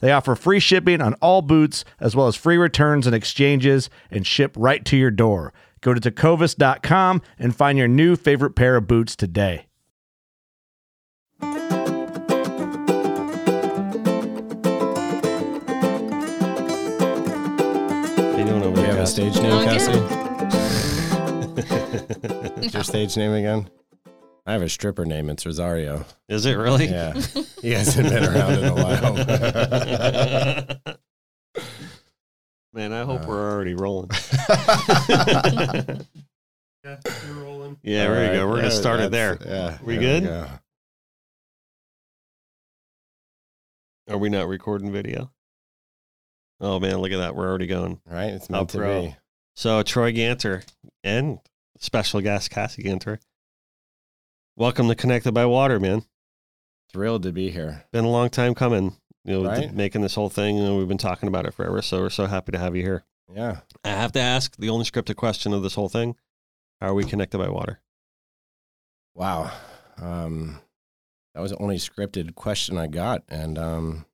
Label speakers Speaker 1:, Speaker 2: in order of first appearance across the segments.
Speaker 1: They offer free shipping on all boots, as well as free returns and exchanges, and ship right to your door. Go to tecovas.com and find your new favorite pair of boots today.
Speaker 2: How you doing over
Speaker 3: Do you
Speaker 2: there,
Speaker 3: have a stage name, Cassie? What's your stage name again? I have a stripper name. It's Rosario.
Speaker 2: Is it really?
Speaker 3: Yeah. He hasn't been around in a while.
Speaker 2: Man, I hope uh. we're already rolling.
Speaker 1: Yeah, you're rolling.
Speaker 2: Yeah,
Speaker 3: All
Speaker 2: there you go. We're gonna start it there.
Speaker 3: Yeah.
Speaker 2: We
Speaker 3: there
Speaker 2: good?
Speaker 3: go.
Speaker 2: Are we not recording video? Oh man, look at that. We're already going.
Speaker 3: Right? It's
Speaker 2: How
Speaker 3: meant to
Speaker 2: pro.
Speaker 3: be.
Speaker 2: So Troy Ganter and special guest Cassie Ganter. Welcome to Connected by Water, man.
Speaker 3: Thrilled to be here.
Speaker 2: Been a long time coming. You know,
Speaker 3: Right.
Speaker 2: th- making this whole thing, and we've been talking about it forever. So we're so happy to have you here.
Speaker 3: Yeah.
Speaker 2: I have to ask the only scripted question of this whole thing: How are we connected by water?
Speaker 3: Wow. Um, that was the only scripted question I got, and um,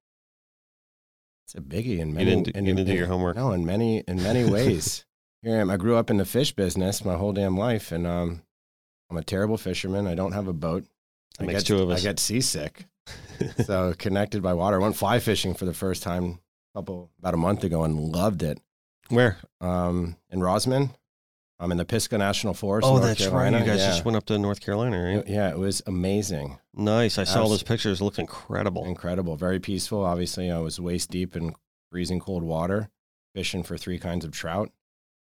Speaker 3: it's a biggie in many.
Speaker 2: didn't do-
Speaker 3: in,
Speaker 2: you didn't do your homework?
Speaker 3: No, in many in many ways. Here I am. I grew up in the fish business my whole damn life, and um, I'm a terrible fisherman. I don't have a boat.
Speaker 2: That
Speaker 3: I
Speaker 2: makes
Speaker 3: get,
Speaker 2: two of us.
Speaker 3: I get seasick. so connected by water. I went fly fishing for the first time a couple about a month ago and loved it.
Speaker 2: Where?
Speaker 3: Um, in Rosman, I'm in the Pisgah National Forest.
Speaker 2: Oh,
Speaker 3: North
Speaker 2: that's
Speaker 3: Carolina.
Speaker 2: right. You guys
Speaker 3: yeah.
Speaker 2: just went up to North Carolina, right?
Speaker 3: Yeah, it was amazing,
Speaker 2: Nice. I saw those pictures. It looked incredible.
Speaker 3: incredible, very peaceful. Obviously, I was waist deep in freezing cold water, fishing for three kinds of trout.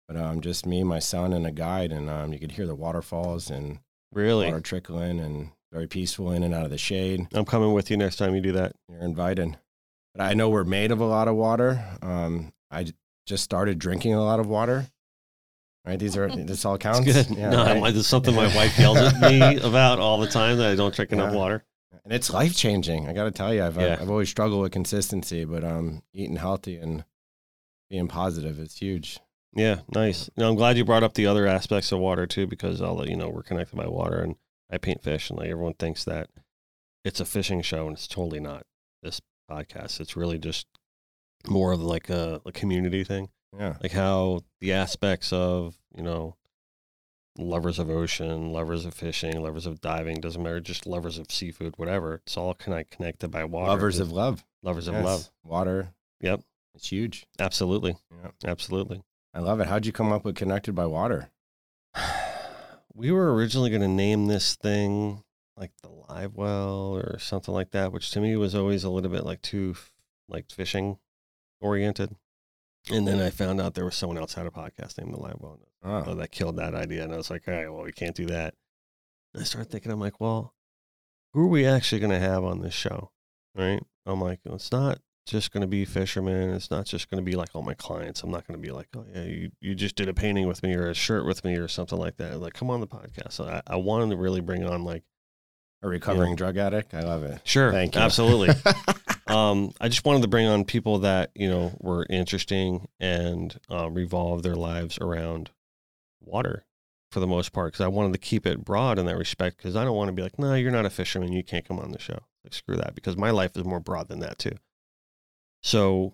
Speaker 3: But um, just me, my son, and a guide, and um, you could hear the waterfalls and
Speaker 2: Really?
Speaker 3: water trickling, and very peaceful in and out of the shade.
Speaker 2: I'm coming with you next time you do that.
Speaker 3: You're invited. But I know we're made of a lot of water. Um, I just started drinking a lot of water. Right? These are this all counts.
Speaker 2: It's good.
Speaker 3: Yeah,
Speaker 2: no,
Speaker 3: right?
Speaker 2: I'm something my wife yells at me about all the time that I don't drink enough water.
Speaker 3: and it's life changing. I got to tell you, I've
Speaker 2: Yeah.
Speaker 3: I've always struggled with consistency, but um, eating healthy and being positive is huge.
Speaker 2: Yeah, nice. No, I'm glad you brought up the other aspects of water too, because I'll you know we're connected by water, and I paint fish, and like everyone thinks that it's a fishing show, and it's totally not. This podcast, it's really just more of like a, a community thing,
Speaker 3: Yeah,
Speaker 2: like how the aspects of you know lovers of ocean, lovers of fishing, lovers of diving doesn't matter, just lovers of seafood, whatever. It's all connect, connected by water.
Speaker 3: lovers of love.
Speaker 2: lovers of love.
Speaker 3: water.
Speaker 2: Yep.
Speaker 3: it's huge.
Speaker 2: Absolutely,
Speaker 3: Yeah,
Speaker 2: absolutely.
Speaker 3: I love it. How'd you come up with connected by water?
Speaker 2: we were originally going to name this thing like the live well or something like that, which to me was always a little bit like too like fishing oriented. And then I found out there was someone else had a podcast named the live well.
Speaker 3: Oh,
Speaker 2: Oh, that killed that idea. And I was like, all right, well, we can't do that. And I started thinking, I'm like, well, who are we actually going to have on this show? Right? I'm like, it's not just going to be fishermen. It's not just going to be like all my clients. I'm not going to be like, oh, yeah, you, you just did a painting with me or a shirt with me or something like that. Like, come on the podcast. So I, I wanted to really bring on like,
Speaker 3: a recovering drug addict. I love it.
Speaker 2: sure,
Speaker 3: Thank you.
Speaker 2: absolutely. um, I just wanted to bring on people that you know were interesting and um, revolve their lives around water for the most part because I wanted to keep it broad in that respect because I don't want to be like, no, you're not a fisherman, you can't come on the show. Like screw that because my life is more broad than that too. So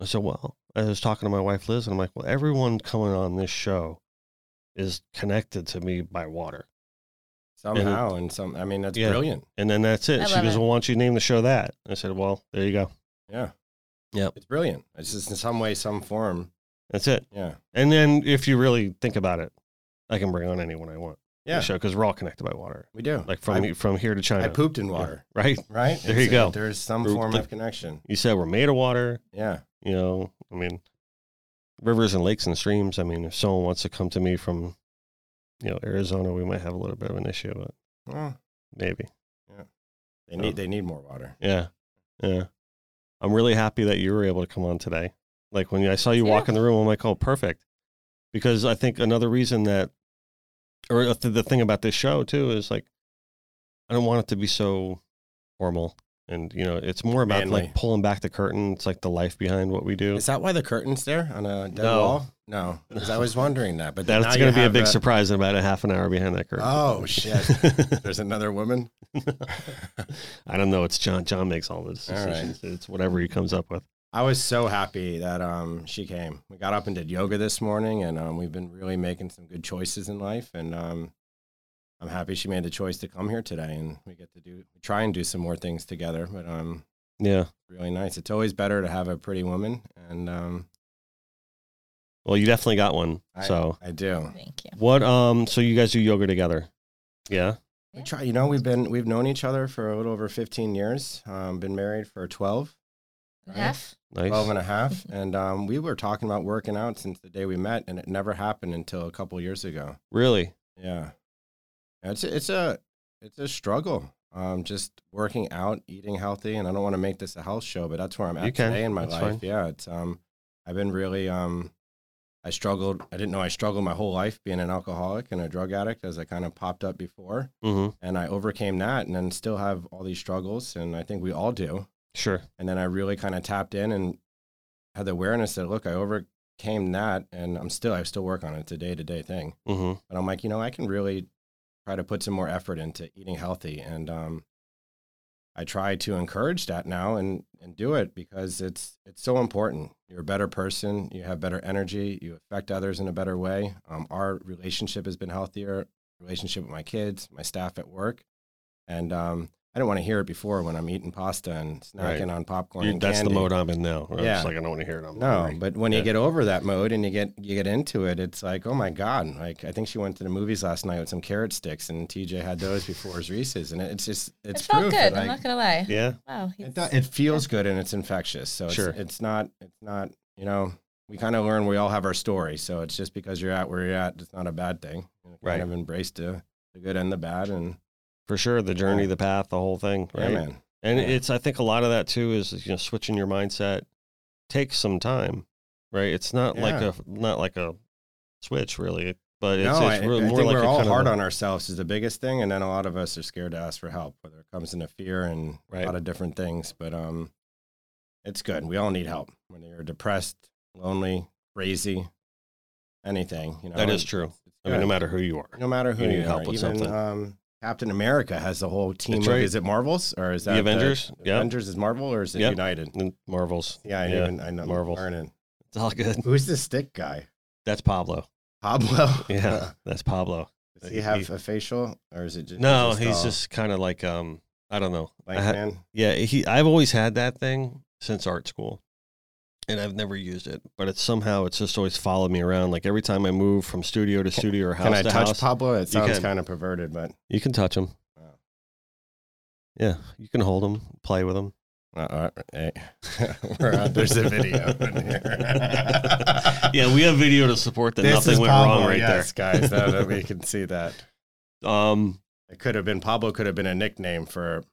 Speaker 2: I said, well, I was talking to my wife Liz, and I'm like, well, everyone coming on this show is connected to me by water.
Speaker 3: Somehow, and some, I mean, that's
Speaker 2: Yeah.
Speaker 3: brilliant.
Speaker 2: And then that's it.
Speaker 4: I
Speaker 2: she
Speaker 4: love
Speaker 2: goes,
Speaker 4: it.
Speaker 2: well, why don't you name the show that? I said, well, there you go.
Speaker 3: Yeah.
Speaker 2: Yeah.
Speaker 3: It's brilliant. It's just in some way, some form.
Speaker 2: That's it.
Speaker 3: Yeah.
Speaker 2: And then if you really think about it, I can bring on anyone I want.
Speaker 3: Yeah.
Speaker 2: show because we're all connected by water.
Speaker 3: We do.
Speaker 2: Like from
Speaker 3: I,
Speaker 2: from here to China.
Speaker 3: I pooped in water,
Speaker 2: Right.
Speaker 3: right?
Speaker 2: There you go.
Speaker 3: There's some
Speaker 2: We're-
Speaker 3: form of connection.
Speaker 2: You said we're made of water.
Speaker 3: Yeah.
Speaker 2: You know, I mean, rivers and lakes and streams. I mean, if someone wants to come to me from, you know, Arizona, we might have a little bit of an issue, but
Speaker 3: Well,
Speaker 2: maybe. Yeah.
Speaker 3: They need they need more water.
Speaker 2: Yeah. Yeah. I'm really happy that you were able to come on today. Like when I saw you walk in the room, I'm like, oh, perfect. Because I think another reason that, or the the thing about this show too is like, I don't want it to be so formal. And, you know, it's more about
Speaker 3: Manly.
Speaker 2: like pulling back the curtain. It's like the life behind what we do.
Speaker 3: Is that why the curtain's there on a dead
Speaker 2: No.
Speaker 3: wall? No, because I was wondering that. But
Speaker 2: That's going to be a big surprise in about a half an hour behind that curtain.
Speaker 3: Oh shit! There's another woman.
Speaker 2: I don't know. It's John. John makes all the
Speaker 3: All right.
Speaker 2: decisions. It's whatever he comes up with.
Speaker 3: I was so happy that um, she came. We got up and did yoga this morning, and um, we've been really making some good choices in life. And um, I'm happy she made the choice to come here today, and we get to do try and do some more things together. But um,
Speaker 2: Yeah.
Speaker 3: really nice. It's always better to have a pretty woman, and um,
Speaker 2: Well, you definitely got one.
Speaker 3: I,
Speaker 2: so
Speaker 3: I do.
Speaker 4: Thank you.
Speaker 2: what? Um. So you guys do yoga together? Yeah.
Speaker 3: We try. You know, we've been we've known each other for a little over 15 years. Um, been married for 12. Right.
Speaker 4: Half.
Speaker 2: Nice.
Speaker 3: 12 and a half. And um, we were talking about working out since the day we met, and it never happened until a couple years ago.
Speaker 2: Really?
Speaker 3: Yeah. It's a, it's a it's a struggle. Um, just working out, eating healthy, and I don't want to make this a health show, but that's where I'm
Speaker 2: You
Speaker 3: at
Speaker 2: can.
Speaker 3: today in my
Speaker 2: That's
Speaker 3: life.
Speaker 2: fine.
Speaker 3: Yeah, it's um, I've been really um, I struggled. I didn't know I struggled my whole life being an alcoholic and a drug addict, as I kind of popped up before,
Speaker 2: Mm-hmm.
Speaker 3: and I overcame that, and then still have all these struggles, and I think we all do.
Speaker 2: Sure.
Speaker 3: And then I really kind of tapped in and had the awareness that look, I overcame that, and I'm still I still work on it. It's a day to day thing.
Speaker 2: Mm-hmm.
Speaker 3: But I'm like, you know, I can really try to put some more effort into eating healthy. And um, I try to encourage that now and, and do it because it's it's so important. You're a better person. You have better energy. You affect others in a better way. Um, our relationship has been healthier. Relationship with my kids, my staff at work, and um, I don't want to hear it before when I'm eating pasta and snacking
Speaker 2: Right.
Speaker 3: on popcorn.
Speaker 2: You,
Speaker 3: and
Speaker 2: that's
Speaker 3: candy.
Speaker 2: the mode I'm in now. I'm
Speaker 3: Yeah.
Speaker 2: just like I don't want to hear it. I'm
Speaker 3: No,
Speaker 2: hungry.
Speaker 3: but when
Speaker 2: Yeah.
Speaker 3: you get over that mode and you get you get into it, it's like, oh my god! Like I think she went to the movies last night with some carrot sticks, and TJ had those before his Reese's, and it's just it's
Speaker 4: it felt
Speaker 3: proof
Speaker 4: good.
Speaker 3: that,
Speaker 4: I'm not gonna lie.
Speaker 2: Yeah.
Speaker 4: Wow.
Speaker 3: it, do- it feels good and it's infectious. So it's,
Speaker 2: Sure.
Speaker 3: it's not it's not you know we kind of learn we all have our story. So it's just because you're at where you're at, it's not a bad thing. You
Speaker 2: Right.
Speaker 3: Kind of embrace the the good and the bad, and
Speaker 2: For sure. The journey, the path, the whole thing. Right.
Speaker 3: yeah, man.
Speaker 2: And
Speaker 3: Yeah.
Speaker 2: it's I think a lot of that too is you know switching your mindset takes some time, right? It's not like a not like a switch really, but it's,
Speaker 3: no,
Speaker 2: it's
Speaker 3: I,
Speaker 2: really
Speaker 3: I
Speaker 2: more
Speaker 3: think
Speaker 2: like
Speaker 3: we're all hard
Speaker 2: a-
Speaker 3: on ourselves is the biggest thing, and then a lot of us are scared to ask for help, whether it comes into fear and
Speaker 2: Right.
Speaker 3: a lot of different things. But um, it's good. We all need help when you're depressed, lonely, crazy, anything. You know,
Speaker 2: That is true. I mean, no matter who you are.
Speaker 3: no matter who
Speaker 2: you
Speaker 3: you,
Speaker 2: need help
Speaker 3: are.
Speaker 2: with
Speaker 3: Even
Speaker 2: something.
Speaker 3: um, Captain America has the whole team. Of,
Speaker 2: right.
Speaker 3: Is it Marvels or is
Speaker 2: The
Speaker 3: that
Speaker 2: Avengers? Yep.
Speaker 3: Avengers is Marvel or is it
Speaker 2: Yep.
Speaker 3: United?
Speaker 2: Marvels.
Speaker 3: Yeah, I
Speaker 2: Yeah,
Speaker 3: even I know
Speaker 2: Marvel.
Speaker 3: Learning.
Speaker 2: It's all good.
Speaker 3: Who's the stick guy?
Speaker 2: That's Pablo.
Speaker 3: Pablo.
Speaker 2: Yeah, that's Pablo.
Speaker 3: Does he have a facial or is it just
Speaker 2: No,
Speaker 3: it
Speaker 2: he's just kind of like um I don't know. I
Speaker 3: like
Speaker 2: had-
Speaker 3: man?
Speaker 2: Yeah, he. I've always had that thing since art school, and I've never used it. But it's somehow it's just always followed me around. Like every time I move from studio to studio or house
Speaker 3: Can I
Speaker 2: to
Speaker 3: touch
Speaker 2: house,
Speaker 3: Pablo? It sounds kind of perverted, but
Speaker 2: you can touch him.
Speaker 3: Wow.
Speaker 2: Yeah, you can hold him, play with him.
Speaker 3: uh, uh, hey. There's a video in here.
Speaker 2: yeah, we have video to support that
Speaker 3: This
Speaker 2: nothing went
Speaker 3: Pablo,
Speaker 2: wrong right
Speaker 3: yes, guys. Now that we can see that.
Speaker 2: Um,
Speaker 3: It could have been Pablo. Could have been a nickname for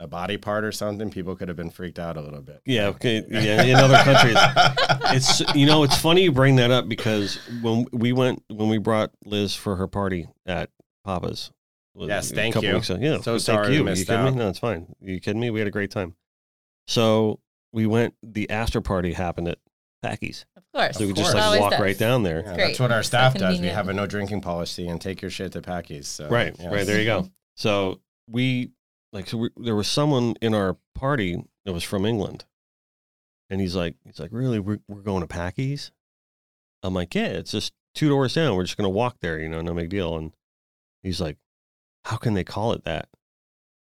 Speaker 3: a body part or something. People could have been freaked out a little bit.
Speaker 2: yeah, okay, yeah. In other countries, it's you know it's funny you bring that up because when we went when we brought Liz for her party at Papa's.
Speaker 3: Yes,
Speaker 2: a
Speaker 3: thank
Speaker 2: couple
Speaker 3: you.
Speaker 2: Weeks ago. Yeah,
Speaker 3: So
Speaker 2: thank
Speaker 3: sorry
Speaker 2: you.
Speaker 3: missed
Speaker 2: you kidding
Speaker 3: out.
Speaker 2: me? No, it's fine. you kidding me? We had a great time. So we went. The after party happened at Packy's,
Speaker 4: Of course.
Speaker 2: so we
Speaker 3: Of
Speaker 2: just like
Speaker 4: Always
Speaker 2: walk
Speaker 4: does.
Speaker 2: right down there.
Speaker 3: Yeah, that's what our
Speaker 4: So
Speaker 3: staff does. We have a no drinking policy and take your shit to Packy's. So,
Speaker 2: Right,
Speaker 3: yes.
Speaker 2: right. There you go. So we like so we, there was someone in our party that was from England, and he's like, he's like, really, we're we're going to Packy's. I'm like, yeah, it's just two doors down. We're just gonna walk there, you know, no big deal. And he's like, how can they call it that?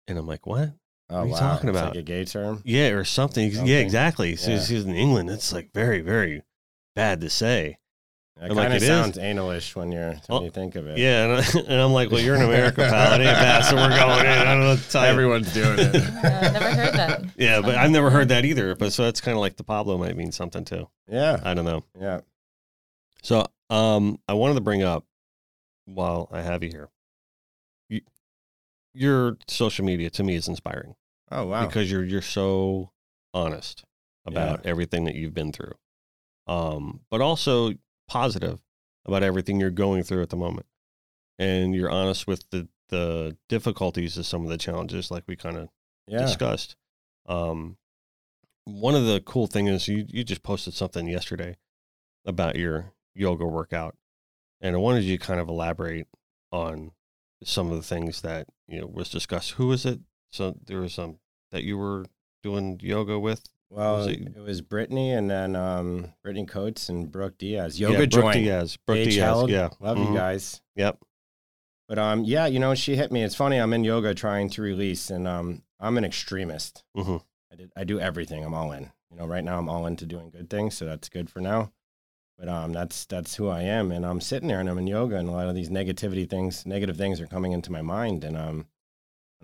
Speaker 2: And I'm like, what?
Speaker 3: Oh,
Speaker 2: What are you
Speaker 3: wow.
Speaker 2: talking
Speaker 3: It's
Speaker 2: about?
Speaker 3: like a gay term.
Speaker 2: Yeah, or something. Yeah, exactly. So
Speaker 3: Yeah.
Speaker 2: he's in England. It's like very, very bad to say.
Speaker 3: It
Speaker 2: I'm like,
Speaker 3: kind of
Speaker 2: it is.
Speaker 3: sounds analish when you're when
Speaker 2: Well,
Speaker 3: you think of it.
Speaker 2: Yeah, and, I, and I'm like, well, you're in America, pal. It ain't bad, so we're going in. I don't know what to tell
Speaker 3: everyone's doing it.
Speaker 4: Uh, never heard that.
Speaker 2: Yeah, but I've never heard that either. But so that's kind of like the Pablo might mean something too.
Speaker 3: yeah,
Speaker 2: I don't know.
Speaker 3: yeah.
Speaker 2: So um, I wanted to bring up while I have you here, you, your social media to me is inspiring
Speaker 3: Oh wow.
Speaker 2: because you're you're so honest about everything that you've been through, um, but also positive about everything you're going through at the moment, and you're honest with the the difficulties of some of the challenges, like we kind of
Speaker 3: yeah.
Speaker 2: discussed. Um, one of the cool things is you, you just posted something yesterday about your yoga workout, and I wanted you to kind of elaborate on some of the things that you know was discussed. Who was it? So there was some that you were doing yoga with.
Speaker 3: Well,
Speaker 2: Was
Speaker 3: it,
Speaker 2: it-
Speaker 3: was Brittany and then um, Brittany Coates and Brooke Diaz.
Speaker 2: Yeah, Brooke
Speaker 3: joint.
Speaker 2: Diaz. Brooke Diaz.
Speaker 3: Held.
Speaker 2: Yeah,
Speaker 3: Love
Speaker 2: Mhm.
Speaker 3: you guys.
Speaker 2: Yep.
Speaker 3: But um, yeah, you know, she hit me. It's funny. I'm in yoga trying to release, and um, I'm an extremist.
Speaker 2: hmm
Speaker 3: I did. I do everything. I'm all in. You know, right now I'm all into doing good things, so that's good for now. But um, that's that's who I am, and I'm sitting there and I'm in yoga, and a lot of these negativity things, negative things, are coming into my mind, and um,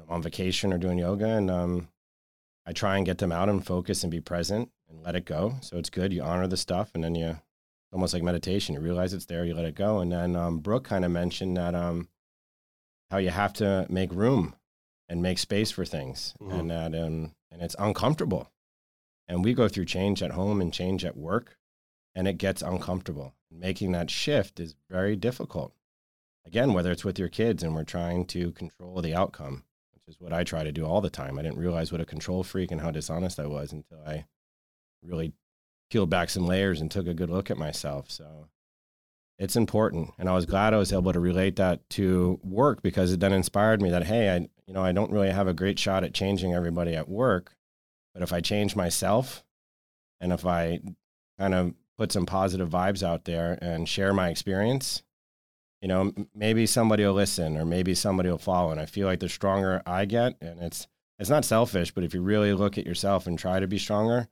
Speaker 3: I'm on vacation or doing yoga, and um, I try and get them out and focus and be present and let it go. So it's good. You honor the stuff, and then you, almost like meditation. You realize it's there, you let it go, and then um, Brooke kind of mentioned that um, how you have to make room and make space for things,
Speaker 2: Mhm.
Speaker 3: and that um, and it's uncomfortable. And we go through change at home and change at work, and it gets uncomfortable. Making that shift is very difficult. Again, whether it's with your kids and we're trying to control the outcome, is what I try to do all the time. I didn't realize what a control freak and how dishonest I was until I really peeled back some layers and took a good look at myself. So it's important. And I was glad I was able to relate that to work because it then inspired me that, hey, I, you know, I don't really have a great shot at changing everybody at work. But if I change myself and if I kind of put some positive vibes out there and share my experience, you know, maybe somebody will listen or maybe somebody will follow. And I feel like the stronger I get, and it's it's not selfish, but if you really look at yourself and try to be stronger,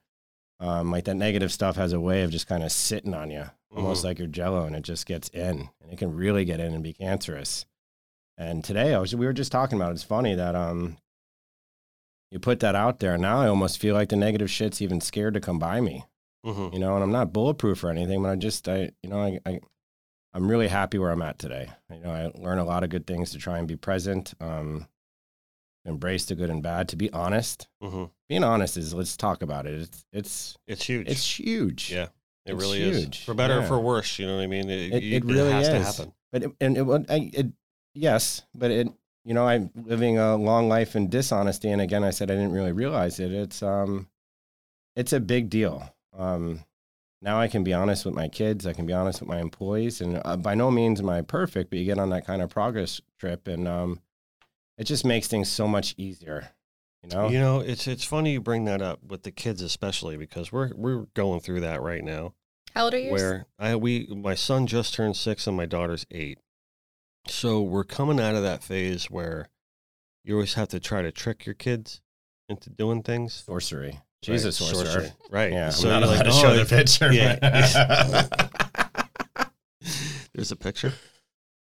Speaker 3: um, like that negative stuff has a way of just kind of sitting on you, almost like your jello, and it just gets in, and it can really get in and be cancerous. And today, I was we were just talking about. It's funny that um, you put that out there. Now I almost feel like the negative shit's even scared to come by me
Speaker 2: hmm
Speaker 3: you know, and I'm not bulletproof or anything, but I just, I, you know, I, I, I'm really happy where I'm at today. You know, I learn a lot of good things to try and be present, um, embrace the good and bad, to be honest.
Speaker 2: hmm
Speaker 3: Being honest is, let's talk about it. It's, it's,
Speaker 2: It's huge.
Speaker 3: it's huge.
Speaker 2: yeah. It
Speaker 3: it's
Speaker 2: really is. For better or for worse, you know what I mean? It,
Speaker 3: It- it really
Speaker 2: has to happen.
Speaker 3: But, it, and it, would- I, it, yes, but it, you know, I'm living a long life in dishonesty. And again, I said I didn't really realize it. It's, um, it's a big deal. Um, now I can be honest with my kids. I can be honest with my employees, and uh, by no means am I perfect. But you get on that kind of progress trip, and um, it just makes things so much easier. You know,
Speaker 2: You know, it's it's funny you bring that up with the kids especially because we're we're going through that right now.
Speaker 4: How old are yours?
Speaker 2: Where I we my son just turned six and my daughter's eight. So we're coming out of that phase where you always have to try to trick your kids into doing things.
Speaker 3: sorcery. Jesus,
Speaker 2: Right,
Speaker 3: sorcerer.
Speaker 2: sorcery. Right.
Speaker 3: Yeah,
Speaker 2: So
Speaker 3: I'm not
Speaker 2: you're
Speaker 3: allowed
Speaker 2: like,
Speaker 3: to show
Speaker 2: "Oh,
Speaker 3: the picture.
Speaker 2: Yeah. There's a picture.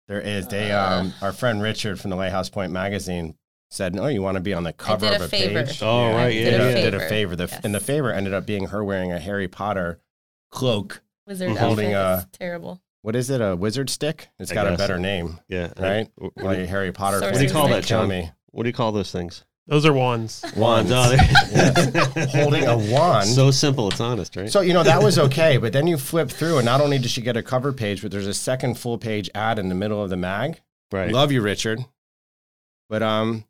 Speaker 3: there is. They, um, our friend Richard from the Lighthouse Point magazine said, "No, you want to be on the cover
Speaker 4: did
Speaker 3: of
Speaker 4: a
Speaker 3: a
Speaker 4: favor.
Speaker 3: page."
Speaker 2: Oh, right,
Speaker 3: Did,
Speaker 2: yeah,
Speaker 3: a,
Speaker 2: yeah.
Speaker 3: did a
Speaker 4: Favor.
Speaker 3: favor. The,
Speaker 4: Yes.
Speaker 3: And the favor ended up being her wearing a Harry Potter cloak.
Speaker 4: Wizard
Speaker 3: holding a-
Speaker 4: It's terrible.
Speaker 3: What is it? A wizard stick? It's
Speaker 2: I
Speaker 3: got a better name,
Speaker 2: Yeah.
Speaker 3: right? Like Harry Potter.
Speaker 4: What
Speaker 2: do you call that,
Speaker 3: Tommy?
Speaker 2: What do you call those things?
Speaker 5: Those are wands.
Speaker 2: Wands. Oh, there-
Speaker 3: Yes. Holding a wand.
Speaker 2: So simple, it's honest, right?
Speaker 3: So you know that was okay, but then you flip through, and not only did she get a cover page, but there's a second full page ad in the middle of the mag.
Speaker 2: right.
Speaker 3: Love you, Richard. But um,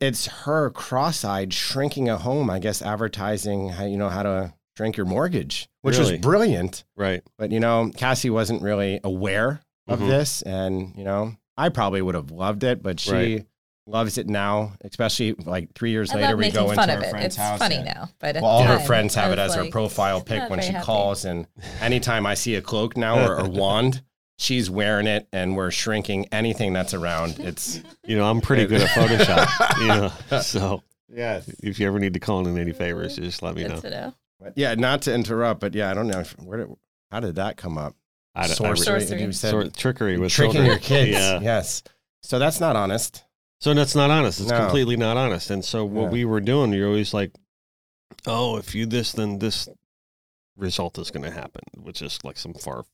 Speaker 3: it's her cross-eyed shrinking a home. I guess advertising how you know how to shrink your mortgage, which
Speaker 2: Really?
Speaker 3: was brilliant.
Speaker 2: Right.
Speaker 3: But you know, Cassie wasn't really aware of
Speaker 2: Mhm.
Speaker 3: this, and you know, I probably would have loved it, but she
Speaker 2: Right.
Speaker 3: Loves it now. Especially like three years
Speaker 4: I
Speaker 3: later, we
Speaker 4: making
Speaker 3: go
Speaker 4: fun
Speaker 3: into
Speaker 4: of
Speaker 3: her
Speaker 4: it.
Speaker 3: friend's
Speaker 4: It's
Speaker 3: house.
Speaker 4: funny now, but
Speaker 3: Well, all
Speaker 4: the
Speaker 3: her friends have it
Speaker 4: was
Speaker 3: as her profile pic when she
Speaker 4: happy.
Speaker 3: calls, and anytime I see a cloak now or a wand, she's wearing it, and we're shrinking anything that's around. It's
Speaker 2: You know, I'm pretty good at Photoshop. you know, so
Speaker 3: yes.
Speaker 2: if you ever need to call in any favors, mm-hmm. just let me know.
Speaker 4: Good to know.
Speaker 3: But yeah, not to interrupt, but yeah, I don't know if, where did, how did that come up?
Speaker 2: I, don't- I,
Speaker 3: Sorcery.
Speaker 4: Sorcery.
Speaker 3: You said
Speaker 2: sort trickery with
Speaker 3: tricking
Speaker 2: children.
Speaker 3: your kids.
Speaker 2: Yeah.
Speaker 3: Yes. So that's not honest.
Speaker 2: So that's not honest. It's
Speaker 3: No.
Speaker 2: completely not honest. And so what
Speaker 3: Yeah.
Speaker 2: we were doing, you're always like, oh, if you this, then this result is going to happen, which is like some far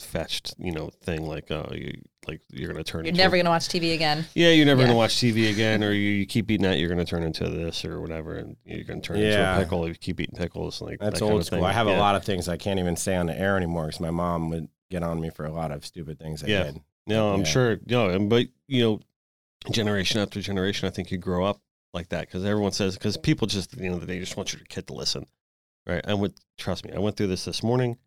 Speaker 2: fetched, you know, thing like, uh, you, like you're going to turn
Speaker 4: You're
Speaker 2: into
Speaker 4: never going to watch TV again.
Speaker 2: yeah, you're never
Speaker 4: Yeah.
Speaker 2: going to watch TV again, or you, you keep eating that, you're going to turn into this or whatever, and you're going to turn into a pickle if you keep eating pickles. Like
Speaker 3: That's
Speaker 2: that kind
Speaker 3: old
Speaker 2: of
Speaker 3: school.
Speaker 2: thing.
Speaker 3: I have a lot of things I can't even say on the air anymore because my mom would get on me for a lot of stupid things I
Speaker 2: Yeah.
Speaker 3: did.
Speaker 2: No, I'm
Speaker 3: Yeah.
Speaker 2: sure. No, and but you know, generation after generation, I think you grow up like that because everyone says because people just at the end of the day just want your kid to listen, right? I went, trust me, I went through this this morning,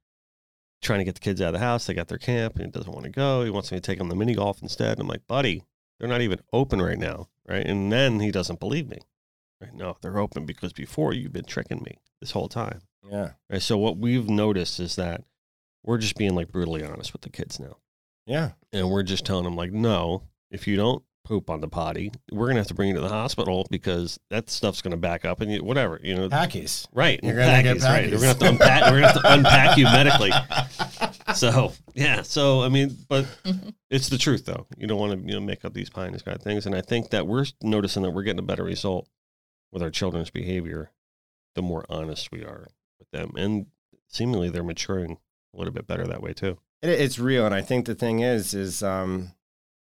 Speaker 2: trying to get the kids out of the house. They got their camp and he doesn't want to go. He wants me to take them to mini golf instead. I'm like, buddy, they're not even open right now, right? And then he doesn't believe me. Right? No, they're open because before you've been tricking me this whole time.
Speaker 3: Yeah.
Speaker 2: Right? So what we've noticed is that we're just being like brutally honest with the kids now
Speaker 3: Yeah.
Speaker 2: and we're just telling them like no if you don't poop on the potty. We're gonna have to bring you to the hospital because that stuff's gonna back up and you, whatever you know.
Speaker 3: Packies.
Speaker 2: right
Speaker 3: You're gonna get
Speaker 2: packies, right. We're gonna have to unpack we're gonna have to unpack you medically. So yeah so i mean but it's the truth though. You don't want to you know make up these pie in the sky things and i think that we're noticing that we're getting a better result with our children's behavior the more honest we are with them and seemingly they're maturing a little bit better that way too.
Speaker 3: It, it's real, and I think the thing is, is um,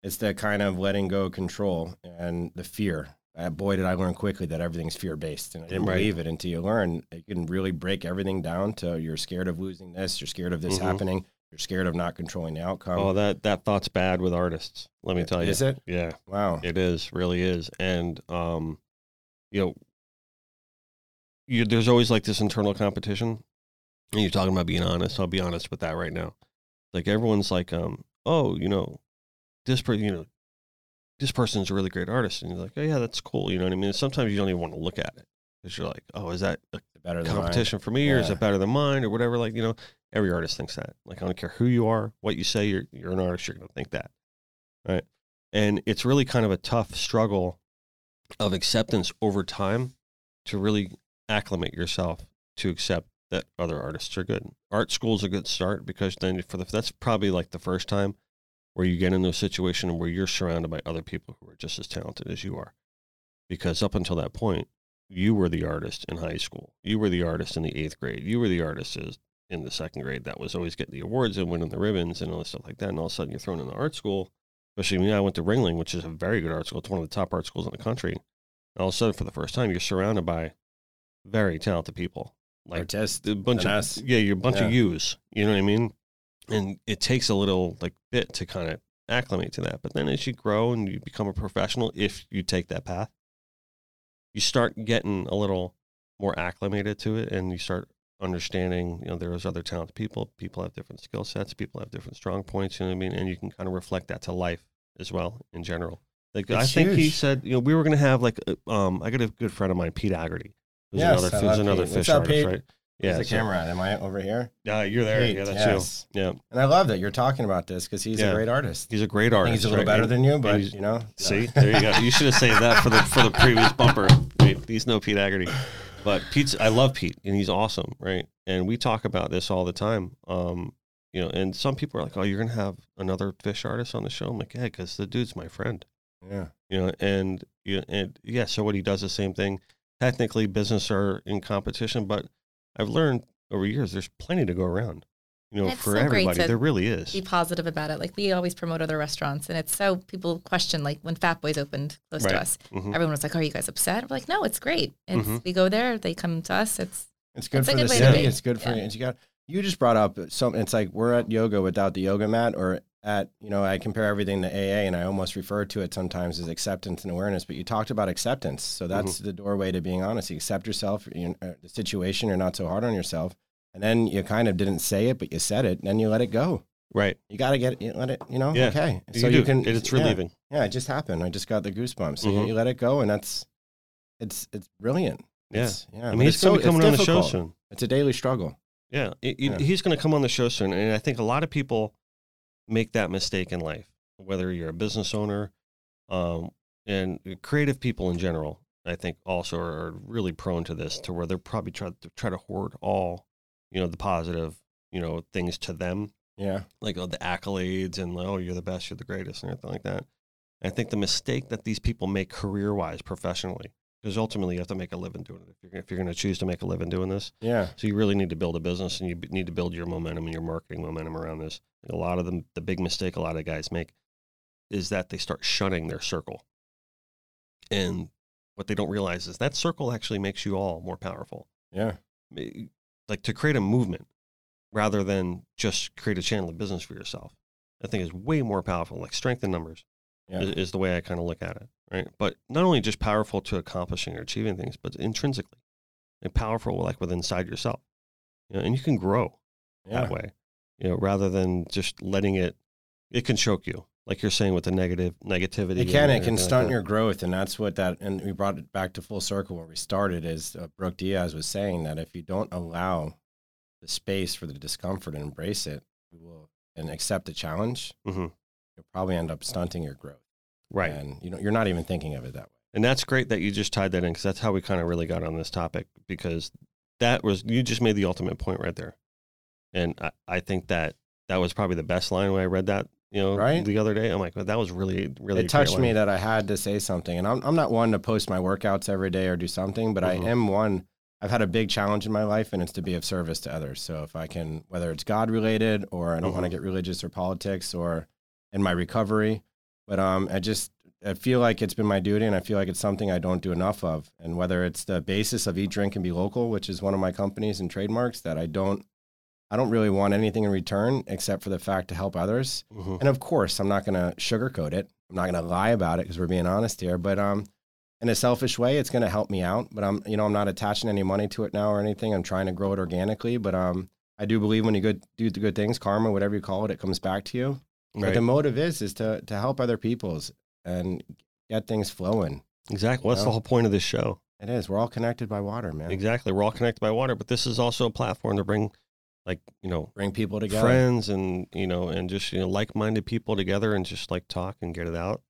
Speaker 3: it's that kind of letting go of control and the fear. Uh, boy, did I learn quickly that everything's fear based, and I didn't
Speaker 2: Right.
Speaker 3: believe it until you learn. You can really break everything down to you're scared of losing this, you're scared of this
Speaker 2: Mhm.
Speaker 3: happening, you're scared of not controlling the outcome.
Speaker 2: oh that that thought's bad with artists let me tell you
Speaker 3: Is it?
Speaker 2: yeah
Speaker 3: Wow.
Speaker 2: It is, really is. And um, you know, you, there's always like this internal competition. And you're talking about being honest. I'll be honest with that right now. Like everyone's like, um, oh, you know, this person, you know, this person's a really great artist, and you're like, oh yeah, that's cool. You know what I mean? Sometimes you don't even want to look at it because you're like, oh, is that a
Speaker 3: Better than
Speaker 2: competition for me, or is
Speaker 3: Yeah.
Speaker 2: it better than mine, or whatever? Like, you know, every artist thinks that. Like, I don't care who you are, what you say, you're you're an artist, you're gonna think that, right? And it's really kind of a tough struggle of acceptance over time to really acclimate yourself to accept that other artists are good. Art school's a good start because then for the that's probably like the first time where you get into a situation where you're surrounded by other people who are just as talented as you are. Because up until that point, you were the artist in high school. You were the artist in the eighth grade. You were the artist in the second grade that was always getting the awards and winning the ribbons and all this stuff like that. And all of a sudden you're thrown into art school. Especially me, I went to Ringling, which is a very good art school. It's one of the top art schools in the country. And all of a sudden, for the first time, you're surrounded by very talented people. Like a bunch of
Speaker 3: us.
Speaker 2: yeah, you're a bunch of yous. You know what I mean? And it takes a little like bit to kind of acclimate to that. But then as you grow and you become a professional, if you take that path, you start getting a little more acclimated to it, and you start understanding. You know, there's other talented people. People have different skill sets. People have different strong points. You know what I mean? And you can kind of reflect that to life as well in general. Like I
Speaker 3: It's
Speaker 2: think he said, you know, we were going to have like, uh, um, I got a good friend of mine, Pete Aggerty. Who's
Speaker 3: Yes,
Speaker 2: another,
Speaker 3: I
Speaker 2: who's another
Speaker 3: Pete.
Speaker 2: Fish artist, right?
Speaker 3: Where's the
Speaker 2: so-
Speaker 3: camera? Am I over here?
Speaker 2: yeah, you're there. Yeah, that's
Speaker 3: yes.
Speaker 2: you. Yeah,
Speaker 3: And I love that you're talking about this because he's
Speaker 2: Yeah.
Speaker 3: a great artist.
Speaker 2: he's a great artist.
Speaker 3: he's a little
Speaker 2: right?
Speaker 3: better than you, but you know.
Speaker 2: See, there you go. You should have saved that for the for the previous bumper. Wait, he's no Pete Aggerty, but Pete's. I love Pete, and he's awesome, right? And we talk about this all the time. Um, you know, and some people are like, "Oh, you're gonna have another fish artist on the show?" I'm like, "Yeah, because the dude's my friend."
Speaker 3: Yeah.
Speaker 2: You know, and you and yeah. So what he does the same thing. Technically, business are in competition, but I've learned over years there's plenty to go around. You know,
Speaker 4: It's
Speaker 2: for
Speaker 4: so
Speaker 2: everybody, there really is.
Speaker 4: Be positive about it. Like we always promote other restaurants, and it's so people question. Like when Fat Boys opened close
Speaker 2: Right.
Speaker 4: to us,
Speaker 2: Mhm.
Speaker 4: everyone was like, "Are you guys upset?" We're like, "No, it's great. It's
Speaker 2: Mhm.
Speaker 4: we go there, they come to us. It's
Speaker 3: It's good
Speaker 4: It's a
Speaker 3: for
Speaker 4: good
Speaker 3: the
Speaker 4: way to
Speaker 3: city.
Speaker 4: be.
Speaker 3: It's good for
Speaker 4: Yeah.
Speaker 3: you. You got. You just brought up some. It's like we're at yoga without the yoga mat, or at you know I compare everything to AA, and I almost refer to it sometimes as acceptance and awareness. But you talked about acceptance, so that's the doorway to being honest. You accept yourself, you uh, the situation. You're not so hard on yourself, and then you kind of didn't say it, but you said it, and then you let it go.
Speaker 2: Right.
Speaker 3: You got to get you let it, you know.
Speaker 2: Yeah.
Speaker 3: Okay.
Speaker 2: So you, can. It's
Speaker 3: yeah.
Speaker 2: relieving.
Speaker 3: Yeah, it just happened. I just got the goosebumps. So
Speaker 2: Mhm.
Speaker 3: you let it go, and that's it's it's brilliant.
Speaker 2: Yeah.
Speaker 3: It's, yeah.
Speaker 2: I mean, he's
Speaker 3: it's
Speaker 2: going to be
Speaker 3: so-
Speaker 2: coming on the show soon.
Speaker 3: It's a daily struggle.
Speaker 2: Yeah, it- it-
Speaker 3: Yeah.
Speaker 2: he's going to come on the show soon, and I think a lot of people make that mistake in life. Whether you're a business owner, um, and creative people in general, I think also are really prone to this, to where they're probably try to try to hoard all, you know, the positive, you know, things to them,
Speaker 3: Yeah.
Speaker 2: like oh, the accolades and oh, you're the best, you're the greatest, and everything like that. I think the mistake that these people make career wise, professionally, because ultimately you have to make a living doing it. If you're if you're going to choose to make a living doing this,
Speaker 3: Yeah.
Speaker 2: so you really need to build a business and you b- need to build your momentum and your marketing momentum around this. A lot of them, the big mistake a lot of guys make is that they start shunning their circle. And what they don't realize is that circle actually makes you all more powerful.
Speaker 3: Yeah.
Speaker 2: Like to create a movement rather than just create a channel of business for yourself. I think is way more powerful. Like strength in numbers
Speaker 3: Yeah.
Speaker 2: is, is the way I kind of look at it, right? But not only just powerful to accomplishing or achieving things, but intrinsically and powerful like with inside yourself. You know, and you can grow
Speaker 3: Yeah.
Speaker 2: that way, you know, rather than just letting it. It can choke you, like you're saying with the negative negativity.
Speaker 3: It can. It can
Speaker 2: everything like
Speaker 3: stunt your growth, and that's what that. And we brought it back to full circle where we started. Is uh, Brooke Diaz was saying that if you don't allow the space for the discomfort and embrace it, you will and accept the challenge,
Speaker 2: Mhm.
Speaker 3: you'll probably end up stunting your growth.
Speaker 2: right.
Speaker 3: And you know, you're not even thinking of it that way.
Speaker 2: And that's great that you just tied that in because that's how we kind of really got on this topic because that was, you just made the ultimate point right there. And I, I think that that was probably the best line when I read that, you know,
Speaker 3: Right?
Speaker 2: the other day. I'm like, well, that was really, really
Speaker 3: it touched me that I had to say something. And I'm, I'm not one to post my workouts every day or do something, but
Speaker 2: Mhm.
Speaker 3: I am one. I've had a big challenge in my life, and it's to be of service to others. So if I can, whether it's God related or I don't want to get religious or politics or in my recovery, but um, I just I feel like it's been my duty, and I feel like it's something I don't do enough of. And whether it's the basis of eat, drink, and be local, which is one of my companies and trademarks, that I don't, I don't really want anything in return except for the fact to help others.
Speaker 2: Mhm.
Speaker 3: And of course, I'm not going to sugarcoat it. I'm not going to lie about it because we're being honest here. But um, in a selfish way, it's going to help me out. But I'm, you know, I'm not attaching any money to it now or anything. I'm trying to grow it organically. But um, I do believe when you good, do the good things, karma, whatever you call it, it comes back to you. But the motive is is to to help other people's and get things flowing.
Speaker 2: Exactly. Well, that's
Speaker 3: know?
Speaker 2: the whole point of this show.
Speaker 3: It is. We're all connected by water, man.
Speaker 2: Exactly. We're all connected by water, but this is also a platform to bring, like, you know,
Speaker 3: Bring people together.
Speaker 2: friends and, you know, and just, you know, like minded people together and just like talk and get it out.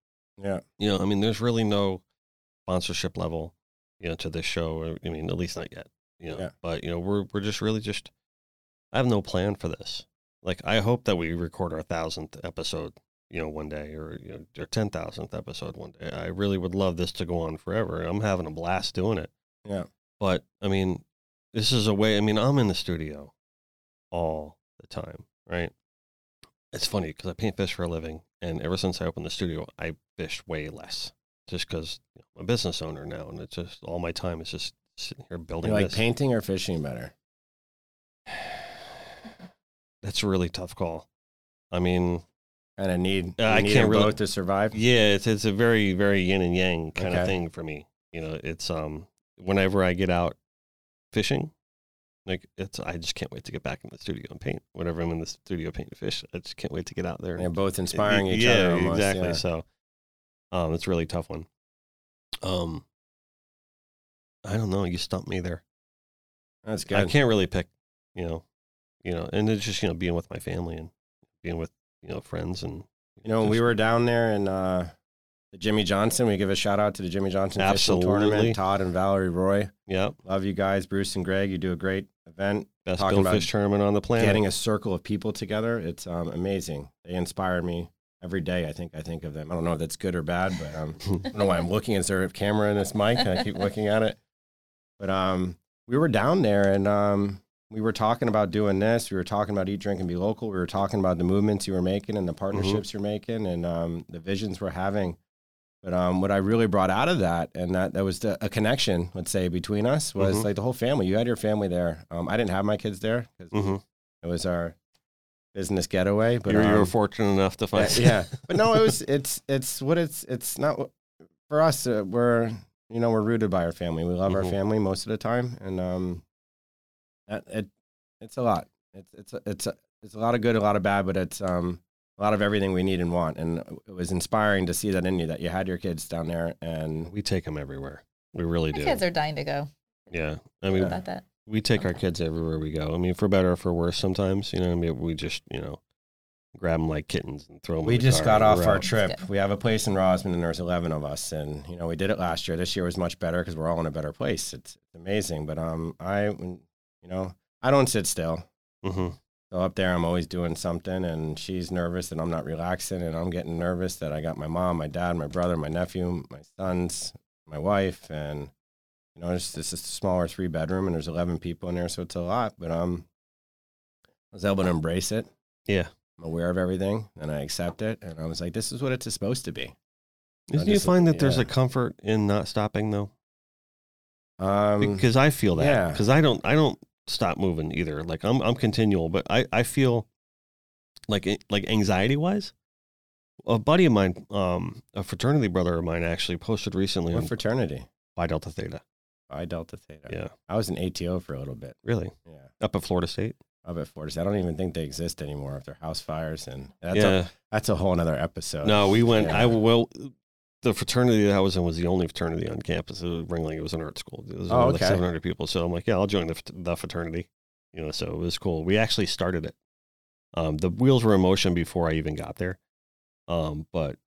Speaker 3: Yeah.
Speaker 2: you know, I mean, there's really no sponsorship level, you know, to this show. Or, I mean, at least not yet, you know.
Speaker 3: Yeah.
Speaker 2: But you know, we're we're just really just. I have no plan for this. Like, I hope that we record our thousandth episode, you know, one day, or you know, our ten thousandth episode one day. I really would love this to go on forever. I'm having a blast doing it.
Speaker 3: Yeah.
Speaker 2: But I mean, this is a way. I mean, I'm in the studio all the time, right? It's funny because I paint fish for a living, and ever since I opened the studio, I fish way less, just because you know, I'm a business owner now, and it's just all my time is just sitting here building.
Speaker 3: You like
Speaker 2: this.
Speaker 3: painting or fishing better?
Speaker 2: That's a really tough call. I mean,
Speaker 3: Kind of need.
Speaker 2: Uh, I
Speaker 3: need
Speaker 2: can't really-
Speaker 3: both to survive.
Speaker 2: yeah, it's it's a very very yin and yang kind of thing for me. You know, it's um whenever I get out fishing, like it's I just can't wait to get back in the studio and paint. Whenever I'm in the studio painting fish, I just can't wait to get out there.
Speaker 3: They're both inspiring each
Speaker 2: yeah,
Speaker 3: other. Almost,
Speaker 2: exactly.
Speaker 3: yeah.
Speaker 2: So, um, it's a really tough one. Um, I don't know. You stumped me there.
Speaker 3: That's good.
Speaker 2: I can't really pick. You know, you know, and it's just you know being with my family and being with you know friends and
Speaker 3: You know, when we were down there in uh, the Jimmy Johnson, we give a shout out to the Jimmy Johnson Fishing
Speaker 2: Absolutely.
Speaker 3: Tournament. Todd and Valerie Roy,
Speaker 2: yeah
Speaker 3: love you guys. Bruce and Greg, you do a great event.
Speaker 2: best
Speaker 3: Talking about
Speaker 2: fish tournament on the planet.
Speaker 3: Getting a circle of people together, it's um, amazing. They inspire me every day. I think I think of them. I don't know if that's good or bad, but um, I don't know why I'm looking. Is there a camera in this mic? And I keep looking at it. But um, we were down there and um, we were talking about doing this. We were talking about eat, drink, and be local. We were talking about the movements you were making and the partnerships you're making and um, the visions we're having. But um, what I really brought out of that, and that that was the, a connection, let's say, between us, was
Speaker 2: Mhm.
Speaker 3: like the whole family. You had your family there. Um, I didn't have my kids there because
Speaker 2: hmm
Speaker 3: it was our business getaway. But
Speaker 2: you're, you're
Speaker 3: um,
Speaker 2: fortunate enough to find.
Speaker 3: yeah, yeah. but no, it was it's it's what it's it's not for us. Uh, we're you know we're rooted by our family. We love our
Speaker 2: Mhm.
Speaker 3: family most of the time, and um, that it it's a lot. It's it's a, it's a, it's a lot of good, a lot of bad, but it's um a lot of everything we need and want. And it was inspiring to see that in you that you had your kids down there, and
Speaker 2: we take them everywhere. We really
Speaker 4: My
Speaker 2: do.
Speaker 4: kids are dying to go.
Speaker 2: yeah, I mean,
Speaker 4: About that.
Speaker 2: we take our kids everywhere we go. I mean, for better or for worse, sometimes you know. I mean, we just you know grab them like kittens and throw them.
Speaker 3: we just got off our trip. We have a place in Rosman, and there's 11 of us, and you know we did it last year. This year was much better because we're all in a better place. It's, it's amazing. But um, I you know I don't sit still.
Speaker 2: hmm
Speaker 3: So up there, I'm always doing something, and she's nervous, and I'm not relaxing, and I'm getting nervous that I got my mom, my dad, my brother, my nephew, my sons, my wife, and you know, it's this is a smaller three bedroom, and there's 11 people in there, so it's a lot. But um, I was able to embrace it.
Speaker 2: Yeah.
Speaker 3: I'm aware of everything, and I accept it, and I was like, this is what it's supposed to be.
Speaker 2: Didn't you find that there's a comfort in not stopping though?
Speaker 3: Um,
Speaker 2: because I feel that
Speaker 3: yeah.
Speaker 2: because I don't I don't stop moving either. Like I'm I'm continual, but I I feel like like anxiety wise. A buddy of mine, um, a fraternity brother of mine, actually posted recently
Speaker 3: what
Speaker 2: on
Speaker 3: fraternity?
Speaker 2: Phi Delta Theta.
Speaker 3: Phi Delta Theta.
Speaker 2: Yeah,
Speaker 3: I was an ATO for a little bit.
Speaker 2: really,
Speaker 3: Yeah.
Speaker 2: up at Florida State.
Speaker 3: Up at Florida. State. I don't even think they exist anymore after house fires, and that's a
Speaker 2: yeah,
Speaker 3: That's a whole nother episode.
Speaker 2: no, we went.
Speaker 3: Yeah.
Speaker 2: I well, the fraternity that I was in was the only fraternity on campus. It was Ringling. It was an art school. It was
Speaker 3: Oh,
Speaker 2: only like 700 people. So I'm like, yeah, I'll join the, the fraternity. You know, so it was cool. We actually started it. Um, the wheels were in motion before I even got there. Um, but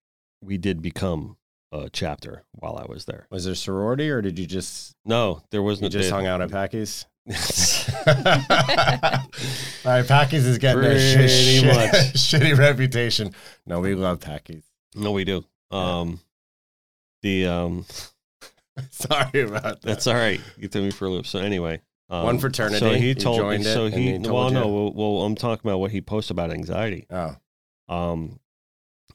Speaker 2: we did become a chapter while I was there.
Speaker 3: Was there sorority, or did you just
Speaker 2: No, there was
Speaker 3: you
Speaker 2: no.
Speaker 3: just
Speaker 2: they-
Speaker 3: hung out at Packy's? All right, Packy's is getting a
Speaker 2: Pretty
Speaker 3: sh- sh-
Speaker 2: much.
Speaker 3: shitty reputation. No, we love Packy's.
Speaker 2: no, we do. Um, the um,
Speaker 3: Sorry about that.
Speaker 2: that's all right. You threw me for a loop. So anyway, um,
Speaker 3: One fraternity,
Speaker 2: So he told me. So he.
Speaker 3: he
Speaker 2: well, no. Well, well, I'm talking about what he posted about anxiety.
Speaker 3: oh,
Speaker 2: um,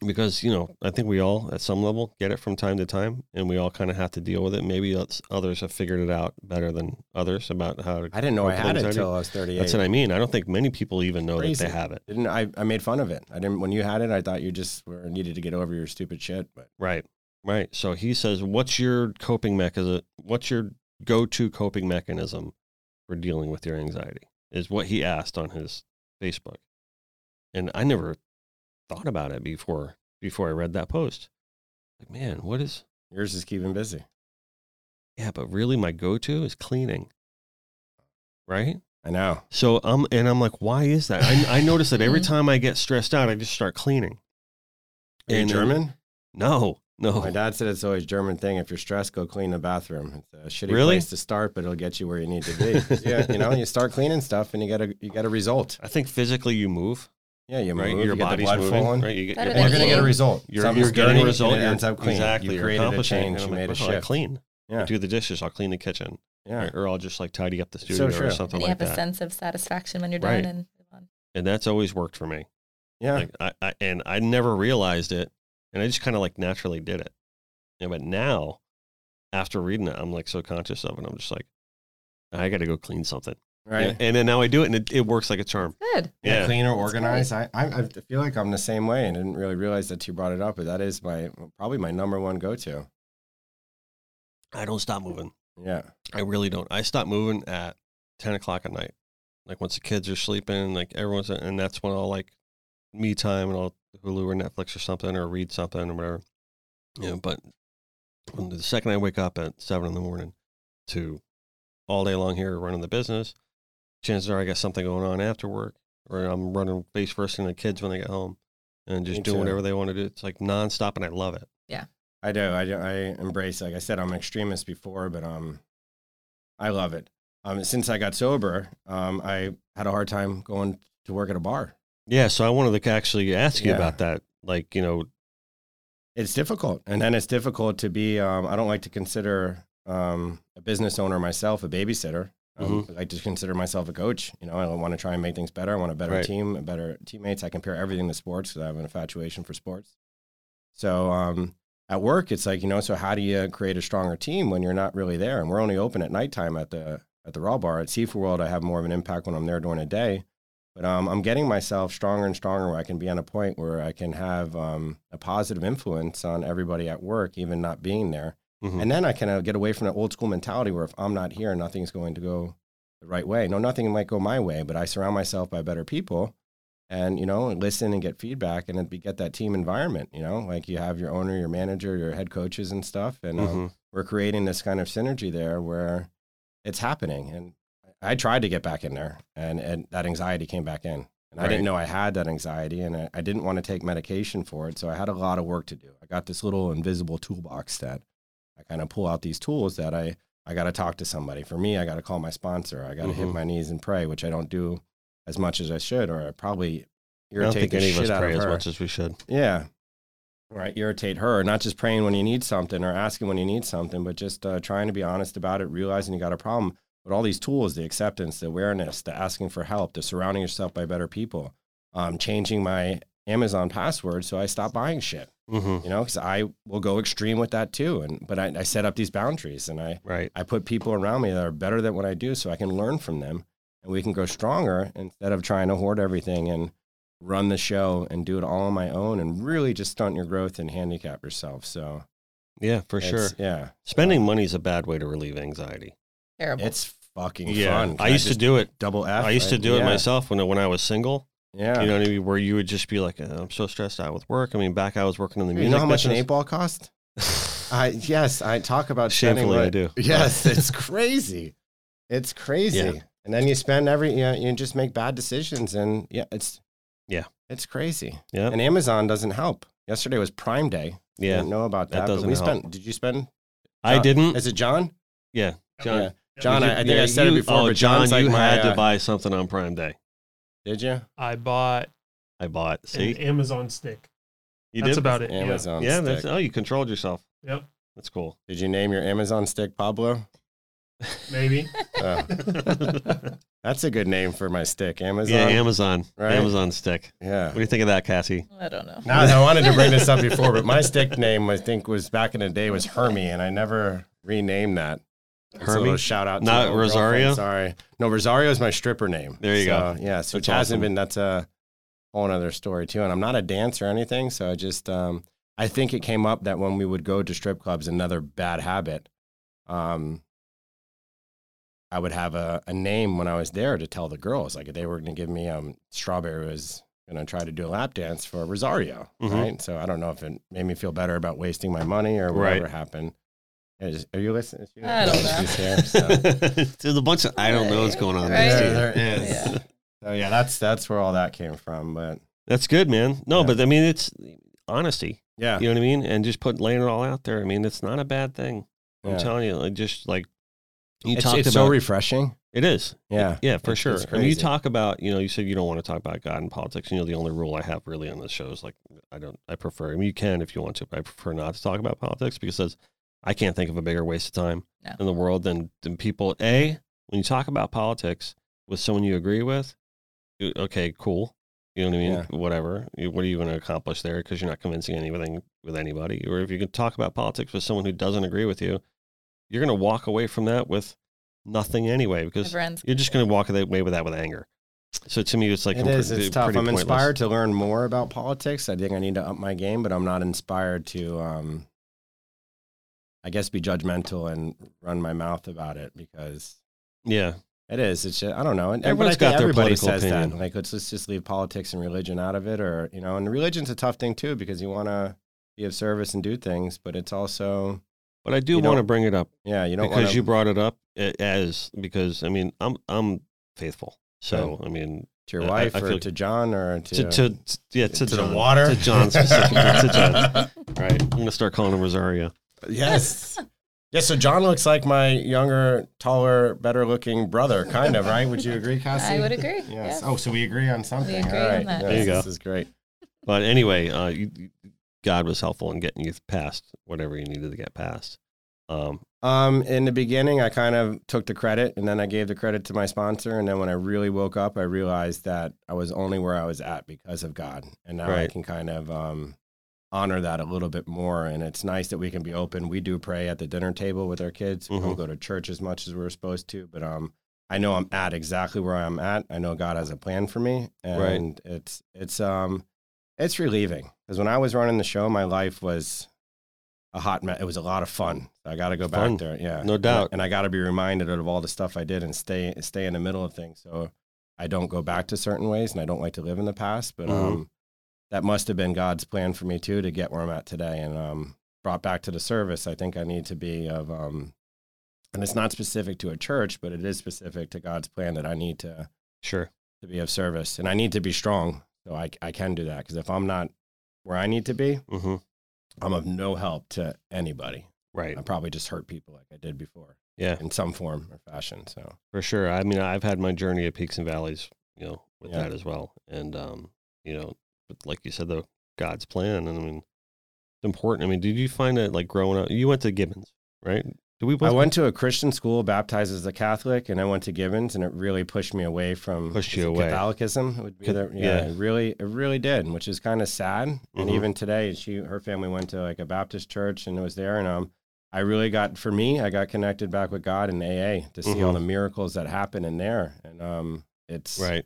Speaker 2: because you know I think we all at some level get it from time to time, and we all kind of have to deal with it. Maybe others have figured it out better than others about how to.
Speaker 3: I didn't know I had it until I was 38.
Speaker 2: That's what I mean. I don't think many people even know
Speaker 3: Crazy.
Speaker 2: that they have it.
Speaker 3: Didn't I? I made fun of it. I didn't. When you had it, I thought you just were needed to get over your stupid shit. But
Speaker 2: Right, right. So he says, "What's your coping mechanism? What's your go-to coping mechanism for dealing with your anxiety?" Is what he asked on his Facebook, and I never thought about it before before I read that post. Like, man, what is
Speaker 3: yours is keeping busy.
Speaker 2: Yeah, but really my go-to is cleaning. Right?
Speaker 3: I know.
Speaker 2: So um and I'm like, why is that? I I notice that every
Speaker 4: Mhm.
Speaker 2: time I get stressed out, I just start cleaning.
Speaker 3: Are
Speaker 2: And, uh,
Speaker 3: German?
Speaker 2: No, no.
Speaker 3: My dad said it's always German thing. If you're stressed, go clean the bathroom. It's a shitty
Speaker 2: Really?
Speaker 3: place to start, but it'll get you where you need to be. yeah, you know, you start cleaning stuff and you get a you get a result.
Speaker 2: I think physically you move,
Speaker 3: Yeah, you move,
Speaker 2: right?
Speaker 3: you
Speaker 2: your
Speaker 3: get the
Speaker 2: body's
Speaker 3: blood
Speaker 2: moving,
Speaker 3: flowing.
Speaker 2: right? You get
Speaker 4: Better
Speaker 2: your
Speaker 4: than
Speaker 3: You're gonna get a result.
Speaker 2: You're,
Speaker 3: Something's
Speaker 2: you're getting
Speaker 3: dirty
Speaker 2: a result.
Speaker 3: and it
Speaker 2: You're-
Speaker 3: ends up clean.
Speaker 2: Exactly.
Speaker 3: You
Speaker 2: you're
Speaker 3: created a change. You
Speaker 2: I'm
Speaker 3: made
Speaker 2: like,
Speaker 3: a
Speaker 2: "Oh, I
Speaker 3: shift.
Speaker 2: clean.
Speaker 3: Yeah,
Speaker 2: I do the dishes. I'll clean the kitchen,
Speaker 3: yeah.
Speaker 2: or I'll just like tidy up the
Speaker 3: So
Speaker 2: studio or
Speaker 3: true.
Speaker 2: something
Speaker 4: And you have a sense of satisfaction when you're
Speaker 2: Right.
Speaker 4: done and.
Speaker 2: And that's always worked for me.
Speaker 3: Yeah.
Speaker 2: Like I, I and I never realized it, and I just kind of like naturally did it. Yeah, but now, after reading it, I'm like so conscious of it. I'm just like, I got to go clean something.
Speaker 3: right.
Speaker 2: And, and then now I do it, and it, it works like a charm.
Speaker 4: Good.
Speaker 3: yeah,
Speaker 2: Yeah.
Speaker 3: clean or organized. I, I I feel like I'm the same way, and didn't really realize that you brought it up. But that is my probably my number one go to.
Speaker 2: I don't stop moving.
Speaker 3: Yeah,
Speaker 2: I really don't. I stop moving at ten o'clock at night. Like once the kids are sleeping, like everyone's, and that's when I'll like me time and I'll Hulu or Netflix or something or read something or whatever. You know, but when the second I wake up at seven in the morning to all day long here running the business, chances are I got something going on after work or I'm running face first in the kids when they get home and just
Speaker 3: Me
Speaker 2: doing
Speaker 3: too.
Speaker 2: whatever they want to do. It's like nonstop and I love it. Yeah.
Speaker 3: I do. I do. I embrace. Like I said, I'm an extremist before, but um, I love it. Um, since I got sober, um, I had a hard time going to work at a bar.
Speaker 2: Yeah. So I wanted to actually ask you
Speaker 3: Yeah.
Speaker 2: about that. Like, you know,
Speaker 3: It's difficult, and then it's difficult to be. Um, I don't like to consider um, a business owner myself a babysitter. Um,
Speaker 2: Mm-hmm.
Speaker 3: I like to consider myself a coach. You know, I want to try and make things better. I want a better
Speaker 2: Right.
Speaker 3: team, a better teammates. I compare everything to sports because I have an infatuation for sports. So um, at work, it's like you know. So how do you create a stronger team when you're not really there? And we're only open at nighttime at the at the Raw Bar at Seafood World. I have more of an impact when I'm there during the day. But um, I'm getting myself stronger and stronger where I can be on a point where I can have um, a positive influence on everybody at work, even not being there.
Speaker 2: Mhm.
Speaker 3: And then I can uh, get away from that old school mentality where if I'm not here, nothing's going to go the right way. No, nothing might go my way, but I surround myself by better people and, you know, listen and get feedback and be, get that team environment, you know, like you have your owner, your manager, your head coaches and stuff. And um,
Speaker 2: Mhm.
Speaker 3: we're creating this kind of synergy there where it's happening. And I tried to get back in there and, and that anxiety came back in. And I didn't know I had that anxiety and I, I didn't want to take medication for it. So I had a lot of work to do. I got this little invisible toolbox that I kind of pull out these tools that I, I got to talk to somebody. For me, I got to call my sponsor. I got to hit
Speaker 2: Mhm.
Speaker 3: my knees and pray, which I don't do as much as I should, or I probably
Speaker 2: I
Speaker 3: irritate
Speaker 2: think
Speaker 3: the
Speaker 2: any of us pray
Speaker 3: of
Speaker 2: as much as we should.
Speaker 3: Yeah. Right. Irritate her, not just praying when you need something or asking when you need something, but just uh, trying to be honest about it, realizing you got a problem. But all these tools, the acceptance, the awareness, the asking for help, the surrounding yourself by better people, um, changing my Amazon password so I stop buying shit,
Speaker 2: hmm
Speaker 3: you know, because I will go extreme with that too. And, but I, I set up these boundaries and I,
Speaker 2: Right.
Speaker 3: I put people around me that are better than what I do so I can learn from them and we can go stronger instead of trying to hoard everything and run the show and do it all on my own and really just stunt your growth and handicap yourself. So
Speaker 2: Yeah, for sure.
Speaker 3: Yeah.
Speaker 2: Spending money is a bad way to relieve anxiety.
Speaker 4: Terrible.
Speaker 3: It's fucking
Speaker 2: Yeah,
Speaker 3: fun.
Speaker 2: I
Speaker 3: Can
Speaker 2: used to do it.
Speaker 3: double F.
Speaker 2: I used to
Speaker 3: right?
Speaker 2: do it myself when when I was single.
Speaker 3: Yeah.
Speaker 2: You know what I mean? Where you would just be like, "Uh, I'm so stressed out with work. I mean, back I was working in the
Speaker 3: you
Speaker 2: music.
Speaker 3: know how much an eight ball cost? I yes, I talk about spending
Speaker 2: Shamefully, I do.
Speaker 3: Yes, it's crazy. It's crazy.
Speaker 2: Yeah.
Speaker 3: And then you spend every you, know, you just make bad decisions and yeah, it's
Speaker 2: Yeah.
Speaker 3: It's crazy.
Speaker 2: yeah,
Speaker 3: And Amazon doesn't help. Yesterday was Prime Day. Yeah. I
Speaker 2: yeah.
Speaker 3: didn't know about
Speaker 2: that
Speaker 3: that.
Speaker 2: doesn't
Speaker 3: we
Speaker 2: help.
Speaker 3: spent did you spend
Speaker 2: I didn't.
Speaker 3: Is it John?
Speaker 2: Yeah, John.
Speaker 3: Yeah. John,
Speaker 2: Did
Speaker 3: I, I think
Speaker 2: yeah,
Speaker 3: I said
Speaker 2: you-
Speaker 3: it before,
Speaker 2: oh,
Speaker 3: but
Speaker 2: John,
Speaker 3: John's like
Speaker 2: you
Speaker 3: my,
Speaker 2: had
Speaker 3: uh,
Speaker 2: to buy something on Prime Day.
Speaker 3: Did you?
Speaker 5: I bought
Speaker 2: I bought.
Speaker 5: an
Speaker 2: See,
Speaker 5: Amazon stick.
Speaker 2: you
Speaker 5: That's
Speaker 2: did.
Speaker 5: about it.
Speaker 3: Amazon
Speaker 2: Yeah,
Speaker 3: stick.
Speaker 2: that's. Oh, you controlled yourself.
Speaker 5: Yep.
Speaker 2: That's cool.
Speaker 3: Did you name your Amazon stick Pablo?
Speaker 5: Maybe.
Speaker 3: Oh, that's a good name for my stick. Amazon.
Speaker 2: yeah, Amazon.
Speaker 3: Right?
Speaker 2: Amazon stick.
Speaker 3: Yeah.
Speaker 2: What do you think of that, Cassie?
Speaker 4: I don't know.
Speaker 3: Now, I wanted to bring this up before, but my stick name I think was back in the day was Hermie, and I never renamed that.
Speaker 2: Hermie?
Speaker 3: shout out to
Speaker 2: Not
Speaker 3: my
Speaker 2: Rosario?
Speaker 3: Sorry, no Rosario is my stripper name.
Speaker 2: There you
Speaker 3: So,
Speaker 2: go.
Speaker 3: Yeah, so it hasn't been. That's a whole other story too. And I'm not a dancer or anything, so I just um, I think it came up that when we would go to strip clubs, another bad habit. Um, I would have a, a name when I was there to tell the girls. Like if they were going to give me um strawberry was going to try to do a lap dance for Rosario,
Speaker 2: Mhm.
Speaker 3: right? So I don't know if it made me feel better about wasting my money or
Speaker 2: Right.
Speaker 3: whatever happened. Is- Are you listening?
Speaker 4: I don't know.
Speaker 3: She's here, so.
Speaker 2: There's a bunch of I don't know what's going on.
Speaker 4: Right.
Speaker 2: there,
Speaker 3: Yeah,
Speaker 2: Steve.
Speaker 3: there
Speaker 2: Yeah.
Speaker 3: So yeah, that's that's where all that came from. But
Speaker 2: That's good, man. No,
Speaker 3: Yeah.
Speaker 2: but I mean, it's honesty.
Speaker 3: yeah,
Speaker 2: You know what I mean? And just put laying it all out there. I mean, it's not a bad thing. I'm
Speaker 3: yeah.
Speaker 2: telling you, like just like you
Speaker 3: it's,
Speaker 2: talked
Speaker 3: it's
Speaker 2: about.
Speaker 3: so refreshing.
Speaker 2: it is.
Speaker 3: Yeah,
Speaker 2: Yeah, for
Speaker 3: It's-
Speaker 2: sure.
Speaker 3: it's
Speaker 2: I mean, you talk about, you know, you said you don't want to talk about God and politics. You know, the only rule I have really on this show is like, I don't, I prefer, I mean, you can if you want to, but I prefer not to talk about politics because it's- I can't think of a bigger waste of time
Speaker 4: No.
Speaker 2: in the world than, than people. A, when you talk about politics with someone you agree with, okay, cool. You know what I mean?
Speaker 3: Yeah.
Speaker 2: Whatever. What are you going to accomplish there? Because you're not convincing anything with anybody. Or if you can talk about politics with someone who doesn't agree with you, you're going to walk away from that with nothing anyway because
Speaker 4: Never
Speaker 2: you're just going to walk away with that with anger. So to me, it's like
Speaker 3: it
Speaker 2: compre-
Speaker 3: is. It's tough. I'm
Speaker 2: pointless.
Speaker 3: inspired to learn more about politics. I think I need to up my game, but I'm not inspired to, um, I guess, be judgmental and run my mouth about it because
Speaker 2: Yeah,
Speaker 3: it is. It's just, I don't know. And,
Speaker 2: Everyone's
Speaker 3: I
Speaker 2: got their
Speaker 3: everybody
Speaker 2: political
Speaker 3: says
Speaker 2: opinion.
Speaker 3: that. Like let's, let's just leave politics and religion out of it, or you know. And religion's a tough thing too because you want to be of service and do things, but it's also
Speaker 2: but I do want to bring it up
Speaker 3: yeah. You don't
Speaker 2: because
Speaker 3: want
Speaker 2: you brought it up as because I mean I'm I'm faithful. So I mean
Speaker 3: to your wife
Speaker 2: I
Speaker 3: or to John or to,
Speaker 2: to, to, yeah to,
Speaker 3: to the water
Speaker 2: to John specifically to John. Right, I'm gonna start calling him Rosario.
Speaker 3: Yes. Yeah, so John looks like my younger, taller, better looking brother, kind of, right? Would you agree, Cassie?
Speaker 4: I would agree.
Speaker 3: Yes.
Speaker 4: Yes.
Speaker 3: Oh, so we agree on something.
Speaker 4: agree
Speaker 3: All
Speaker 4: on
Speaker 3: right.
Speaker 4: that.
Speaker 2: There you go.
Speaker 3: This is great.
Speaker 2: But anyway, uh, you, you- God was helpful in getting you past whatever you needed to get past. Um,
Speaker 3: Um, in the beginning, I kind of took the credit and then I gave the credit to my sponsor. And then when I really woke up, I realized that I was only where I was at because of God. And now I can kind of um, honor that a little bit more. And it's nice that we can be open. We do pray at the dinner table with our kids. We
Speaker 2: Mhm.
Speaker 3: don't go to church as much as we're supposed to, but um, I know I'm at exactly where I'm at. I know God has a plan for me,
Speaker 2: Right.
Speaker 3: and it's it's um it's relieving because when I was running the show, my life was a hot mess. It was a lot of fun. I got to go
Speaker 2: Fun.
Speaker 3: back there. Yeah,
Speaker 2: No doubt.
Speaker 3: And I, got to be reminded of all the stuff I did and stay stay in the middle of things. So I don't go back to certain ways, and I don't like to live in the past. But
Speaker 2: Mhm.
Speaker 3: um, that must have been God's plan for me too to get where I'm at today. And um, brought back to the service, I think I need to be of um, and it's not specific to a church, but it is specific to God's plan that I need to
Speaker 2: Sure.
Speaker 3: to be of service, and I need to be strong so I I can do that. Because if I'm not where I need to be,
Speaker 2: hmm
Speaker 3: I'm of no help to anybody.
Speaker 2: Right.
Speaker 3: I probably just hurt people like I did before
Speaker 2: Yeah,
Speaker 3: in some form or fashion. So
Speaker 2: for sure. I mean, I've had my journey of peaks and valleys, you know, with
Speaker 3: Yeah.
Speaker 2: that as well. And, um, you know, but like you said, the God's plan. And I mean, it's important. I mean, did you find that like growing up, you went to Gibbons, right? Did we
Speaker 3: I
Speaker 2: both
Speaker 3: went to a Christian school, baptized as a Catholic, and I went to Gibbons, and it really pushed me away from
Speaker 2: Pushed you away.
Speaker 3: Catholicism. Would be the, yeah,
Speaker 2: yeah.
Speaker 3: it really, it really did, which is kind of sad. And
Speaker 2: Mhm.
Speaker 3: even today, she, her family went to like a Baptist church, and it was there, and um, I really got, for me, I got connected back with God in AA to see all
Speaker 2: Mhm.
Speaker 3: the miracles that happen in there, and um, it's
Speaker 2: Right.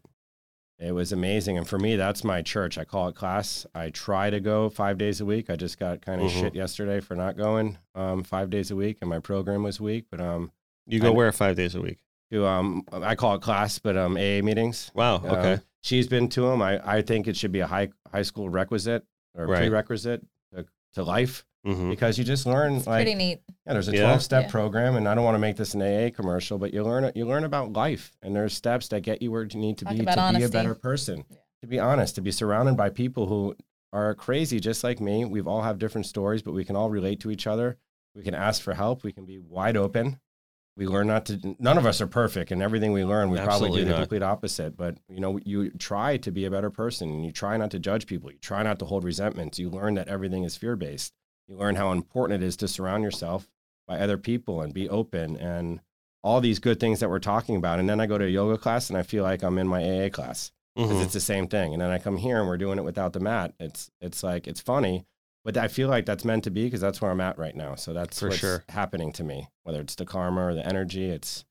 Speaker 3: It was amazing. And for me, that's my church. I call it class. I try to go five days a week. I just got kind of
Speaker 2: Mhm.
Speaker 3: shit yesterday for not going um, five days a week, and my program was weak. But um,
Speaker 2: You go
Speaker 3: I-
Speaker 2: where five days a week?
Speaker 3: to um, I call it class, but um, AA meetings.
Speaker 2: Wow.
Speaker 3: Um,
Speaker 2: Okay.
Speaker 3: she's been to them. I, I think it should be a high high school requisite or
Speaker 2: Right.
Speaker 3: prerequisite to, to life
Speaker 2: hmm
Speaker 3: because you just learn
Speaker 4: It's
Speaker 3: like
Speaker 4: pretty neat.
Speaker 3: yeah, there's a
Speaker 2: Yeah.
Speaker 3: 12 step
Speaker 4: Yeah.
Speaker 3: program, and I don't want to make this an AA commercial, but you learn you learn about life, and there's steps that get you where you need to
Speaker 4: Talk
Speaker 3: be to
Speaker 4: about
Speaker 3: be a better person.
Speaker 4: Yeah.
Speaker 3: To be honest, to be surrounded by people who are crazy just like me. We've all have different stories, but we can all relate to each other. We can ask for help. We can be wide open. We learn not to. None of us are perfect, and everything we learn, we probably
Speaker 2: Absolutely
Speaker 3: do the
Speaker 2: not.
Speaker 3: complete opposite. But you know, you try to be a better person, and you try not to judge people. You try not to hold resentments. You learn that everything is fear based. You learn how important it is to surround yourself by other people and be open and all these good things that we're talking about. And then I go to a yoga class and I feel like I'm in my AA class because
Speaker 2: Mhm.
Speaker 3: it's the same thing. And then I come here and we're doing it without the mat. It's it's like it's funny, but I feel like that's meant to be because that's where I'm at right now. So that's
Speaker 2: For
Speaker 3: what's
Speaker 2: sure.
Speaker 3: happening to me. Whether it's the karma or the energy, it's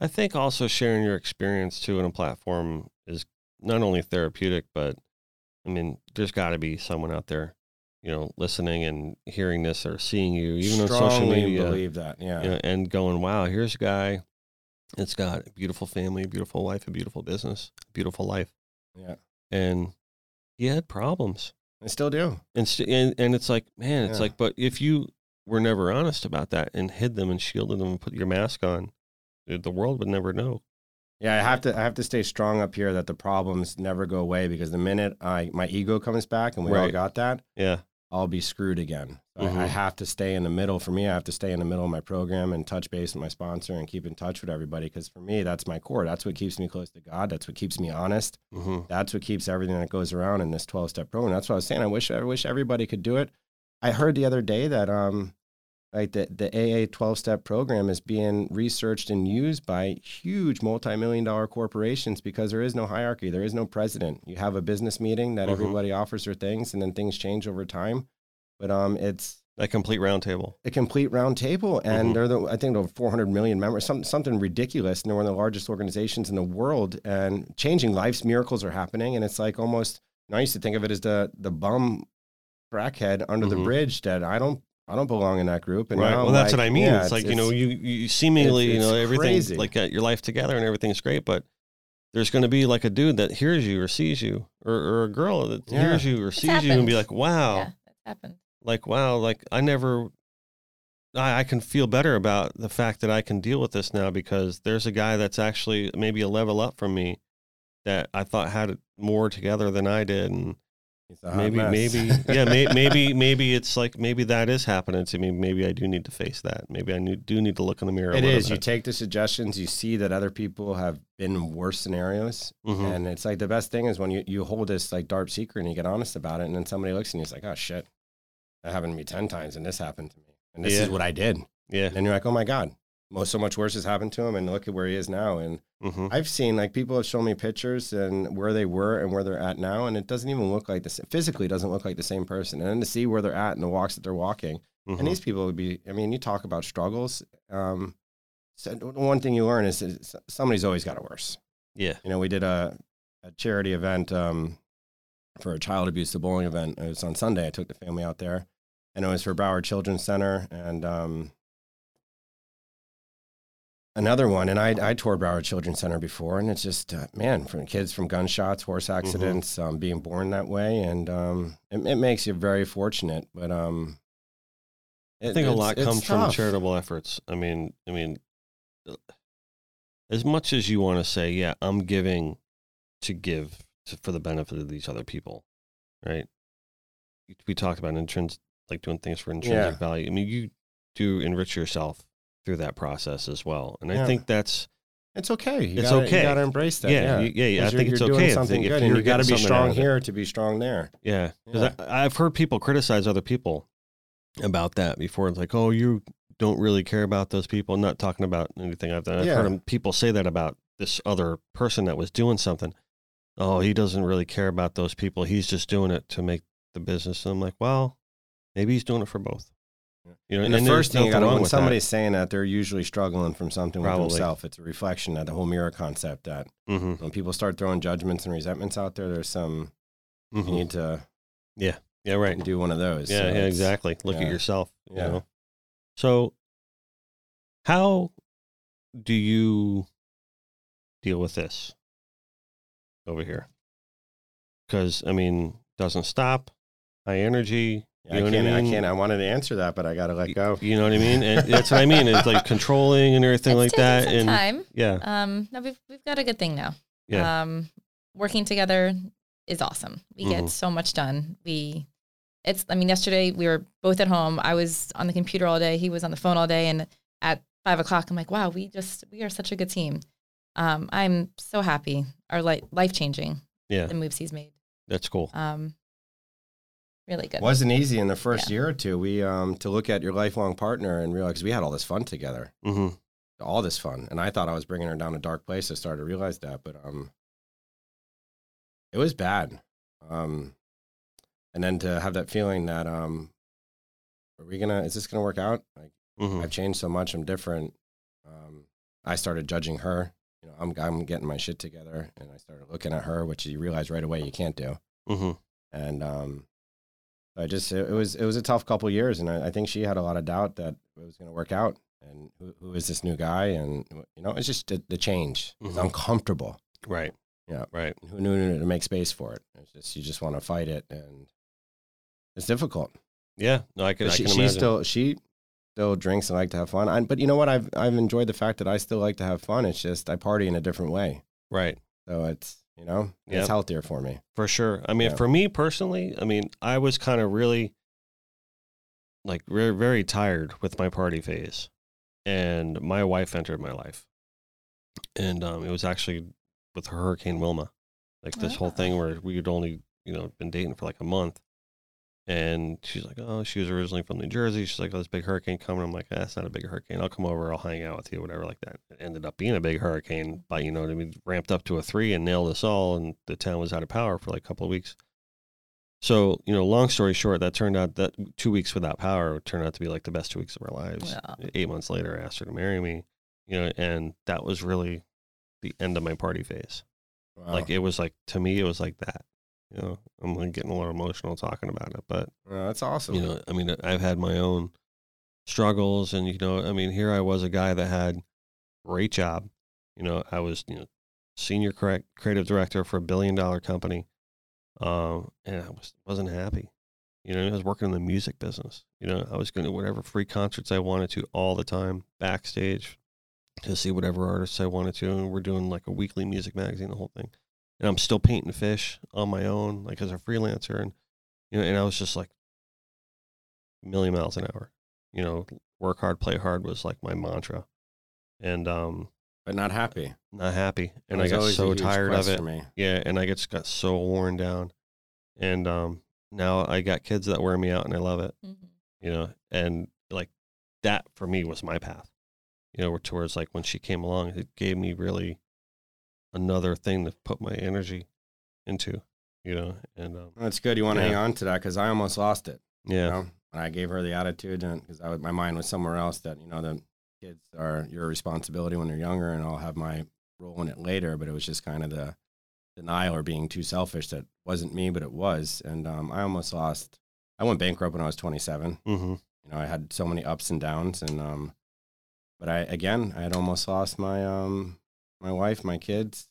Speaker 2: I think also sharing your experience too in a platform is not only therapeutic, but I mean, there's got to be someone out there, you know, listening and hearing this or seeing you, even on social media,
Speaker 3: believe that. Yeah.
Speaker 2: you know, and going, "Wow, here's a guy that's got a beautiful family, a beautiful wife, a beautiful business, a beautiful life,"
Speaker 3: Yeah.
Speaker 2: and he had problems,
Speaker 3: I still do.
Speaker 2: and st- and, and it's like, man, it's
Speaker 3: Yeah.
Speaker 2: like, but if you were never honest about that and hid them and shielded them and put your mask on, the the world would never know.
Speaker 3: Yeah, I have to I have to stay strong up here that the problems never go away because the minute I my ego comes back and we all got that,
Speaker 2: Yeah.
Speaker 3: I'll be screwed again. So I, I
Speaker 2: Mhm.
Speaker 3: have to stay in the middle. For me, I have to stay in the middle of my program and touch base with my sponsor and keep in touch with everybody because for me, that's my core. That's what keeps me close to God. That's what keeps me honest.
Speaker 2: hmm
Speaker 3: That's what keeps everything that goes around in this 12 step program. That's what I was saying. I wish I wish everybody could do it. I heard the other day that um like the, the AA 12 step program is being researched and used by huge multi-million dollar corporations because there is no hierarchy. There is no president. You have a business meeting that
Speaker 2: Mhm.
Speaker 3: everybody offers their things and then things change over time. But um it's
Speaker 2: A complete roundtable.
Speaker 3: a complete round table, and
Speaker 2: Mhm.
Speaker 3: they're the I think they're 400 million members, some, something ridiculous, and they're one of the largest organizations in the world. And changing lives, miracles are happening, and it's like almost. I used to think of it as the the bum crackhead under the
Speaker 2: Mhm.
Speaker 3: bridge that I don't I don't belong in that group. And
Speaker 2: right. Well, that's
Speaker 3: like,
Speaker 2: what I mean.
Speaker 3: yeah,
Speaker 2: it's, like you know, you you seemingly
Speaker 3: it's-
Speaker 2: you know
Speaker 3: it's
Speaker 2: everything's
Speaker 3: crazy.
Speaker 2: like got your life together and everything's great, but there's going to be like a dude that hears you or sees you, or, or a girl that
Speaker 3: Yeah.
Speaker 2: hears you or sees you and be like, wow,
Speaker 4: Yeah, that's happened.
Speaker 2: like wow, like I never. I, I can feel better about the fact that I can deal with this now because there's a guy that's actually maybe a level up from me that I thought had it more together than I did, and
Speaker 3: It's a hot
Speaker 2: maybe
Speaker 3: mess.
Speaker 2: maybe yeah may, maybe maybe it's like maybe that is happening to me maybe i do need to face that maybe i need, do need to look in the mirror
Speaker 3: It is. You take the suggestions, you see that other people have been in worse scenarios.
Speaker 2: Mhm.
Speaker 3: And it's like the best thing is when you, you hold this like dark secret and you get honest about it, and then somebody looks and you's like, oh shit, that happened to me 10 times and this happened to me. And this
Speaker 2: Yeah.
Speaker 3: is what I did.
Speaker 2: yeah
Speaker 3: And then you're like, oh my God, most so much worse has happened to him. And look at where he is now. And
Speaker 2: hmm
Speaker 3: I've seen like people have shown me pictures and where they were and where they're at now. And it doesn't even look like this physically doesn't look like the same person. And then to see where they're at and the walks that they're walking.
Speaker 2: Mm-hmm.
Speaker 3: And these people would be, I mean, you talk about struggles. Um, so one thing you learn is, is somebody's always got it worse.
Speaker 2: Yeah.
Speaker 3: You know, we did a, a charity event um, for a child abuse, the bowling event. It was on Sunday. I took the family out there, and it was for Broward Children's Center and um, another one. And I I toured Broward Children's Center before, and it's just uh, man, from kids from gunshots, horse accidents, um, being born that way, and um, it, it makes you very fortunate. But um,
Speaker 2: I think a lot comes from charitable efforts. I mean, I mean, as much as you want to say, yeah, I'm giving to give to, for the benefit of these other people, right? We talked about intrins like doing things for intrinsic
Speaker 3: Yeah.
Speaker 2: value. I mean, you do enrich yourself through that process as well, and I think that's
Speaker 3: It's okay. You
Speaker 2: It's
Speaker 3: gotta,
Speaker 2: okay.
Speaker 3: You got to embrace that.
Speaker 2: Yeah,
Speaker 3: Yeah,
Speaker 2: you- yeah, yeah, I think
Speaker 3: you're,
Speaker 2: it's
Speaker 3: you're
Speaker 2: okay
Speaker 3: doing something
Speaker 2: if
Speaker 3: good, and you got to be strong here to be strong there.
Speaker 2: Yeah, because
Speaker 3: Yeah.
Speaker 2: I've heard people criticize other people about that before. It's like, oh, you don't really care about those people. I'm not talking about anything I've done. I've
Speaker 3: Yeah.
Speaker 2: heard people say that about this other person that was doing something. Oh, he doesn't really care about those people. He's just doing it to make the business. And I'm like, well, maybe he's doing it for both. You know,
Speaker 3: And the first thing you got to when
Speaker 2: with that.
Speaker 3: somebody's saying that, they're usually struggling from something
Speaker 2: Probably.
Speaker 3: with themselves. It's a reflection of the whole mirror concept. That
Speaker 2: Mhm,
Speaker 3: when people start throwing judgments and resentments out there, there's some
Speaker 2: mhm.
Speaker 3: you need to
Speaker 2: Yeah, yeah, right.
Speaker 3: do one of those.
Speaker 2: Yeah,
Speaker 3: So
Speaker 2: yeah, exactly. Look at yourself. You
Speaker 3: Yeah.
Speaker 2: know? So, how do you deal with this over here? Because I mean, doesn't stop. High energy.
Speaker 3: Yeah,
Speaker 2: You know
Speaker 3: I
Speaker 2: what
Speaker 3: can't.
Speaker 2: I
Speaker 3: I,
Speaker 2: mean?
Speaker 3: can't. I wanted to answer that, but I got to let go.
Speaker 2: You know what I mean? And that's what I mean. It's like controlling and everything
Speaker 4: it's
Speaker 2: like that.
Speaker 4: some
Speaker 2: And
Speaker 4: time.
Speaker 2: yeah,
Speaker 4: Um, no, we've we've got a good thing now.
Speaker 2: yeah,
Speaker 4: Um, working together is awesome. We
Speaker 2: Mhm.
Speaker 4: get so much done. We, it's. I mean, yesterday we were both at home. I was on the computer all day. He was on the phone all day. And at five o'clock, I'm like, wow, we just we are such a good team. Um, I'm so happy. Our life life changing.
Speaker 2: yeah.
Speaker 4: The moves he's made.
Speaker 2: That's cool.
Speaker 4: Um, really good.
Speaker 3: wasn't easy in the first
Speaker 4: Yeah.
Speaker 3: year or two. We um to look at your lifelong partner and realize 'cause we had all this fun together,
Speaker 2: hmm
Speaker 3: all this fun, and I thought I was bringing her down a dark place. I started to realize that, but um, it was bad. Um, and then to have that feeling that um, are we gonna? Is this gonna work out? Like
Speaker 2: hmm
Speaker 3: I've changed so much. I'm different. Um, I started judging her. You know, I'm I'm getting my shit together, and I started looking at her, which you realize right away you can't do.
Speaker 2: hmm
Speaker 3: And um, I just it, it was it was a tough couple years, and I, I think she had a lot of doubt that it was going to work out. And who, who is this new guy? And you know, it's just the, the change. It's
Speaker 2: Mhm.
Speaker 3: uncomfortable.
Speaker 2: Right.
Speaker 3: Yeah.
Speaker 2: Right.
Speaker 3: Who knew to make space for it? It's just you just want to fight it, and it's difficult.
Speaker 2: Yeah. No, I can.
Speaker 3: But
Speaker 2: I
Speaker 3: she,
Speaker 2: can
Speaker 3: she still she still drinks and like to have fun. I, but you know what? I've I've enjoyed the fact that I still like to have fun. It's just I party in a different way,
Speaker 2: right.
Speaker 3: so it's you know
Speaker 2: Yep.
Speaker 3: it's healthier for me.
Speaker 2: For sure. I mean,
Speaker 3: Yeah.
Speaker 2: for me personally, I mean, I was kind of really like very, very tired with my party phase. And my wife entered my life. And um, it was actually with Hurricane Wilma, like this whole thing where we had only, you know, been dating for like a month. And she's like, oh, she was originally from New Jersey. She's like, oh, this big hurricane coming. I'm like, that's not a big hurricane. I'll come over. I'll hang out with you, whatever, like that. It ended up being a big hurricane, but you know what I mean? Ramped up to a three and nailed us all. And the town was out of power for like a couple of weeks. So, you know, long story short, that turned out that two weeks without power turned out to be like the best two weeks of our lives.
Speaker 4: Yeah.
Speaker 2: Eight months later, I asked her to marry me, you know, and that was really the end of my party phase.
Speaker 3: Wow.
Speaker 2: Like it was like, to me, it was like that. You know, I'm like getting a little emotional talking about it, but
Speaker 3: that's awesome.
Speaker 2: you know, I mean, I've had my own struggles, and you know, I mean, here I was a guy that had great job. You know, I was you know senior correct creative director for a billion dollar company, um, and I was wasn't happy. You know, I was working in the music business. You know, I was going to whatever free concerts I wanted to all the time backstage to see whatever artists I wanted to, and we're doing like a weekly music magazine, the whole thing. And I'm still painting fish on my own, like as a freelancer, and you know, and I was just like a million miles an hour. You know, work hard, play hard was like my mantra, and um,
Speaker 3: but not happy.
Speaker 2: not happy, and I got so tired of it.
Speaker 3: Me.
Speaker 2: Yeah, and I just got so worn down, and um, now I got kids that wear me out, and I love it.
Speaker 4: Mhm.
Speaker 2: You know, and like that for me was my path. You know, towards like when she came along, it gave me really another thing to put my energy into. You know, and um,
Speaker 3: That's good. You want to
Speaker 2: Yeah.
Speaker 3: hang on to that because I almost lost it.
Speaker 2: yeah,
Speaker 3: You know, and I gave her the attitude, and because I was, my mind was somewhere else. That you know, the kids are your responsibility when they're younger, and I'll have my role in it later. But it was just kind of the denial or being too selfish that wasn't me, but it was. And um, I almost lost. I went bankrupt when I was 27.
Speaker 2: Mm-hmm.
Speaker 3: You know, I had so many ups and downs, and um, but I again, I had almost lost my um, my wife, my kids,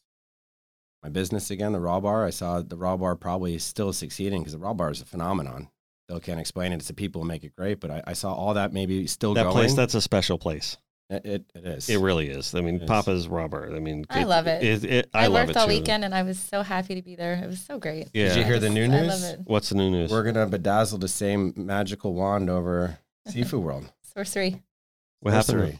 Speaker 3: my business again. The raw bar. I saw the raw bar probably still succeeding because the raw bar is a phenomenon. Still can't explain it. It's the people who make it great, but I, I saw all that maybe still
Speaker 2: That
Speaker 3: going.
Speaker 2: place, that's a special place.
Speaker 3: it, it, it is.
Speaker 2: It really is. I mean,
Speaker 3: It is.
Speaker 2: Papa's Raw Bar. I mean,
Speaker 4: I love it.
Speaker 2: it, I,
Speaker 4: I,
Speaker 2: love
Speaker 4: worked
Speaker 2: it
Speaker 4: all
Speaker 2: too.
Speaker 4: weekend and I was so happy to be there. It was so great.
Speaker 2: Yeah.
Speaker 3: Did you hear the new
Speaker 4: I
Speaker 3: news?
Speaker 4: love it.
Speaker 2: What's the new news?
Speaker 3: We're gonna bedazzle the same magical wand over Seafood World.
Speaker 4: Sorcery.
Speaker 2: what happened?
Speaker 3: Sorcery.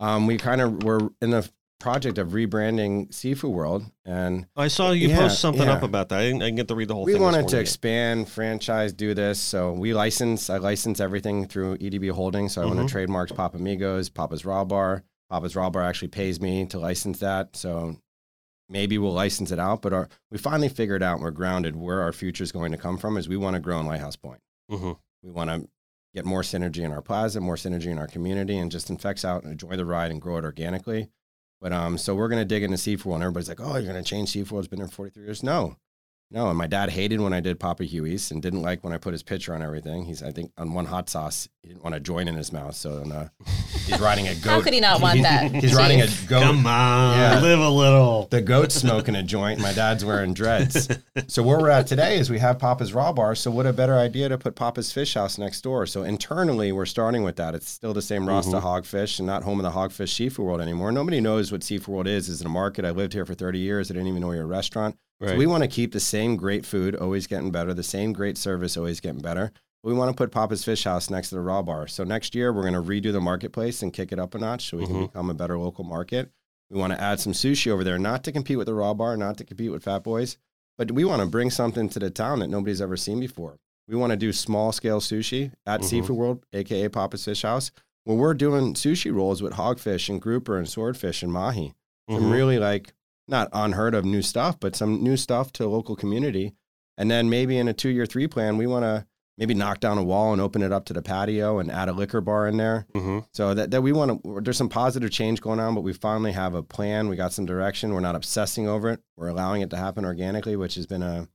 Speaker 3: Um, we kind of were in the project of rebranding Seafood World, and
Speaker 2: I saw you
Speaker 3: Yeah,
Speaker 2: post something
Speaker 3: yeah.
Speaker 2: up about that. I didn't, I didn't get to read the whole
Speaker 3: we
Speaker 2: thing. this
Speaker 3: wanted to expand, franchise, do this. So we license. I license everything through EDB Holdings. So I want
Speaker 2: Mhm.
Speaker 3: to trademarks Papa Amigos, Papa's Raw Bar. Papa's Raw Bar actually pays me to license that. So maybe we'll license it out. But our, we finally figured out we're grounded where our future is going to come from. Is we want to grow in Lighthouse Point.
Speaker 2: Mhm.
Speaker 3: We want to get more synergy in our plaza, more synergy in our community, and just infects out and enjoy the ride and grow it organically. But um, so we're gonna dig into Seafood, and everybody's like, "Oh, you're gonna change Seafood? It's been there 43 years." No, no. And my dad hated when I did Papa Huey's, and didn't like when I put his picture on everything. He's, I think, on one hot sauce, he didn't want to join in his mouth. So uh, he's riding a goat.
Speaker 4: How could he not want that?
Speaker 3: He's riding a goat.
Speaker 2: Come on,
Speaker 3: Yeah.
Speaker 2: live a little.
Speaker 3: The goat's smoking a joint. My dad's wearing dreads. So where we're at today is we have Papa's Raw Bar. So what a better idea to put Papa's Fish House next door. So internally, we're starting with that. It's still the same Rasta Hogfish and not home of the Hogfish Seafood World anymore. Nobody knows what Seafood World is. Is it a market? I lived here for 30 years. I didn't even know you're a restaurant. So we want to keep the same great food, always getting better, the same great service, always getting better. We want to put Papa's Fish House next to the Raw Bar. So next year, we're going to redo the marketplace and kick it up a notch so we can
Speaker 2: Mhm.
Speaker 3: become a better local market. We want to add some sushi over there, not to compete with the Raw Bar, not to compete with Fat Boys, but we want to bring something to the town that nobody's ever seen before. We want to do small scale sushi at
Speaker 2: Mhm.
Speaker 3: Seafood World, aka Papa's Fish House, where we're doing sushi rolls with hogfish and grouper and swordfish and mahi some
Speaker 2: Mhm.
Speaker 3: really like not unheard of new stuff, but some new stuff to local community. And then maybe in a two year three plan, we want to maybe knock down a wall and open it up to the patio and add a liquor bar in there.
Speaker 2: Mhm.
Speaker 3: So that, that we want to, there's some positive change going on, but we finally have a plan. We got some direction. We're not obsessing over it. We're allowing it to happen organically, which has been a,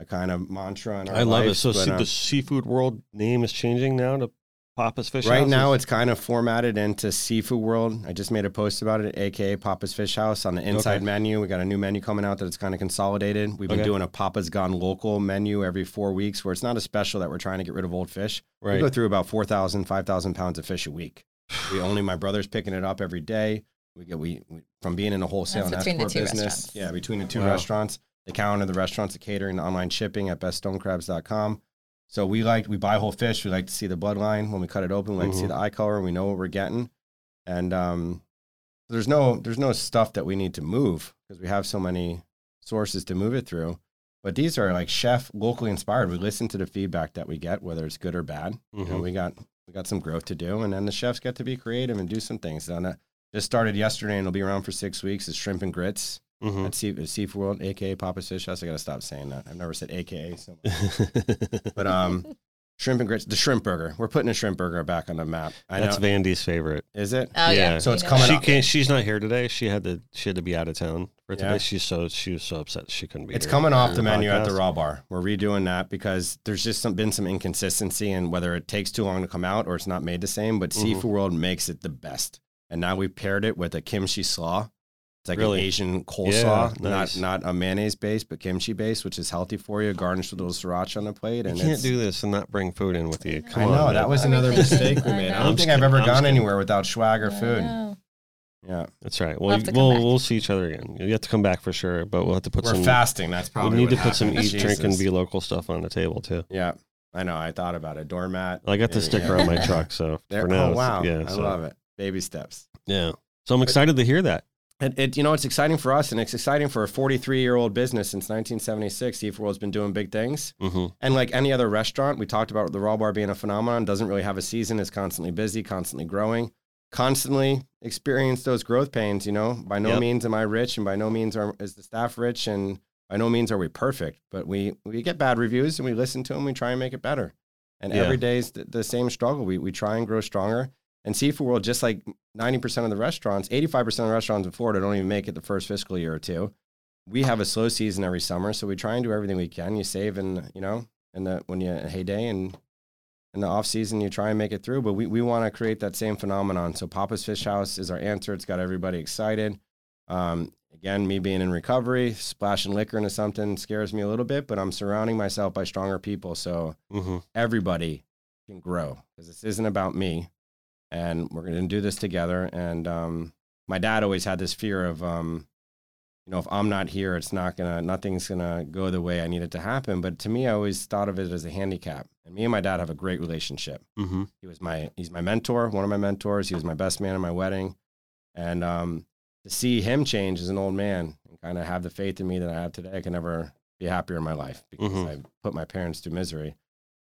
Speaker 3: a kind of mantra in our
Speaker 2: I love it. So
Speaker 3: but,
Speaker 2: see,
Speaker 3: uh,
Speaker 2: the seafood world name is changing now to Papa's Fish
Speaker 3: Right
Speaker 2: House?
Speaker 3: now, it's kind of formatted into Seafood World. I just made a post about it, aka Papa's Fish House. On the inside
Speaker 2: Okay.
Speaker 3: menu, we got a new menu coming out that it's kind of consolidated. We've been
Speaker 2: Okay.
Speaker 3: doing a Papa's Gone Local menu every four weeks, where it's not a special that we're trying to get rid of old fish. We
Speaker 2: right.
Speaker 3: go through about 4,000, 5,000 pounds of fish a week. We only my brother's picking it up every day. We get we, we from being in a wholesale
Speaker 4: That's
Speaker 3: and export business. Yeah, between the two
Speaker 2: Wow.
Speaker 3: restaurants, the counter, the restaurants, the catering, the online shipping at beststonecrabs.com. So we like we buy whole fish. We like to see the bloodline when we cut it open. We like to see
Speaker 2: Mhm.
Speaker 3: the eye color. We know what we're getting, and um, there's no there's no stuff that we need to move because we have so many sources to move it through. But these are like chef locally inspired. We listen to the feedback that we get, whether it's good or bad. You know,
Speaker 2: Mhm.
Speaker 3: we got we got some growth to do, and then the chefs get to be creative and do some things. And just started yesterday, and it'll be around for six weeks. Is shrimp and grits
Speaker 2: Mhm.
Speaker 3: at sea, at Seafood World, aka Papa's Fish House. I got to stop saying that. I've never said AKA so much. But um, shrimp and grits, the shrimp burger. We're putting a shrimp burger back on the map. I
Speaker 2: That's
Speaker 3: know.
Speaker 2: Vandy's favorite.
Speaker 3: Is it?
Speaker 4: Oh yeah.
Speaker 2: Yeah.
Speaker 3: So it's coming.
Speaker 2: She
Speaker 3: up.
Speaker 2: can't. She's not here today. She had to. She had to be out of town for today.
Speaker 3: Yeah.
Speaker 2: She's so. She was so upset she couldn't be.
Speaker 3: It's
Speaker 2: here
Speaker 3: coming off the
Speaker 2: your
Speaker 3: menu at the. Raw Bar. We're redoing that because there's just some, been some inconsistency in whether it takes too long to come out or it's not made the same. But
Speaker 2: Mhm.
Speaker 3: Seafood World makes it the best. And now we've paired it with a kimchi slaw. It's like
Speaker 2: Really?
Speaker 3: an Asian coleslaw,
Speaker 2: Yeah, nice.
Speaker 3: not not a mayonnaise base, but kimchi base, which is healthy for you. Garnished with a little sriracha on the plate,
Speaker 2: You
Speaker 3: and
Speaker 2: can't
Speaker 3: it's,
Speaker 2: do this and not bring food in with you. Come
Speaker 3: I
Speaker 2: on,
Speaker 3: know
Speaker 2: man.
Speaker 3: that was another mistake we made. I
Speaker 4: know.
Speaker 3: don't
Speaker 2: I'm
Speaker 3: think
Speaker 2: just
Speaker 3: I've ever.
Speaker 2: I'm
Speaker 3: gone
Speaker 2: just kidding.
Speaker 3: anywhere without swag or food.
Speaker 4: know.
Speaker 3: Yeah,
Speaker 2: That's right.
Speaker 4: We'll
Speaker 2: Well, we'll we'll see each other again. You have to come back for sure, but we'll have to put
Speaker 3: we're
Speaker 2: some.
Speaker 3: fasting. That's probably
Speaker 2: We
Speaker 3: probably
Speaker 2: need to
Speaker 3: what
Speaker 2: put some
Speaker 3: happened.
Speaker 2: eat, drink, and be local stuff on the table too.
Speaker 3: Yeah, I know. I thought about it. Doormat.
Speaker 2: I got the
Speaker 3: maybe,
Speaker 2: sticker
Speaker 3: yeah.
Speaker 2: on my truck, so
Speaker 3: There,
Speaker 2: for now,
Speaker 3: oh wow!
Speaker 2: yeah,
Speaker 3: I
Speaker 2: so,
Speaker 3: love it. Baby steps.
Speaker 2: Yeah, so I'm excited to hear that.
Speaker 3: It, it, you know, it's exciting for us, and it's exciting for a 43 year old business since 1976. Seafood World's been doing big things,
Speaker 2: hmm
Speaker 3: and like any other restaurant, we talked about the Raw Bar being a phenomenon. Doesn't really have a season. Is constantly busy, constantly growing, constantly experience those growth pains. You know, by no
Speaker 2: Yep.
Speaker 3: means am I rich, and by no means are, is the staff rich, and by no means are we perfect. But we we get bad reviews, and we listen to them. We try and make it better. And
Speaker 2: Yeah.
Speaker 3: every day is the, the same struggle. We we try and grow stronger. And Seafood World, just like 90% of the restaurants, 85% of the restaurants in Florida don't even make it the first fiscal year or two. We have a slow season every summer, so we try and do everything we can. You save in, you know, in the when you heyday and in the off season you try and make it through. But we, we want to create that same phenomenon. So Papa's Fish House is our answer. It's got everybody excited. Um, again, me being in recovery, splashing liquor into something scares me a little bit, but I'm surrounding myself by stronger people. So
Speaker 2: Mm-hmm.
Speaker 3: everybody can grow because this isn't about me and we're going to do this together. And um, my dad always had this fear of um, you know if i'm not here it's not gonna nothing's gonna go the way i need it to happen. But to me i always thought of it as a handicap. And me and my dad have a great relationship.
Speaker 2: Mm-hmm.
Speaker 3: he was my he's my mentor one of my mentors. He was my best man at my wedding. And um, to see him change as an old man and kind of have the faith in me that i have today i can never be happier in my life because
Speaker 2: Mhm.
Speaker 3: i put my parents through misery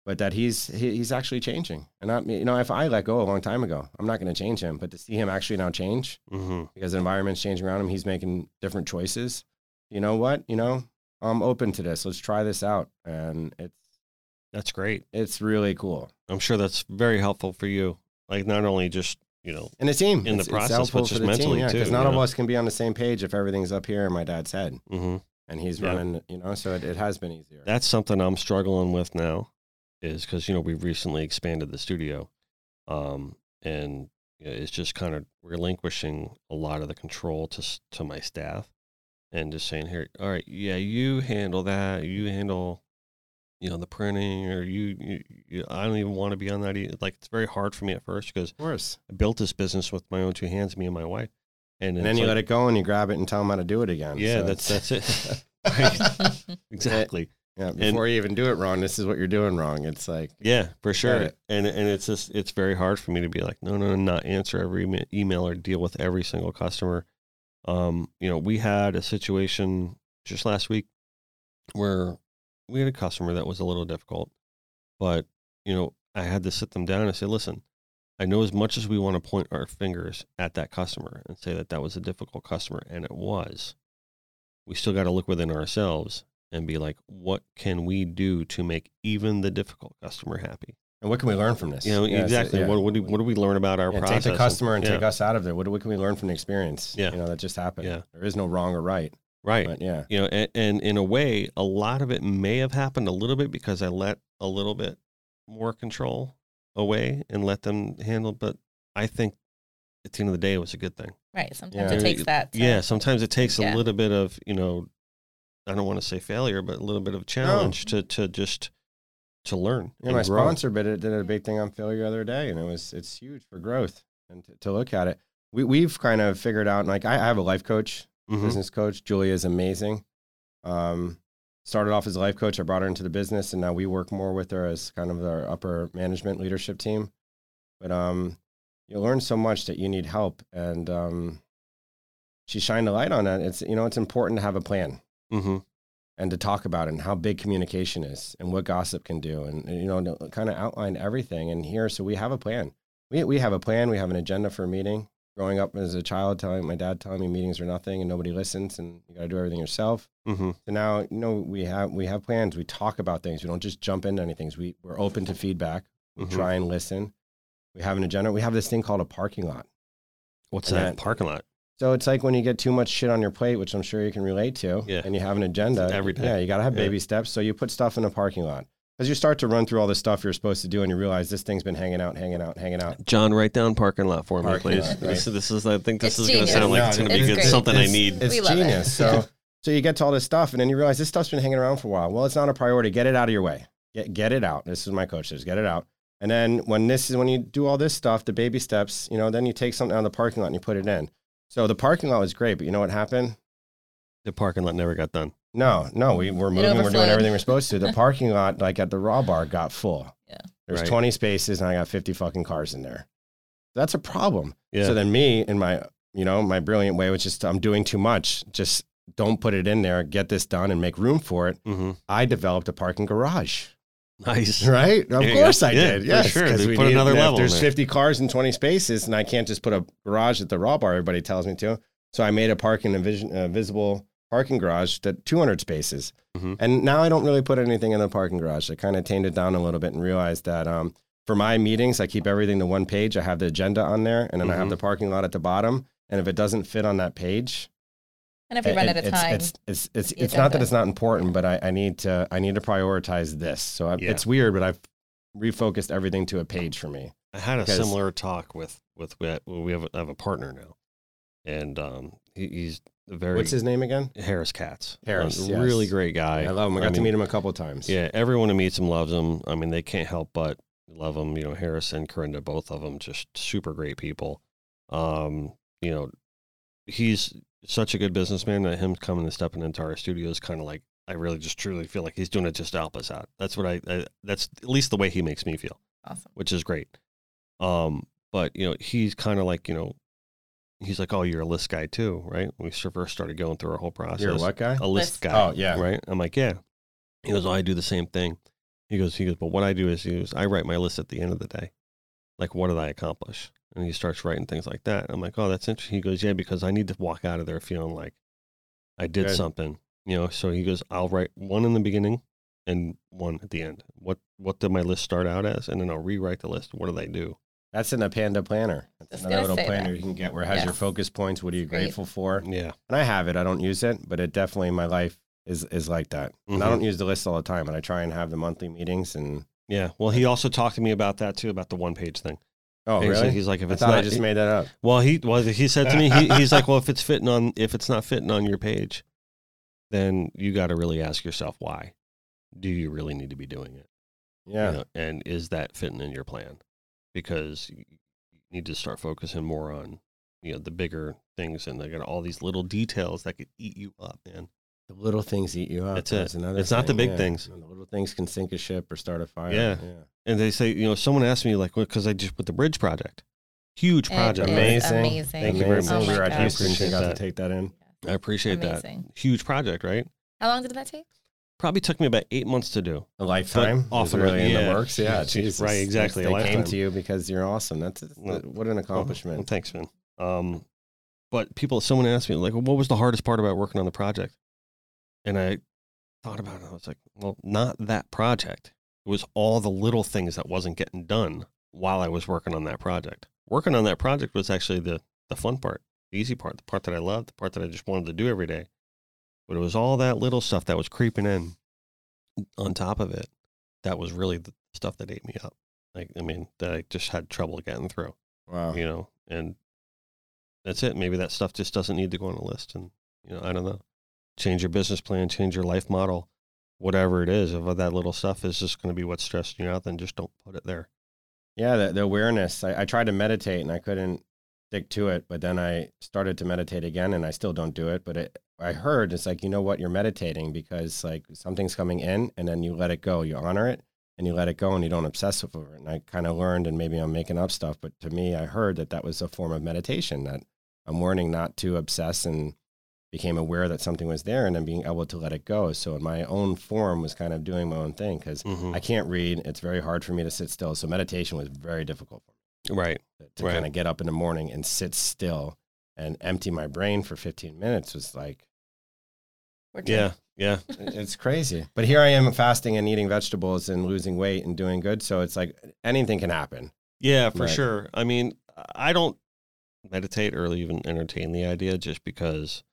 Speaker 3: but that he's he, he's actually changing and I, you know if i let go a long time ago i'm not going to change him but to see him actually now change
Speaker 2: Mm-hmm.
Speaker 3: because the environment's changing around him he's making different choices you know what you know i'm open to this let's try this out and it's
Speaker 2: That's great.
Speaker 3: it's really cool
Speaker 2: I'm sure that's very helpful for you. Like not only just you know.
Speaker 3: and the team
Speaker 2: In the
Speaker 3: It's- it's
Speaker 2: process, but just
Speaker 3: the team,
Speaker 2: mentally,
Speaker 3: yeah,
Speaker 2: too,
Speaker 3: because not all of us can be on the same page if everything's up here in my dad's head
Speaker 2: Mm-hmm.
Speaker 3: and he's
Speaker 2: Yeah.
Speaker 3: running you know so it, it has been easier
Speaker 2: That's something I'm struggling with now, is because you know we've recently expanded the studio, um, and you know, it's just kind of relinquishing a lot of the control to to my staff, and just saying here, all right, yeah, you handle that, you handle, you know, the printing, or you, you, you I don't even want to be on that. e- Like it's very hard for me at first because
Speaker 3: of course
Speaker 2: I built this business with my own two hands, me and my wife, and,
Speaker 3: and then you let it go and you grab it and tell them how to do it again
Speaker 2: Yeah,
Speaker 3: So
Speaker 2: that's that's it. Exactly.
Speaker 3: Yeah before you even do it wrong this is what you're doing wrong it's like
Speaker 2: Yeah, for sure.
Speaker 3: it.
Speaker 2: And and it's just it's very hard for me to be like, no, no, no, not answer every email or deal with every single customer. Um, you know, we had a situation just last week where we had a customer that was a little difficult, but you know, I had to sit them down and say, listen, I know as much as we want to point our fingers at that customer and say that that was a difficult customer, and it was, we still got to look within ourselves and be like, what can we do to make even the difficult customer happy?
Speaker 3: and what can we learn from this
Speaker 2: You know,
Speaker 3: Yeah, so-
Speaker 2: exactly.
Speaker 3: yeah.
Speaker 2: What, what, do, what do we learn about our
Speaker 3: Yeah,
Speaker 2: process?
Speaker 3: take the customer and
Speaker 2: yeah,
Speaker 3: take us out of there. What, do- what can we learn from the experience?
Speaker 2: Yeah.
Speaker 3: You know, that just happened.
Speaker 2: Yeah.
Speaker 3: There is no wrong or right.
Speaker 2: Right.
Speaker 3: But yeah.
Speaker 2: You know, and, and in a way, a lot of it may have happened a little bit because I let a little bit more control away and let them handle. But I think at the end of the day, it was a good thing.
Speaker 4: Right. Sometimes
Speaker 3: Yeah.
Speaker 4: it takes that. to-
Speaker 2: Yeah. Sometimes it takes
Speaker 4: Yeah.
Speaker 2: a little bit of, you know, I don't want to say failure, but a little bit of challenge to, to just to learn.
Speaker 3: Yeah,
Speaker 2: and
Speaker 3: my
Speaker 2: grow.
Speaker 3: sponsor did, it, did a big thing on failure the other day, and it was it's huge for growth and to, to look at it. We we've kind of figured out. Like I, I have a life coach,
Speaker 2: Mhm.
Speaker 3: business coach. Julia is amazing. Um, started off as a life coach. I brought her into the business, and now we work more with her as kind of our upper management leadership team. But um, you learn so much that you need help, and um, she shined a light on that. It's you know it's important to have a plan
Speaker 2: Mhm.
Speaker 3: and to talk about it and how big communication is and what gossip can do and, and, you know kind of outline everything and here. So we have a plan. We, we have a plan. We have an agenda for a meeting. Growing up as a child telling my dad telling me meetings are nothing and nobody listens and you got to do everything yourself.
Speaker 2: Mhm.
Speaker 3: so now you know we have we have plans. We talk about things. We don't just jump into anything. We, we're open to feedback. We
Speaker 2: Mhm.
Speaker 3: try and listen. We have an agenda. We have this thing called a parking lot.
Speaker 2: What's
Speaker 3: And
Speaker 2: that?
Speaker 3: that-
Speaker 2: Parking lot.
Speaker 3: So it's like when you get too much shit on your plate, which I'm sure you can relate to,
Speaker 2: Yeah.
Speaker 3: and you have an agenda
Speaker 2: Every day.
Speaker 3: Yeah, you got to have
Speaker 2: Yeah.
Speaker 3: baby steps. So you put stuff in a parking lot because you start to run through all the stuff you're supposed to do, and you realize this thing's been hanging out, hanging out, hanging out.
Speaker 2: John, write down parking lot for me, please.
Speaker 3: lot,
Speaker 2: this, this is, I think this
Speaker 4: It's
Speaker 2: is going to sound like
Speaker 3: No,
Speaker 2: it's going to be good,
Speaker 4: great.
Speaker 2: something I need.
Speaker 3: It's
Speaker 4: We love it.
Speaker 3: genius. So so you get to all this stuff, and then you realize this stuff's been hanging around for a while. Well, it's not a priority. Get it out of your way. Get get it out. This is my coach says. Get it out. And then when this is when you do all this stuff, the baby steps, you know, then you take something out of the parking lot and you put it in. So the parking lot was great, but you know what happened?
Speaker 2: The parking lot never got done.
Speaker 3: No, no, we, we're moving, we're doing everything we're supposed to. The parking lot, like at the raw bar, got full.
Speaker 4: Yeah.
Speaker 3: There's
Speaker 2: Right.
Speaker 3: 20 spaces and I got 50 fucking cars in there. That's a problem.
Speaker 2: Yeah.
Speaker 3: So then me in my, you know, my brilliant way, which is I'm doing too much. Just don't put it in there, get this done and make room for it.
Speaker 2: hmm
Speaker 3: I developed a parking garage.
Speaker 2: Nice.
Speaker 3: Right? Of
Speaker 2: you
Speaker 3: course
Speaker 2: go.
Speaker 3: I did.
Speaker 2: for
Speaker 3: Yes.
Speaker 2: sure.
Speaker 3: we
Speaker 2: put another level
Speaker 3: There's
Speaker 2: there.
Speaker 3: 50 cars and 20 spaces, and I can't just put a garage at the raw bar. Everybody tells me to. So I made a parking a vision, uh, visible parking garage that 200 spaces.
Speaker 2: Mhm.
Speaker 3: And now I don't really put anything in the parking garage. I kind of tamed it down a little bit and realized that um, for my meetings, I keep everything to one page. I have the agenda on there, and then I have
Speaker 2: Mhm.
Speaker 3: the parking lot at the bottom. And if it doesn't fit on that page,
Speaker 4: And if we run
Speaker 3: it-
Speaker 4: out of time,
Speaker 3: it's it's it's,
Speaker 4: the
Speaker 3: it's not that
Speaker 4: agenda.
Speaker 3: it's not important, but I, I need to I need to prioritize this. So I,
Speaker 2: Yeah.
Speaker 3: it's weird, but I've refocused everything to a page for me.
Speaker 2: I had a
Speaker 3: Because-
Speaker 2: similar talk with with we have, we have, a, I have a partner now, and um, he, he's very
Speaker 3: What's his name again?
Speaker 2: Harris Katz.
Speaker 3: Harris,
Speaker 2: a
Speaker 3: yes.
Speaker 2: really great guy.
Speaker 3: I love him. I got to
Speaker 2: mean,
Speaker 3: meet him a couple times.
Speaker 2: Yeah, everyone who meets him loves him. I mean, they can't help but love him. You know, Harris and Corinda, both of them, just super great people. Um, you know, he's such a good businessman that him coming and stepping into our studio is kind of like I really just truly feel like he's doing it just to help us out. That's what I, I that's at least the way he makes me feel,
Speaker 4: awesome.
Speaker 2: which is great. Um, but you know, he's kind of like you know, he's like, oh, you're a list guy too, right? When We first started going through our whole process
Speaker 3: You're a what guy?
Speaker 2: a list
Speaker 4: List.
Speaker 2: guy.
Speaker 3: Oh, yeah.
Speaker 2: Right. I'm like, yeah. He goes, oh, I do the same thing. He goes, he goes, but what I do is, he goes, I write my list at the end of the day. Like, what did I accomplish? And he starts writing things like that. I'm like, oh, that's interesting. He goes, yeah, because I need to walk out of there feeling like I did
Speaker 3: Good.
Speaker 2: something, you know. So he goes, I'll write one in the beginning and one at the end. What what did my list start out as? And then I'll rewrite the list. What do they do?
Speaker 3: That's in the Panda Planner. That's another
Speaker 4: gonna
Speaker 3: little
Speaker 4: say
Speaker 3: planner
Speaker 4: that.
Speaker 3: you can get where it has your focus points. What are you
Speaker 4: Great.
Speaker 3: grateful for?
Speaker 2: Yeah.
Speaker 3: And I have it. I don't use it, but it definitely in my life is is like that. And I
Speaker 2: Mhm.
Speaker 3: don't use the list all the time, but I try and have the monthly meetings. And
Speaker 2: Yeah. Well, he also talked to me about that too, about the one page thing.
Speaker 3: Oh,
Speaker 2: He's like-
Speaker 3: really?
Speaker 2: He's like, if
Speaker 3: I
Speaker 2: it's
Speaker 3: thought
Speaker 2: not,
Speaker 3: I just made that up.
Speaker 2: Well, he well he said to me he, he's like, well, if it's fitting on if it's not fitting on your page, then you got to really ask yourself why. Do you really need to be doing it? You
Speaker 3: Yeah.
Speaker 2: know, and is that fitting in your plan? Because you need to start focusing more on you know the bigger things and they got all these little details that could eat you up, man.
Speaker 3: The little things eat you up.
Speaker 2: That's it.
Speaker 3: That's another
Speaker 2: It's not the big
Speaker 3: yeah.
Speaker 2: things.
Speaker 3: And the little things can sink a ship or start a fire.
Speaker 2: Yeah.
Speaker 3: yeah.
Speaker 2: And they say, you know, someone asked me like, because I just put the bridge project, huge
Speaker 4: It
Speaker 2: project.
Speaker 4: is
Speaker 3: Amazing.
Speaker 4: amazing.
Speaker 2: Thank you very
Speaker 3: Amazing.
Speaker 2: much.
Speaker 3: we were
Speaker 4: Oh
Speaker 3: at
Speaker 4: my
Speaker 3: Houston.
Speaker 2: gosh.
Speaker 3: Got to take that in.
Speaker 2: I appreciate
Speaker 4: Amazing.
Speaker 2: that. Huge project, right?
Speaker 4: How long did that take?
Speaker 2: Probably took me about eight months to do.
Speaker 3: A lifetime
Speaker 2: But often,
Speaker 3: really in the works. Yeah,
Speaker 2: Yeah,
Speaker 3: Jesus.
Speaker 2: right, exactly, a
Speaker 3: They came
Speaker 2: lifetime.
Speaker 3: to you because you're awesome. That's
Speaker 2: Well,
Speaker 3: what an accomplishment.
Speaker 2: Well, thanks, man. Um, but people, someone asked me like, well, "What was the hardest part about working on the project?" And I thought about it. I was like, "Well, not that project. It was all the little things that wasn't getting done while I was working on that project. Working on that project was actually the the fun part, the easy part, the part that I loved, the part that I just wanted to do every day. But it was all that little stuff that was creeping in on top of it. That was really the stuff that ate me up. Like, I mean, that I just had trouble getting through
Speaker 3: Wow.
Speaker 2: you know, and that's it. Maybe that stuff just doesn't need to go on a list. And, you know, I don't know. Change your business plan, change your life model, whatever it is. If that little stuff is just going to be what's stressing you out, then just don't put it there.
Speaker 3: Yeah, the, the awareness. I, I tried to meditate and I couldn't stick to it, but then I started to meditate again and I still don't do it. But it, I heard it's like, you know what, you're meditating because like something's coming in and then you let it go. You honor it and you let it go and you don't obsess over it. And I kind of learned, and maybe I'm making up stuff, but to me, I heard that that was a form of meditation that I'm learning not to obsess and became aware that something was there and then being able to let it go. So in my own form was kind of doing my own thing because
Speaker 2: Mm-hmm.
Speaker 3: I can't read. It's very hard for me to sit still. So meditation was very difficult for me
Speaker 2: Right.
Speaker 3: to, to
Speaker 2: Right.
Speaker 3: kind of get up in the morning and sit still and empty my brain for 15 minutes was like,
Speaker 4: We're
Speaker 2: Yeah. Yeah.
Speaker 3: it's crazy. But here I am fasting and eating vegetables and losing weight and doing good. So it's like anything can happen.
Speaker 2: Yeah, for
Speaker 3: Right.
Speaker 2: sure. I mean, I don't meditate or even entertain the idea just because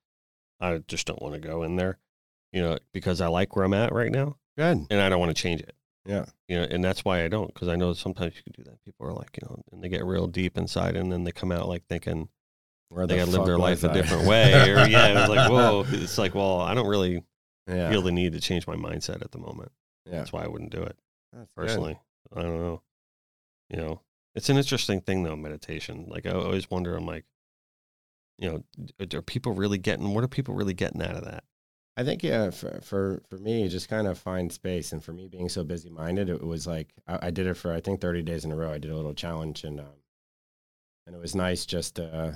Speaker 2: I just don't want to go in there, you know, because I like where I'm at right now
Speaker 3: Good.
Speaker 2: and I don't want to change it.
Speaker 3: Yeah.
Speaker 2: you know, and that's why I don't, because I know sometimes you can do that. People are like, you know, and they get real deep inside, and then they come out like thinking
Speaker 3: Where
Speaker 2: they
Speaker 3: the
Speaker 2: live their life
Speaker 3: was
Speaker 2: a
Speaker 3: I?
Speaker 2: different way, or yeah, it's like, whoa, it's like, well, I don't really
Speaker 3: yeah.
Speaker 2: feel the need to change my mindset at the moment.
Speaker 3: yeah.
Speaker 2: That's why I wouldn't do it
Speaker 3: That's good.
Speaker 2: personally. I don't know, you know, it's an interesting thing though, meditation. Like I always wonder, I'm like, you know, are people really getting? What are people really getting out of that?
Speaker 3: I think yeah, for for for me, just kind of find space, and for me being so busy minded, it was like I, I did it for I think thirty days in a row. I did a little challenge, and um, and it was nice just to uh,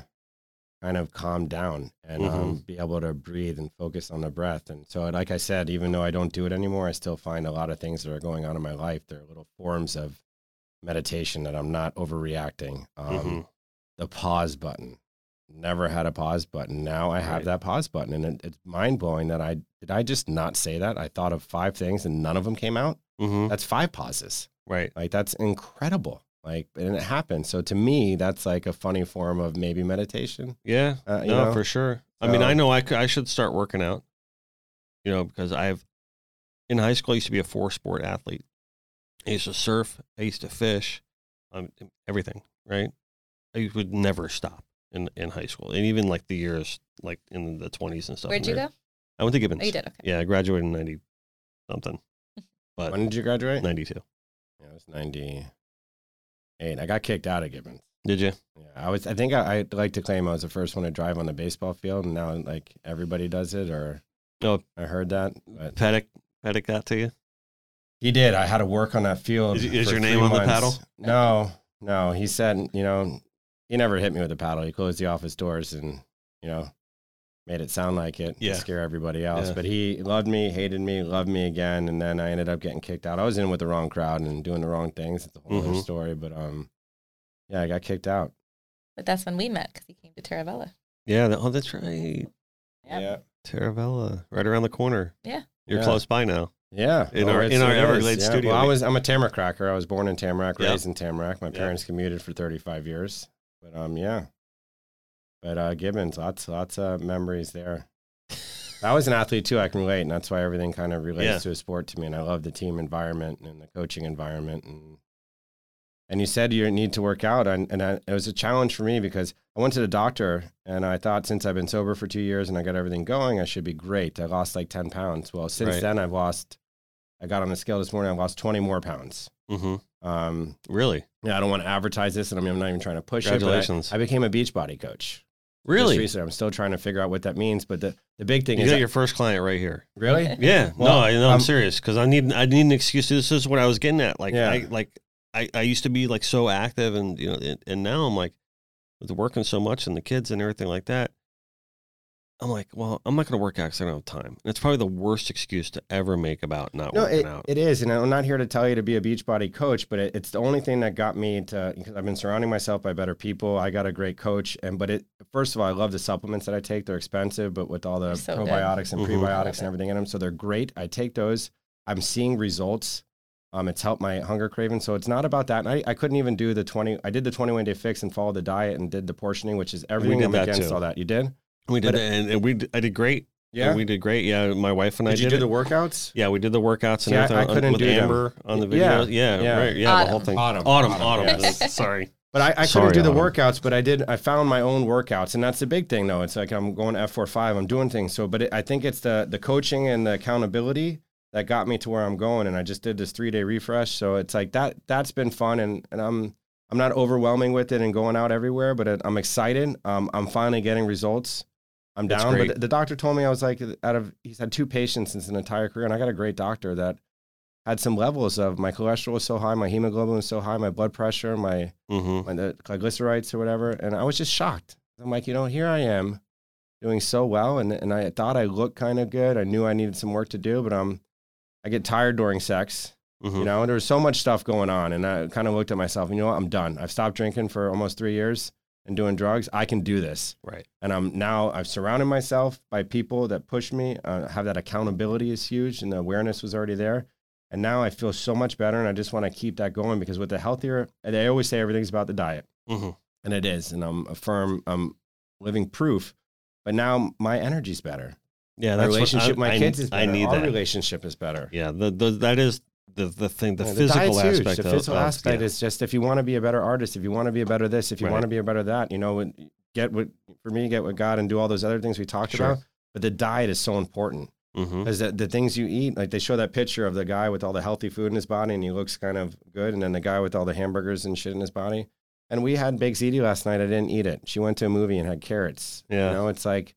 Speaker 3: kind of calm down and um, be able to breathe and focus on the breath. And so, like I said, even though I don't do it anymore, I still find a lot of things that are going on in my life. There are little forms of meditation that I'm not overreacting. Um,
Speaker 2: Mhm.
Speaker 3: The pause button never had a pause button. Now I have
Speaker 2: Right.
Speaker 3: that pause button, and it, it's mind blowing that I did. I just not say that. I thought of five things, and none of them came out.
Speaker 2: Mm-hmm.
Speaker 3: That's five pauses.
Speaker 2: Right.
Speaker 3: Like that's incredible. Like, and it happens. So to me, that's like a funny form of maybe meditation.
Speaker 2: Yeah.
Speaker 3: Uh,
Speaker 2: no,
Speaker 3: know?
Speaker 2: for sure. I mean, I know I, I should start working out, you know, because I've, in high school, I used to be a four sport athlete. I used to surf, I used to fish, um, everything, right? I would never stop in, in high school. And even like the years, like in the 20s and stuff.
Speaker 4: Where'd you
Speaker 2: there.
Speaker 4: go?
Speaker 2: I went to Gibbons.
Speaker 4: Oh, you did. Okay.
Speaker 2: Yeah, I graduated in 90 something, but
Speaker 3: When did you graduate?
Speaker 2: 92.
Speaker 3: Yeah, it was 98. I got kicked out of Gibbons.
Speaker 2: Did you?
Speaker 3: Yeah, I was. I think I, I'd like to claim I was the first one to drive on the baseball field, and now like everybody does it. Or
Speaker 2: Oh.
Speaker 3: I heard that, but
Speaker 2: Paddock, Paddock got to you?
Speaker 3: he did. I had to work on that field.
Speaker 2: Is- is your name
Speaker 3: three
Speaker 2: on the paddle?
Speaker 3: No, no. He said, you know, he never hit me with a paddle. He closed the office doors and you know made it sound like it
Speaker 2: Yeah.
Speaker 3: to scare everybody else.
Speaker 2: Yeah.
Speaker 3: But he loved me, hated me, loved me again, and then I ended up getting kicked out. I was in with the wrong crowd and doing the wrong things. It's a whole other
Speaker 2: Mhm.
Speaker 3: story. But um, yeah, I got kicked out.
Speaker 4: But that's when we met because he came to Taravella.
Speaker 2: Yeah. That, oh, that's right.
Speaker 4: Yeah.
Speaker 2: Taravella, right around the corner.
Speaker 4: Yeah.
Speaker 2: You're
Speaker 3: Yeah.
Speaker 2: close by now.
Speaker 3: Yeah,
Speaker 2: In
Speaker 3: Oh,
Speaker 2: our- in our Everglades
Speaker 3: yeah.
Speaker 2: studio.
Speaker 3: Well, I was I'm a Tamarac cracker. I was born in Tamarac,
Speaker 2: Yeah.
Speaker 3: raised in Tamarac. My
Speaker 2: Yeah.
Speaker 3: parents commuted for 35 years. But um, yeah. But uh, Gibbons, lots lots of memories there. I was an athlete too. I can relate, and that's why everything kind of relates
Speaker 2: Yeah.
Speaker 3: to a sport to me. And I love the team environment and the coaching environment. And and you said you need to work out, and, and I, it was a challenge for me because I went to the doctor, and I thought since I've been sober for two years and I got everything going, I should be great. I lost like 10 pounds. Well, since
Speaker 2: Right.
Speaker 3: then, I've lost. I got on the scale this morning. I lost 20 more pounds.
Speaker 2: Mm-hmm.
Speaker 3: Um,
Speaker 2: Really?
Speaker 3: yeah, I don't want to advertise this, and I mean, I'm not even trying to push it.
Speaker 2: Congratulations.
Speaker 3: I, I became a Beachbody coach.
Speaker 2: Really?
Speaker 3: recently. I'm still trying to figure out what that means. But the, the big thing
Speaker 2: You
Speaker 3: is
Speaker 2: got
Speaker 3: that-
Speaker 2: your first client right here.
Speaker 3: really.
Speaker 2: Yeah.
Speaker 3: Well,
Speaker 2: no, I know. I'm
Speaker 3: I'm-
Speaker 2: serious because I need I need an excuse. This is what I was getting at. Like
Speaker 3: Yeah.
Speaker 2: I like I, I used to be like so active and you know and, and now I'm like with working so much and the kids and everything like that. I'm like, well, I'm not going to work out because I don't have time. And it's probably the worst excuse to ever make about not
Speaker 3: No,
Speaker 2: working
Speaker 3: it,
Speaker 2: out.
Speaker 3: it is, and I'm not here to tell you to be a Beachbody coach, but it, it's the only thing that got me to. Because I've been surrounding myself by better people. I got a great coach, and but it. First of all, I love the supplements that I take. They're expensive, but with all the
Speaker 4: They're so good.
Speaker 3: probiotics and
Speaker 2: Mhm.
Speaker 3: prebiotics and everything in them, so they're great. I take those. I'm seeing results. Um, it's helped my hunger craving, so it's not about that. And I, I couldn't even do the 20. I did the 21 day fix and followed the diet and did the portioning, which is everything
Speaker 2: did
Speaker 3: I'm
Speaker 2: that
Speaker 3: against
Speaker 2: too.
Speaker 3: all that. You did?
Speaker 2: We did
Speaker 3: but-
Speaker 2: and, and we d- I did great.
Speaker 3: Yeah.
Speaker 2: we did great. Yeah, my wife and I
Speaker 3: did you
Speaker 2: did
Speaker 3: do
Speaker 2: it.
Speaker 3: the workouts?
Speaker 2: yeah, we did the workouts and
Speaker 3: See, I-
Speaker 2: everything
Speaker 3: I
Speaker 2: on-
Speaker 3: couldn't
Speaker 2: with
Speaker 3: do them.
Speaker 2: Amber on the video. Yeah,
Speaker 3: yeah.
Speaker 2: right. Yeah, the whole thing.
Speaker 3: Autumn.
Speaker 2: Autumn,
Speaker 3: Autumn,
Speaker 2: autumn.
Speaker 3: yes.
Speaker 2: Sorry.
Speaker 3: But I, I
Speaker 2: Sorry,
Speaker 3: couldn't do the workouts, but I did. I found my own workouts, and that's the big thing, though. It's like I'm going F four five. I'm doing things. So, but it, I think it's the the coaching and the accountability that got me to where I'm going. And I just did this three day refresh. So it's like that. That's been fun, and and I'm I'm not overwhelming with it and going out everywhere, but I'm excited. Um, I'm finally getting results. I'm
Speaker 2: That's
Speaker 3: down,
Speaker 2: great.
Speaker 3: but the doctor told me I was like out of he's had two patients since an entire career, and I got a great doctor that had some levels of my cholesterol was so high, my hemoglobin was so high, my blood pressure, my
Speaker 2: Mm-hmm.
Speaker 3: my the triglycerides or whatever, and I was just shocked. I'm like, you know, here I am doing so well, and and I thought I looked kind of good. I knew I needed some work to do, but um, I get tired during sex,
Speaker 2: Mm-hmm.
Speaker 3: you know, and there was so much stuff going on, and I kind of looked at myself, and you know what, I'm done. I've stopped drinking for almost three years and doing drugs. I can do this,
Speaker 2: Right.
Speaker 3: and I'm now I've surrounded myself by people that push me. Uh, have that accountability is huge, and the awareness was already there. And now I feel so much better, and I just want to keep that going because with the healthier, they always say everything's about the diet
Speaker 2: Mm-hmm.
Speaker 3: and it is and i'm a firm i'm living proof but now my energy's better
Speaker 2: Yeah,
Speaker 3: my relationship
Speaker 2: I,
Speaker 3: my
Speaker 2: I-
Speaker 3: kids is better
Speaker 2: I need
Speaker 3: our
Speaker 2: that.
Speaker 3: relationship is better
Speaker 2: Yeah, the, the that is the the thing. The
Speaker 3: Yeah,
Speaker 2: physical
Speaker 3: huge.
Speaker 2: aspect.
Speaker 3: the
Speaker 2: of,
Speaker 3: physical
Speaker 2: of-
Speaker 3: aspect
Speaker 2: yeah.
Speaker 3: is just if you want to be a better artist if you want to be a better this if you
Speaker 2: Right.
Speaker 3: want to be a better that you know get what for me get with god and do all those other things we talked
Speaker 2: Sure.
Speaker 3: about but the diet is so important because the, the things you eat like they show that picture of the guy with all the healthy food in his body and he looks kind of good and then the guy with all the hamburgers and shit in his body and we had baked ziti last night i didn't eat it she went to a movie and had carrots
Speaker 2: Yeah.
Speaker 3: you know it's like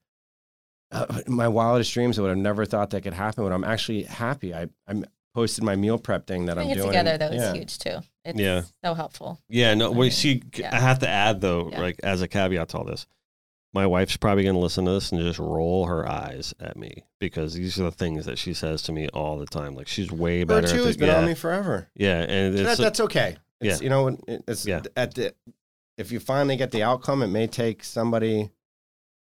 Speaker 3: uh, my wildest dreams I would have never thought that could happen but i'm actually happy i i posted my meal prep thing that
Speaker 4: Putting
Speaker 3: i'm
Speaker 4: it
Speaker 3: doing
Speaker 4: together though
Speaker 3: Yeah.
Speaker 4: is huge too. It's
Speaker 2: Yeah.
Speaker 4: so helpful.
Speaker 2: Yeah, no. Well,
Speaker 4: I
Speaker 2: you see,
Speaker 4: yeah.
Speaker 2: I have to add though,
Speaker 4: Yeah.
Speaker 2: like as a caveat to all this, my wife's probably going to listen to this and just roll her eyes at me because these are the things that she says to me all the time. Like she's way
Speaker 3: her
Speaker 2: better.
Speaker 3: too
Speaker 2: at
Speaker 3: has been
Speaker 2: yeah,
Speaker 3: on me forever
Speaker 2: yeah, and
Speaker 3: that, that's okay it's,
Speaker 2: Yeah.
Speaker 3: you know it's
Speaker 2: Yeah.
Speaker 3: at the if you finally get the outcome it may take somebody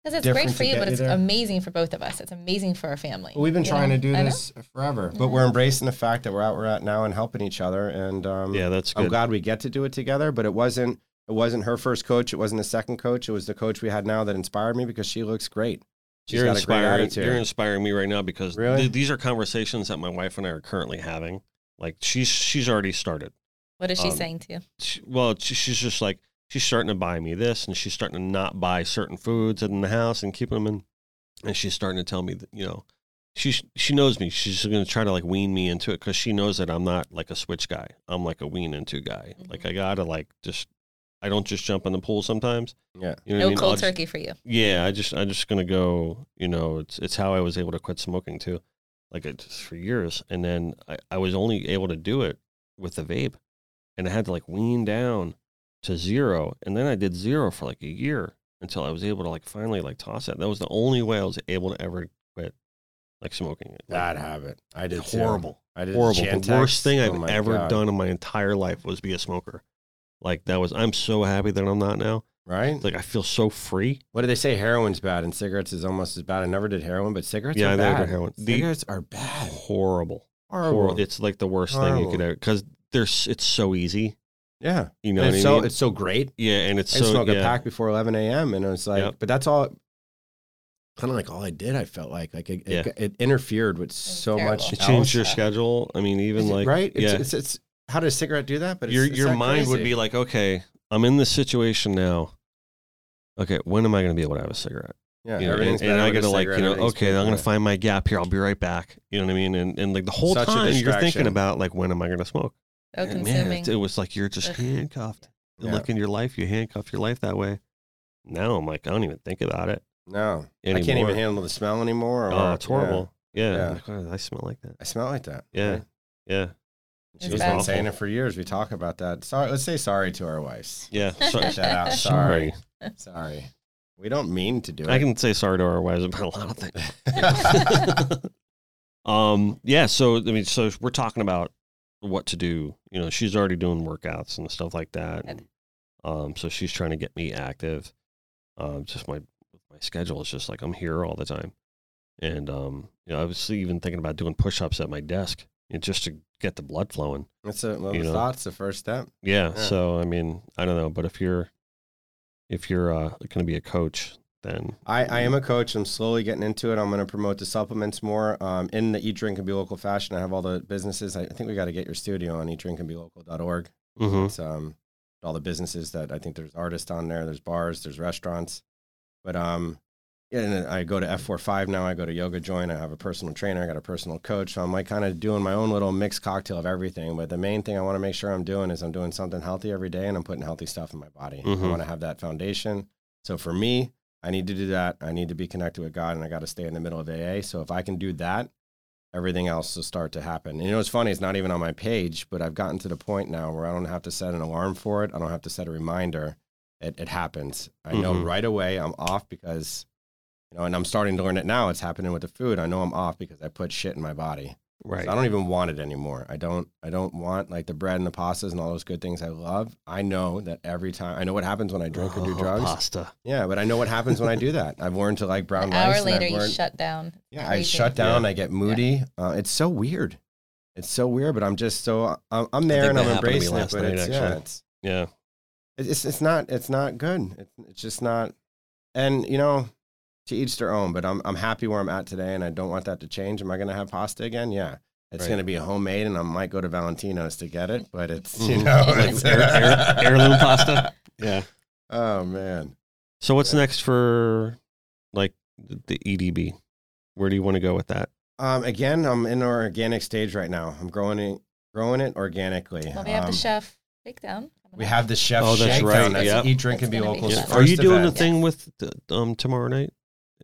Speaker 4: Because it's great
Speaker 3: different
Speaker 4: for you, but it's
Speaker 3: there.
Speaker 4: amazing for both of us. It's amazing for our family.
Speaker 3: We've been trying
Speaker 4: know?
Speaker 3: to do this forever, but we're embracing the fact that we're out we're at now and helping each other. And um,
Speaker 2: Yeah, that's Good.
Speaker 3: I'm
Speaker 2: good.
Speaker 3: glad we get to do it together. But it wasn't it wasn't her first coach. It wasn't the second coach. It was the coach we had now that inspired me because she looks great. She's
Speaker 2: you're
Speaker 3: got a great
Speaker 2: inspiring. You're inspiring me right now because
Speaker 3: Really?
Speaker 2: th- these are conversations that my wife and I are currently having. Like she's she's already started.
Speaker 4: What is she
Speaker 2: Um,
Speaker 4: saying to you?
Speaker 2: She, well, she, she's just like she's starting to buy me this, and she's starting to not buy certain foods in the house and keep them in. And she's starting to tell me that you know, she she knows me. She's going to try to like wean me into it because she knows that I'm not like a switch guy. I'm like a wean into guy.
Speaker 4: Mhm.
Speaker 2: Like I gotta like just. I don't just jump in the pool sometimes.
Speaker 3: Yeah.
Speaker 2: You know
Speaker 4: No
Speaker 2: I mean?
Speaker 4: cold
Speaker 2: just-
Speaker 4: turkey for you.
Speaker 2: yeah, I just I'm just gonna go. You know, it's it's how I was able to quit smoking too, like it for years, and then I, I was only able to do it with the vape, and I had to like wean down to zero, and then I did zero for like a year until I was able to like finally like toss it. That was the only way I was able to ever quit like smoking. Like,
Speaker 3: Bad habit. I did too.
Speaker 2: horrible,
Speaker 3: I did
Speaker 2: horrible. The worst thing
Speaker 3: Oh
Speaker 2: I've
Speaker 3: my
Speaker 2: ever
Speaker 3: God.
Speaker 2: done in my entire life was be a smoker. Like that was. I'm so happy that I'm not now.
Speaker 3: Right?
Speaker 2: Like I feel so free.
Speaker 3: What do they say? Heroin's bad and cigarettes is almost as bad. I never did heroin, but cigarettes
Speaker 2: Yeah,
Speaker 3: are
Speaker 2: I never
Speaker 3: bad.
Speaker 2: did heroin. The-
Speaker 3: Cigarettes are bad.
Speaker 2: Horrible.
Speaker 3: Horrible.
Speaker 2: horrible. It's like the worst thing you could
Speaker 3: Horrible.
Speaker 2: ever because there's it's so easy.
Speaker 3: Yeah.
Speaker 2: You know
Speaker 3: And
Speaker 2: what
Speaker 3: it's
Speaker 2: I
Speaker 3: so
Speaker 2: mean?
Speaker 3: it's so great.
Speaker 2: yeah, and it's
Speaker 3: I
Speaker 2: so
Speaker 3: smoke
Speaker 2: yeah.
Speaker 3: a pack before 11 a.m. and it's like,
Speaker 2: Yep.
Speaker 3: but that's all. Kind of like all I did. I felt like like it, it,
Speaker 2: Yeah.
Speaker 3: it interfered with so
Speaker 4: terrible.
Speaker 3: much.
Speaker 2: It changed your schedule. I mean, even like
Speaker 3: right. It's,
Speaker 2: yeah,
Speaker 3: it's, it's how does a cigarette do that? But it's,
Speaker 2: your
Speaker 3: it's
Speaker 2: your
Speaker 3: not
Speaker 2: mind would be like, okay, I'm in this situation now. Okay, when am I going to be able to have a cigarette?
Speaker 3: yeah,
Speaker 2: You know, and, and I
Speaker 3: with
Speaker 2: got to like, you know, okay, I'm gonna find my gap here. I'll be right back. You know what I mean? And and like the whole
Speaker 3: Such a
Speaker 2: time you're thinking about like, when am I going to smoke?
Speaker 4: So
Speaker 2: And man,
Speaker 4: consuming.
Speaker 2: it, it was like you're just
Speaker 4: Ugh.
Speaker 2: handcuffed.
Speaker 3: Yeah.
Speaker 2: Look in your life, you handcuff your life that way. Now I'm like, I don't even think about it.
Speaker 3: No, I can't even handle the smell anymore. Or,
Speaker 2: Oh, it's horrible. Yeah.
Speaker 3: Yeah.
Speaker 2: I'm like, "Oh, I smell like that.
Speaker 3: I smell like that.
Speaker 2: Yeah.
Speaker 3: right?
Speaker 2: Yeah.
Speaker 4: It's
Speaker 3: She's
Speaker 4: bad.
Speaker 3: been saying it for years. We talk about that. Sorry, let's say sorry to our wives.
Speaker 2: Yeah. Sorry.
Speaker 3: Shout out.
Speaker 2: Sorry.
Speaker 3: Sorry. Sorry. We don't mean to do it.
Speaker 2: I can say sorry to our wives about a lot of things. um, yeah. So, I mean, so we're talking about what to do. You know, she's already doing workouts and stuff like that.
Speaker 4: Good.
Speaker 2: Um, so she's trying to get me active. Um, just my, my schedule is just like I'm here all the time. And, um, you know, I was even thinking about doing push ups at my desk you know, just to get the blood flowing.
Speaker 3: That's a well,
Speaker 2: You know.
Speaker 3: thought's the first step.
Speaker 2: Yeah,
Speaker 3: Yeah.
Speaker 2: So I mean, I don't know, but if you're if you're uh, going to be a coach, then
Speaker 3: I, I am a coach. I'm slowly getting into it. I'm going to promote the supplements more um, in the Eat, Drink, and Be Local fashion. I have all the businesses. I think we got to get your studio on eatdrinkandbelocal.org.
Speaker 2: Mhm.
Speaker 3: It's um, all the businesses that I think there's artists on there. There's bars. There's restaurants. But um, yeah, and I go to F45 now. I go to Yoga Joint. I have a personal trainer. I got a personal coach. So I'm like kind of doing my own little mixed cocktail of everything. But the main thing I want to make sure I'm doing is I'm doing something healthy every day and I'm putting healthy stuff in my body. I
Speaker 2: Mhm.
Speaker 3: want to have that foundation. So for me, I need to do that. I need to be connected with God and I got to stay in the middle of AA. So if I can do that, everything else will start to happen. And you know it's funny? It's not even on my page, but I've gotten to the point now where I don't have to set an alarm for it. I don't have to set a reminder. It, it happens. I know
Speaker 2: Mhm.
Speaker 3: right away I'm off because, you know, and I'm starting to learn it now. It's happening with the food. I know I'm off because I put shit in my body.
Speaker 2: Right.
Speaker 3: So I don't even want it anymore. I don't. I don't want like the bread and the pastas and all those good things I love. I know that every time. I know what happens when I drink or do
Speaker 2: Oh,
Speaker 3: drugs.
Speaker 2: Pasta.
Speaker 3: Yeah, but I know what happens when I do that. I've learned to like brown
Speaker 4: An
Speaker 3: rice.
Speaker 4: hour later,
Speaker 3: I've
Speaker 4: you shut down.
Speaker 3: yeah, I shut down.
Speaker 2: Yeah.
Speaker 3: I get moody. Uh, it's so weird. It's so weird, but I'm just so I'm, I'm there and I'm
Speaker 2: that happened to me
Speaker 3: embracing it. But it's yeah, it's
Speaker 2: Yeah.
Speaker 3: it's it's not it's not good. It's, it's just not. And you know, to each their own. But I'm I'm happy where I'm at today, and I don't want that to change. Am I going to have pasta again? Yeah. It's
Speaker 2: Right.
Speaker 3: going to be homemade, and I might go to Valentino's to get it. But it's you
Speaker 2: Mhm.
Speaker 3: know, it's,
Speaker 2: heir- heir- heirloom pasta. Yeah.
Speaker 3: Oh man.
Speaker 2: So what's next for like the EDB? Where do you want to go with that?
Speaker 3: Um, again, I'm in our organic stage right now. I'm growing it, growing it organically.
Speaker 4: Well, we have
Speaker 3: Um,
Speaker 4: the chef shakedown. coming
Speaker 3: We have the chef
Speaker 2: Oh, that's
Speaker 3: shakedown.
Speaker 2: right.
Speaker 3: That's
Speaker 2: Yep.
Speaker 3: Eat, drink, and be
Speaker 4: local. be
Speaker 3: local's
Speaker 4: fun.
Speaker 3: first
Speaker 2: Are you doing
Speaker 3: event.
Speaker 2: the thing with the, um tomorrow night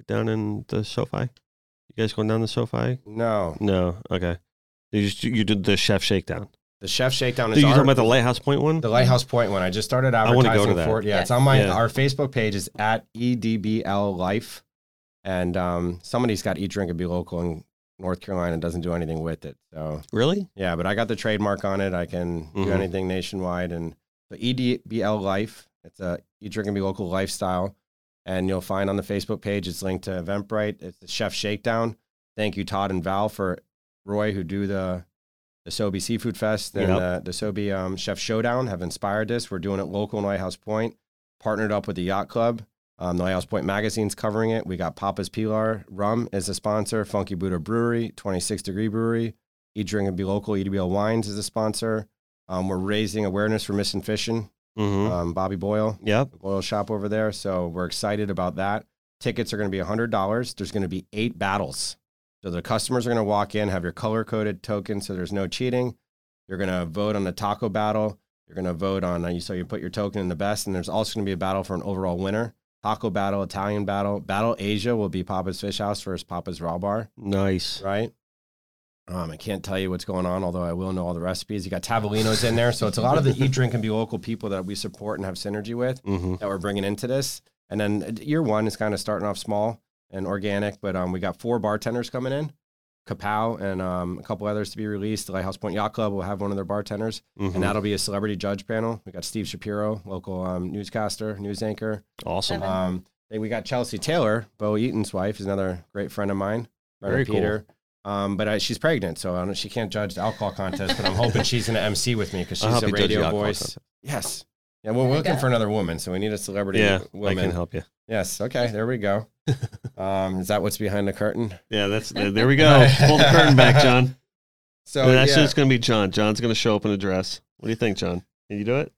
Speaker 2: down in the SoFi? You guys going down the SoFi?
Speaker 3: No,
Speaker 2: No. Okay. You just you did the chef shakedown.
Speaker 3: the chef shakedown is
Speaker 2: you
Speaker 3: our,
Speaker 2: talking about the Lighthouse Point one?
Speaker 3: the Lighthouse Point one. I just started
Speaker 2: I
Speaker 3: advertising
Speaker 2: go to that.
Speaker 3: for it. Yeah, it's on my
Speaker 2: Yeah.
Speaker 3: our Facebook page is at EDBL Life, and um, somebody's got Eat, Drink, and Be Local in North Carolina and doesn't do anything with it. So
Speaker 2: Really?
Speaker 3: yeah, but I got the trademark on it. I can do
Speaker 2: Mhm.
Speaker 3: anything nationwide, and the EDBL Life. It's a Eat, Drink, and Be Local lifestyle. And you'll find on the Facebook page, it's linked to Eventbrite. It's the Chef Shakedown. Thank you, Todd and Val, for Roy, who do the the Sobe Seafood Fest and
Speaker 2: Yep.
Speaker 3: the, the Sobe um, Chef Showdown, have inspired this. We're doing it local in Lighthouse Point, partnered up with the Yacht Club. Um, the Lighthouse Point magazine's covering it. We got Papa's Pilar Rum as a sponsor, Funky Buddha Brewery, 26 Degree Brewery, Eat Drink and Be Local, EDBL Wines is a sponsor. Um, we're raising awareness for Mission Fishing.
Speaker 2: Mm-hmm.
Speaker 3: Um, Bobby Boyle,
Speaker 2: yep.
Speaker 3: Boyle shop over there. So we're excited about that. Tickets are going to be $100. There's going to be eight battles. So the customers are going to walk in, have your color coded token so there's no cheating. You're going to vote on the taco battle. You're going to vote on, uh, so you put your token in the best. And there's also going to be a battle for an overall winner. Taco battle, Italian battle. Battle Asia will be Papa's Fish House versus Papa's Raw Bar,
Speaker 2: Nice.
Speaker 3: right? Um, I can't tell you what's going on, although I will know all the recipes. You got Tavolino's in there. So it's a lot of the eat, drink, and be local people that we support and have synergy with
Speaker 2: Mm-hmm.
Speaker 3: that we're bringing into this. And then uh, year one is kind of starting off small and organic, but um, we got four bartenders coming in, Kapow and um, a couple others to be released. The Lighthouse Point Yacht Club will have one of their bartenders,
Speaker 2: Mm-hmm.
Speaker 3: and that'll be a celebrity judge panel. We got Steve Shapiro, local um, newscaster, news anchor.
Speaker 2: awesome.
Speaker 3: Um, then we got Chelsea Taylor, Bo Eaton's wife, is another great friend of mine. Friend
Speaker 2: Very
Speaker 3: of
Speaker 2: cool.
Speaker 3: Peter. Um, but uh, she's pregnant, so I don't, she can't judge the alcohol contest. But I'm hoping she's going to MC with me because
Speaker 2: I'll
Speaker 3: she's a
Speaker 2: you judge the
Speaker 3: radio voice.
Speaker 2: contest.
Speaker 3: Yes. Yeah, well, we're
Speaker 4: There
Speaker 3: looking for another woman, so we need a celebrity
Speaker 2: Yeah,
Speaker 3: woman.
Speaker 2: I can help you.
Speaker 3: Yes. Okay. There we go. um, is that what's behind the curtain?
Speaker 2: Yeah, that's there we go. Pull the curtain back, John.
Speaker 3: So
Speaker 2: And that's
Speaker 3: yeah.
Speaker 2: just going to be John. John's going to show up in a dress. What do you think, John? Can you do it?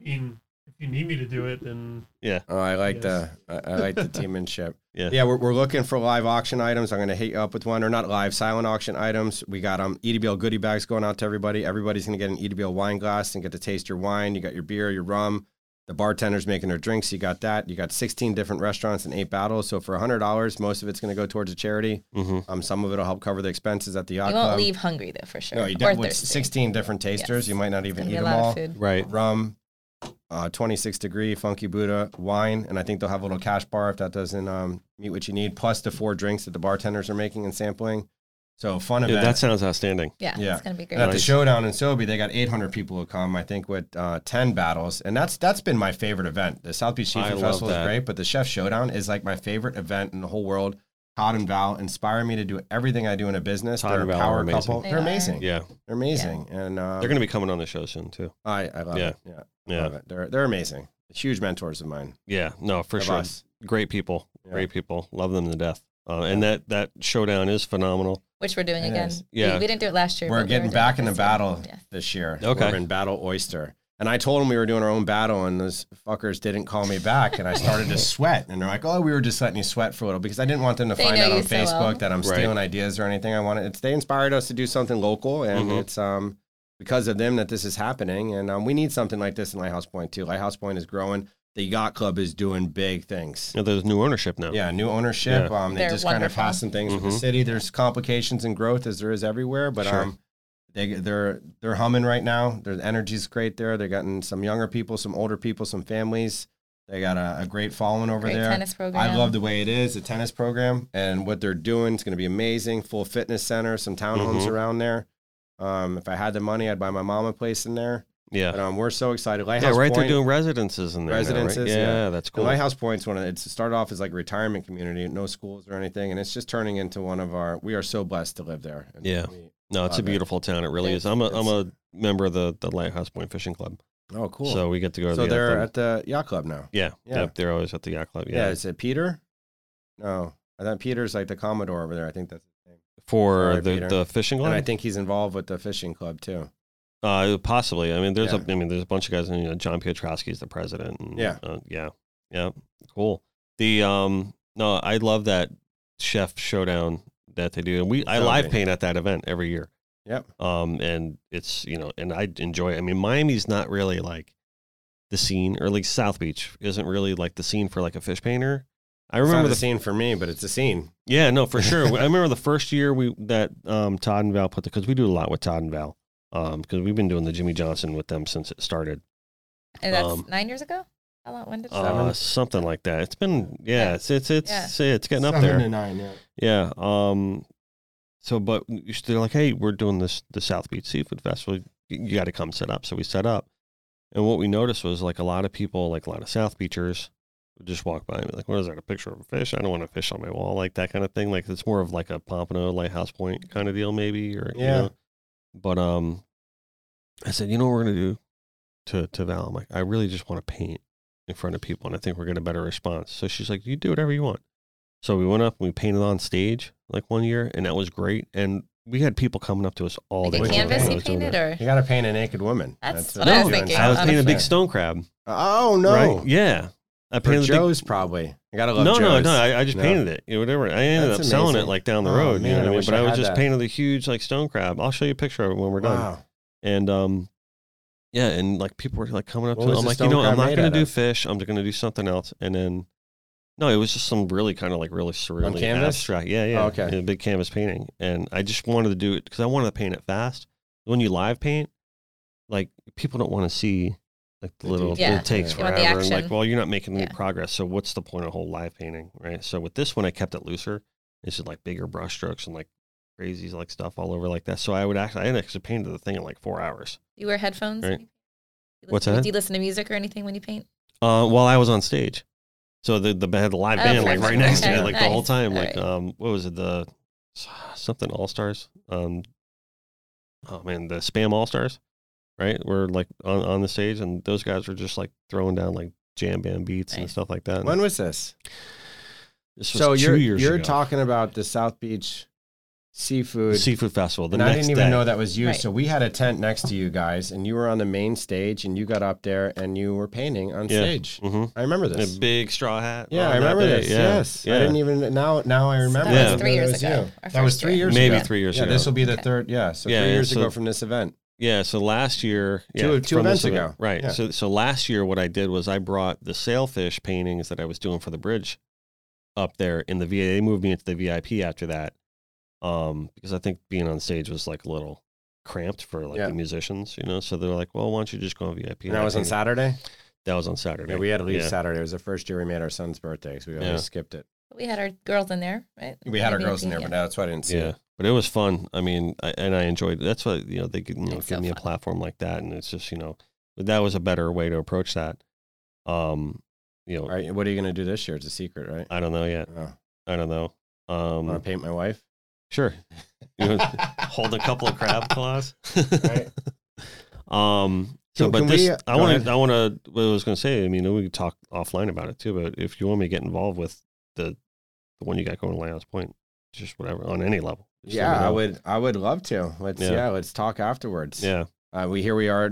Speaker 5: I mean, if you need me to do it, then
Speaker 2: Yeah.
Speaker 3: Oh, I like
Speaker 5: Yes.
Speaker 3: the I, I like the teammanship.
Speaker 2: Yeah.
Speaker 3: Yeah, we're, we're looking for live auction items. I'm going to hit you up with one, or not live, silent auction items. We got um EDBL goodie bags going out to everybody. Everybody's going to get an EDBL wine glass and get to taste your wine. You got your beer, your rum. The bartender's making their drinks. You got that. You got 16 different restaurants and eight battles. So for $100, most of it's going to go towards a charity.
Speaker 2: Mm-hmm.
Speaker 3: Um, some of it will help cover the expenses at the yacht
Speaker 4: You won't
Speaker 3: club.
Speaker 4: leave hungry though, for sure.
Speaker 3: No, you
Speaker 4: or
Speaker 3: don't. With
Speaker 4: thirsty.
Speaker 3: 16 different tasters,
Speaker 4: Yes.
Speaker 3: you might not even eat them
Speaker 4: lot
Speaker 3: all.
Speaker 4: of food.
Speaker 2: Right.
Speaker 3: Rum, uh, 26 degree Funky Buddha wine, and I think they'll have a little cash bar if that doesn't um, meet what you need, plus the four drinks that the bartenders are making and sampling. So fun
Speaker 2: Yeah,
Speaker 3: event.
Speaker 2: that sounds outstanding.
Speaker 4: Yeah,
Speaker 3: Yeah.
Speaker 4: it's gonna be great.
Speaker 3: and at the showdown in Sobe, they got 800 people who come. I think with uh, 10 battles, and that's that's been my favorite event. The South Beach
Speaker 2: I
Speaker 3: Seafood Festival
Speaker 2: that.
Speaker 3: is great, but the Chef Showdown is like my favorite event in the whole world. Todd and Val inspire me to do everything I do in a business.
Speaker 2: Todd
Speaker 3: They're
Speaker 2: and
Speaker 3: a
Speaker 2: Val
Speaker 3: power
Speaker 2: amazing.
Speaker 3: couple.
Speaker 4: They
Speaker 3: They're
Speaker 4: are.
Speaker 3: amazing.
Speaker 2: Yeah.
Speaker 3: They're amazing, and um,
Speaker 2: They're going to be coming on the show soon, too.
Speaker 3: I, I love
Speaker 2: Yeah.
Speaker 3: it. Yeah,
Speaker 2: Yeah.
Speaker 3: love it. They're they're amazing. Huge mentors of mine.
Speaker 2: Yeah. No, for
Speaker 3: Of
Speaker 2: sure.
Speaker 3: us.
Speaker 2: Great people.
Speaker 3: Yeah.
Speaker 2: Great people. Love them to death. Uh, and that, that showdown is phenomenal.
Speaker 4: Which we're doing
Speaker 3: It
Speaker 4: again.
Speaker 3: is.
Speaker 2: Yeah.
Speaker 4: We, we didn't do it last year.
Speaker 3: We're
Speaker 4: but we
Speaker 3: getting back in the battle
Speaker 4: Yeah.
Speaker 3: this year.
Speaker 2: Okay.
Speaker 3: We're in Battle Oyster. And I told them we were doing our own battle, and those fuckers didn't call me back. And I started to sweat. And they're like, oh, we were just letting you sweat for a little because I didn't want them to
Speaker 4: They
Speaker 3: find out on
Speaker 4: so
Speaker 3: Facebook
Speaker 4: well.
Speaker 3: that I'm
Speaker 2: Right.
Speaker 3: stealing ideas or anything. I wanted it's, they inspired us to do something local, and
Speaker 2: Mhm.
Speaker 3: it's um because of them that this is happening. And um, we need something like this in Lighthouse Point too. Lighthouse Point is growing. The yacht club is doing big things.
Speaker 2: Yeah, there's new ownership now.
Speaker 3: Yeah, new ownership. Um, they
Speaker 4: They're
Speaker 3: just kind of
Speaker 4: wonderful.
Speaker 3: passing things with
Speaker 2: Mhm.
Speaker 3: the city. There's complications and growth as there is everywhere, but
Speaker 2: Sure.
Speaker 3: um, they they're they're humming right now. Their energy's great there. They're getting some younger people, some older people, some families. They got a, a great following over
Speaker 4: Great
Speaker 3: there.
Speaker 4: tennis program.
Speaker 3: I love the way it is, the tennis program, and what they're doing. It's going to be amazing. Full fitness center, some townhomes
Speaker 2: Mhm.
Speaker 3: around there. Um, if I had the money, I'd buy my mom a place in there.
Speaker 2: Yeah.
Speaker 3: But um, we're so excited.
Speaker 2: Yeah,
Speaker 3: Lighthouse
Speaker 2: right.
Speaker 3: Point,
Speaker 2: They're doing residences in there. now, right?
Speaker 3: Residences,
Speaker 2: Yeah,
Speaker 3: yeah.
Speaker 2: that's cool.
Speaker 3: Lighthouse Point's one of it started off as like a retirement community, no schools or anything, and it's just turning into one of our. We are so blessed to live there. And
Speaker 2: Yeah.
Speaker 3: we-
Speaker 2: No, it's a
Speaker 3: it.
Speaker 2: beautiful town. It really is. I'm a I'm a member of the, the Lighthouse Point Fishing Club.
Speaker 3: oh, cool.
Speaker 2: So we get to go to
Speaker 3: So
Speaker 2: the
Speaker 3: they're
Speaker 2: club.
Speaker 3: at the yacht club now.
Speaker 2: yeah,
Speaker 3: yeah.
Speaker 2: Yep, they're always at the yacht club.
Speaker 3: Yeah.
Speaker 2: Yeah.
Speaker 3: is it Peter? No, I thought Peter's like the Commodore over there. I think that's.
Speaker 2: For
Speaker 3: Sorry,
Speaker 2: the,
Speaker 3: Peter.
Speaker 2: the fishing club.
Speaker 3: And I think he's involved with the fishing club too.
Speaker 2: Uh, possibly. I mean, there's
Speaker 3: Yeah.
Speaker 2: a. I mean, there's a bunch of guys. And, you know, John Piotrowski is the president. And,
Speaker 3: Yeah.
Speaker 2: uh, yeah, yeah. Cool. The um, no, I love that chef showdown that they do, and we I live paint at that event every year.
Speaker 3: Yep.
Speaker 2: Um, and it's you know, and I enjoy. It. I mean, Miami's not really like the scene, or like South Beach isn't really like the scene for like a fish painter. I
Speaker 3: It's not
Speaker 2: remember
Speaker 3: the
Speaker 2: the
Speaker 3: scene for me, but it's a scene.
Speaker 2: yeah, no, for sure. I remember the first year we that um, Todd and Val put the because we do a lot with Todd and Val because we've been doing the Jimmy Johnson with them since it started.
Speaker 4: And that's
Speaker 2: Um,
Speaker 4: nine years ago. How long? When did
Speaker 2: Uh, something like that. It's been yeah,
Speaker 4: Yeah.
Speaker 2: it's it's it's
Speaker 4: Yeah.
Speaker 2: it's getting up
Speaker 3: Seven
Speaker 2: there.
Speaker 3: to nine. Yeah.
Speaker 2: Yeah. Um. So, but they're like, hey, we're doing this the South Beach Seafood Festival. You, got to come set up. So we set up, And what we noticed was like a lot of people, like a lot of South Beachers, would just walk by and be like, "What is that? A picture of a fish? I don't want a fish on my wall." Like that kind of thing. Like it's more of like a Pompano Lighthouse Point kind of deal, maybe, or you
Speaker 3: Yeah.
Speaker 2: know. But um, I said, you know what we're gonna do to to Val? I'm like, I really just want to paint in front of people, and I think we're getting a better response. So she's like, you do whatever you want. So we went up and we painted on stage like one year, and that was great. And we had people coming up to us all
Speaker 4: Like
Speaker 2: day.
Speaker 4: a
Speaker 3: What
Speaker 2: long
Speaker 4: canvas
Speaker 2: while I
Speaker 4: you painted, or
Speaker 3: You got to paint a naked woman.
Speaker 4: That's
Speaker 3: what
Speaker 4: what I was thinking.
Speaker 2: I was painting a big stone crab.
Speaker 3: Oh no!
Speaker 2: Right? Yeah. I painted the big
Speaker 3: Joe's probably. I gotta love
Speaker 2: no, no,
Speaker 3: Joe's.
Speaker 2: no. I, I just
Speaker 3: No.
Speaker 2: painted it. You know, whatever. I ended
Speaker 3: That's
Speaker 2: up selling it like down the
Speaker 3: Oh,
Speaker 2: road.
Speaker 3: man,
Speaker 2: you know what I mean? But
Speaker 3: I
Speaker 2: was just
Speaker 3: that.
Speaker 2: painted a huge like stone crab. I'll show you a picture of it when we're done.
Speaker 3: Wow.
Speaker 2: And um, yeah, and like people were like coming up
Speaker 3: What
Speaker 2: to.
Speaker 3: was
Speaker 2: I'm like, you know, I'm not gonna do
Speaker 3: of?
Speaker 2: fish. I'm just gonna do something else. And then, no, it was just some really kind of like really surreal
Speaker 3: canvas?
Speaker 2: abstract. Yeah, yeah.
Speaker 3: Oh, okay.
Speaker 2: A big canvas painting, and I just wanted to do it because I wanted to paint it fast. When you live paint, like people don't want to see like the
Speaker 3: The
Speaker 2: little
Speaker 4: detail.
Speaker 2: it takes
Speaker 3: Yeah.
Speaker 4: You want the
Speaker 2: forever and like well you're not making any
Speaker 4: Yeah.
Speaker 2: progress so what's the point of whole live painting right so with this one i kept it looser it's just like bigger brush strokes and like crazy like stuff all over like that so i would actually i actually painted the thing in like four hours
Speaker 4: You wear headphones.
Speaker 2: Right.
Speaker 4: you
Speaker 2: What's
Speaker 4: listen-
Speaker 2: that?
Speaker 4: Do you listen to music or anything when you paint?
Speaker 2: uh while i was on stage so the the had the live
Speaker 4: Oh,
Speaker 2: band like right next to
Speaker 3: Okay.
Speaker 2: me like the whole time
Speaker 4: All
Speaker 2: like
Speaker 4: right.
Speaker 2: um what was it the something all stars um oh man the Spam Allstars right We're like on on the stage and those guys were just like throwing down like jam band beats and stuff like that
Speaker 3: When was this?
Speaker 2: this was
Speaker 3: So
Speaker 2: two
Speaker 3: you're
Speaker 2: years
Speaker 3: you're
Speaker 2: ago.
Speaker 3: talking about the South Beach seafood.
Speaker 2: seafood festival. The
Speaker 3: and I didn't even
Speaker 2: day.
Speaker 3: know that was you.
Speaker 4: Right.
Speaker 3: So we had a tent next to you guys, and you were on the main stage, and you got up there and you were painting on
Speaker 2: Yeah.
Speaker 3: stage.
Speaker 2: hmm
Speaker 3: I remember this.
Speaker 2: A big straw hat.
Speaker 3: Yeah, I remember
Speaker 2: day.
Speaker 3: this.
Speaker 2: Yeah.
Speaker 3: Yes,
Speaker 2: yeah.
Speaker 3: I didn't even now. Now I remember.
Speaker 4: that
Speaker 2: was
Speaker 3: I
Speaker 4: three years ago,
Speaker 3: you. That was three
Speaker 4: year.
Speaker 3: years
Speaker 2: Maybe
Speaker 3: ago.
Speaker 2: three years
Speaker 3: yeah,
Speaker 2: ago.
Speaker 3: this will be the
Speaker 4: Okay.
Speaker 3: third. Yeah, so
Speaker 2: Yeah,
Speaker 3: three
Speaker 2: yeah,
Speaker 3: years
Speaker 2: so-
Speaker 3: ago from this event.
Speaker 2: Yeah, so last year, yeah,
Speaker 3: Two- two
Speaker 2: from
Speaker 3: events
Speaker 2: this
Speaker 3: ago.
Speaker 2: right?
Speaker 3: Yeah.
Speaker 2: So, so last year, what I did was I brought the sailfish paintings that I was doing for the bridge up there in the VA. They moved me into the VIP after that, um, because I think being on stage was like a little cramped for like
Speaker 3: Yeah.
Speaker 2: the musicians, you know. So they're like, "Well, why don't you just go on VIP?"
Speaker 3: And that was on Saturday.
Speaker 2: That was on Saturday.
Speaker 3: Yeah, we had to leave
Speaker 2: Yeah.
Speaker 3: Saturday. It was the first year we made our son's birthday, so we always
Speaker 2: Yeah.
Speaker 3: skipped it.
Speaker 4: We had our girls in there, right?
Speaker 3: We had our
Speaker 4: Maybe
Speaker 3: girls in there,
Speaker 4: yeah.
Speaker 3: but that's why I didn't see
Speaker 2: Yeah,
Speaker 3: it.
Speaker 2: But it was fun. I mean, I, and I enjoyed it. That's what you know they could, you know
Speaker 4: It's
Speaker 2: give
Speaker 4: so
Speaker 2: me a platform like that, and it's just you know but that was a better way to approach that. Um, you know,
Speaker 3: All right, what are you going to do this year? It's a secret, right?
Speaker 2: I don't know yet.
Speaker 3: Oh,
Speaker 2: I don't know. Um,
Speaker 3: want to paint my wife?
Speaker 2: sure. You know, hold a couple of crab claws.
Speaker 3: Right.
Speaker 2: Um. So,
Speaker 3: Can-
Speaker 2: but
Speaker 3: can
Speaker 2: this,
Speaker 3: we-
Speaker 2: I want to, I want to. What I was going to say. I mean, we could talk offline about it too. But if you want me to get involved with the, the one you got going, to Lighthouse Point, just whatever on any level.
Speaker 3: Yeah, I would. I would love to. Let's
Speaker 2: Yeah.
Speaker 3: yeah, let's talk afterwards.
Speaker 2: Yeah.
Speaker 3: Uh, we here we are,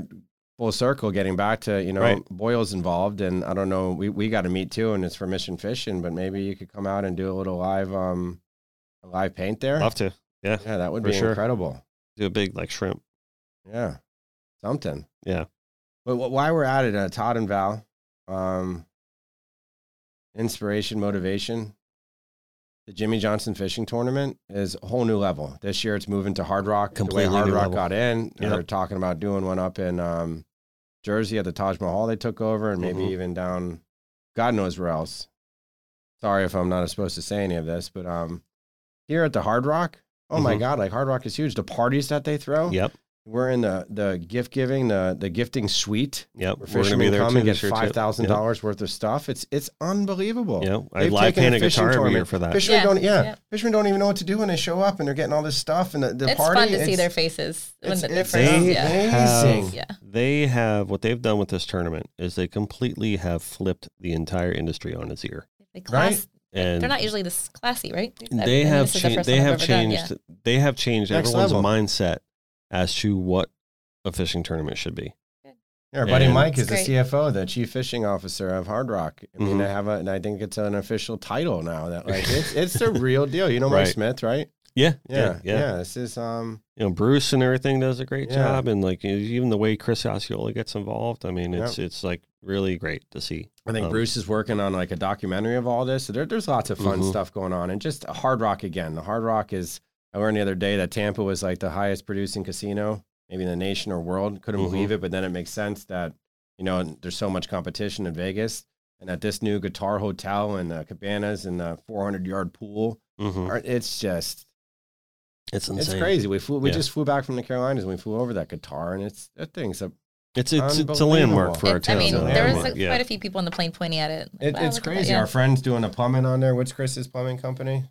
Speaker 3: full circle, getting back to you know
Speaker 2: Right.
Speaker 3: Boyle's involved, and I don't know. We we got to meet too, and it's for Mission Fishing, but maybe you could come out and do a little live um, live paint there.
Speaker 2: Love to. Yeah.
Speaker 3: Yeah, that would be
Speaker 2: sure.
Speaker 3: incredible.
Speaker 2: Do a big like shrimp.
Speaker 3: Yeah, something.
Speaker 2: Yeah.
Speaker 3: But wh- while we're at it, uh, Todd and Val, um, inspiration, motivation. The Jimmy Johnson Fishing Tournament is a whole new level. This year, it's moving to Hard Rock.
Speaker 2: Completely
Speaker 3: the way Hard Rock
Speaker 2: level.
Speaker 3: got in,
Speaker 2: Yep.
Speaker 3: they're talking about doing one up in um, Jersey at the Taj Mahal. They took over, and maybe
Speaker 2: Mhm.
Speaker 3: even down, God knows where else. Sorry if I'm not supposed to say any of this, but um, here at the Hard Rock, oh my
Speaker 2: Mhm.
Speaker 3: God, like Hard Rock is huge. The parties that they throw.
Speaker 2: Yep.
Speaker 3: We're in the the gift giving, the the gifting suite
Speaker 2: Yep.
Speaker 3: where
Speaker 2: We're gonna
Speaker 3: fishermen
Speaker 2: be there
Speaker 3: come
Speaker 2: too
Speaker 3: and get
Speaker 2: this year, too.
Speaker 3: five thousand dollars worth of stuff. It's it's unbelievable.
Speaker 2: Yeah. I
Speaker 3: They've
Speaker 2: live
Speaker 3: taken
Speaker 2: paint a
Speaker 3: fishing
Speaker 2: guitar every year
Speaker 3: tournament.
Speaker 2: for that.
Speaker 3: Fishermen
Speaker 4: Yeah,
Speaker 3: don't yeah,
Speaker 4: yeah.
Speaker 3: Fishermen don't even know what to do when they show up and they're getting all this stuff and the, the
Speaker 4: It's
Speaker 3: party.
Speaker 4: fun to see their faces when
Speaker 3: it's-
Speaker 4: they're
Speaker 3: it's
Speaker 4: first.
Speaker 2: They
Speaker 4: Yeah.
Speaker 3: amazing.
Speaker 2: have-
Speaker 4: yeah.
Speaker 2: They have what they've done with this tournament is they completely have flipped the entire industry on its ear.
Speaker 4: They class,
Speaker 2: And
Speaker 4: They're not usually this classy, right? I
Speaker 2: they
Speaker 4: think
Speaker 2: have
Speaker 4: this is the
Speaker 2: changed.
Speaker 4: first
Speaker 2: They
Speaker 4: I've
Speaker 2: have
Speaker 4: done,
Speaker 2: changed.
Speaker 4: yeah.
Speaker 2: They have changed
Speaker 3: Next
Speaker 2: everyone's
Speaker 3: level.
Speaker 2: mindset as to what a fishing tournament should be.
Speaker 3: Yeah, our buddy
Speaker 2: And-
Speaker 3: Mike is the CFO, the chief fishing officer of Hard Rock. I mean,
Speaker 2: Mhm.
Speaker 3: they have a, and I think it's an official title now. That like it's it's the real deal. You know Mike
Speaker 2: Right.
Speaker 3: Smith, right?
Speaker 2: Yeah,
Speaker 3: Yeah,
Speaker 2: yeah,
Speaker 3: yeah. This is um,
Speaker 2: You know, Bruce and everything does a great
Speaker 3: Yeah.
Speaker 2: job, and like even the way Chris Osceola gets involved. I mean, it's it's like really great to see.
Speaker 3: I think
Speaker 2: Um,
Speaker 3: Bruce is working on like a documentary of all this. So there, there's lots of fun
Speaker 2: Mhm.
Speaker 3: stuff going on, and just Hard Rock again. The Hard Rock is. I learned the other day that Tampa was like the highest producing casino, maybe in the nation or world. Couldn't
Speaker 2: Mhm.
Speaker 3: believe it, but then it makes sense that you know there's so much competition in Vegas, and that this new guitar hotel and the cabanas and the 400 yard pool,
Speaker 2: mhm.
Speaker 3: are, it's just
Speaker 2: It's insane.
Speaker 3: it's crazy. We flew, we
Speaker 2: Yeah.
Speaker 3: just flew back from the Carolinas and we flew over that guitar, and it's that thing's a
Speaker 2: It's it's it's a landmark for our
Speaker 4: It's- I mean, there was like,
Speaker 2: yeah.
Speaker 4: quite a few people on the plane pointing at it. Like,
Speaker 3: It,
Speaker 4: wow,
Speaker 3: it's
Speaker 4: look at that,
Speaker 3: crazy.
Speaker 4: yeah.
Speaker 3: Our friend's doing the plumbing on there. What's Chris's plumbing company?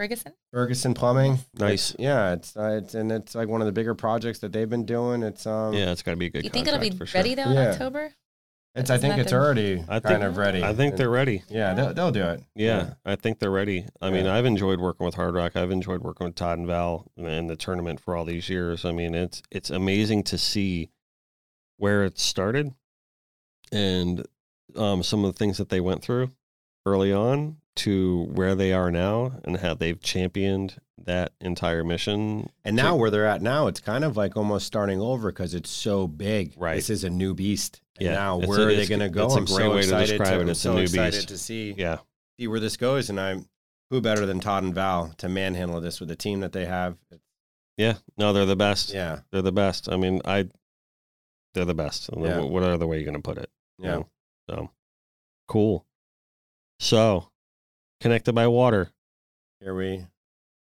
Speaker 4: Ferguson.
Speaker 3: Ferguson Plumbing.
Speaker 2: Nice.
Speaker 3: It's- yeah, it's, uh, it's and it's like one of the bigger projects that they've been doing. It's um,
Speaker 2: yeah, it's got to be a good.
Speaker 4: You think it'll be
Speaker 2: for
Speaker 4: ready
Speaker 2: sure.
Speaker 4: though in
Speaker 3: Yeah.
Speaker 4: October?
Speaker 3: it's. I think it's
Speaker 4: that the-
Speaker 3: already
Speaker 2: I think-
Speaker 3: kind of ready.
Speaker 2: I think they're ready.
Speaker 3: Yeah, they'll, they'll do it.
Speaker 2: Yeah, I think they're ready. I mean,
Speaker 3: Yeah.
Speaker 2: I've enjoyed working with Hard Rock. I've enjoyed working with Todd and Val in the tournament for all these years. I mean, it's it's amazing to see where it started and um, some of the things that they went through early on to where they are now and how they've championed that entire mission.
Speaker 3: And now where they're at now, it's kind of like almost starting over because it's so big.
Speaker 2: Right.
Speaker 3: This is a new beast. And
Speaker 2: Yeah,
Speaker 3: now where
Speaker 2: a-
Speaker 3: are they going to go?
Speaker 2: it's a
Speaker 3: I'm
Speaker 2: great
Speaker 3: so
Speaker 2: way to describe it.
Speaker 3: I'm
Speaker 2: It's a
Speaker 3: so
Speaker 2: new
Speaker 3: excited
Speaker 2: beast.
Speaker 3: to see
Speaker 2: Yeah,
Speaker 3: see where this goes. And I'm who better than Todd and Val to manhandle this with the team that they have.
Speaker 2: yeah. No, they're the best.
Speaker 3: Yeah,
Speaker 2: They're the best. I mean, I. They're the best.
Speaker 3: Yeah.
Speaker 2: What other way are you going to put it? you
Speaker 3: yeah.
Speaker 2: know? So cool. So connected by water.
Speaker 3: Here we,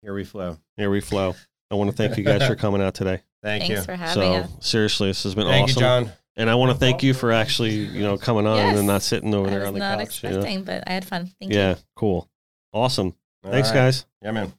Speaker 3: here we flow.
Speaker 2: Here we flow. I want to thank you guys for coming out today.
Speaker 3: Thank
Speaker 4: Thanks
Speaker 3: you.
Speaker 4: for having
Speaker 2: So
Speaker 4: us.
Speaker 2: seriously, this has been
Speaker 3: Thank
Speaker 2: awesome.
Speaker 3: you, John.
Speaker 2: And I want to thank you for actually, you know, coming on
Speaker 4: Yes.
Speaker 2: and not sitting over
Speaker 4: I
Speaker 2: there on the
Speaker 4: not
Speaker 2: couch. you know?
Speaker 4: expecting, but I had fun. Thank you.
Speaker 2: Yeah, cool. Awesome.
Speaker 3: All
Speaker 2: Thanks,
Speaker 3: right.
Speaker 2: guys.
Speaker 3: Yeah, man.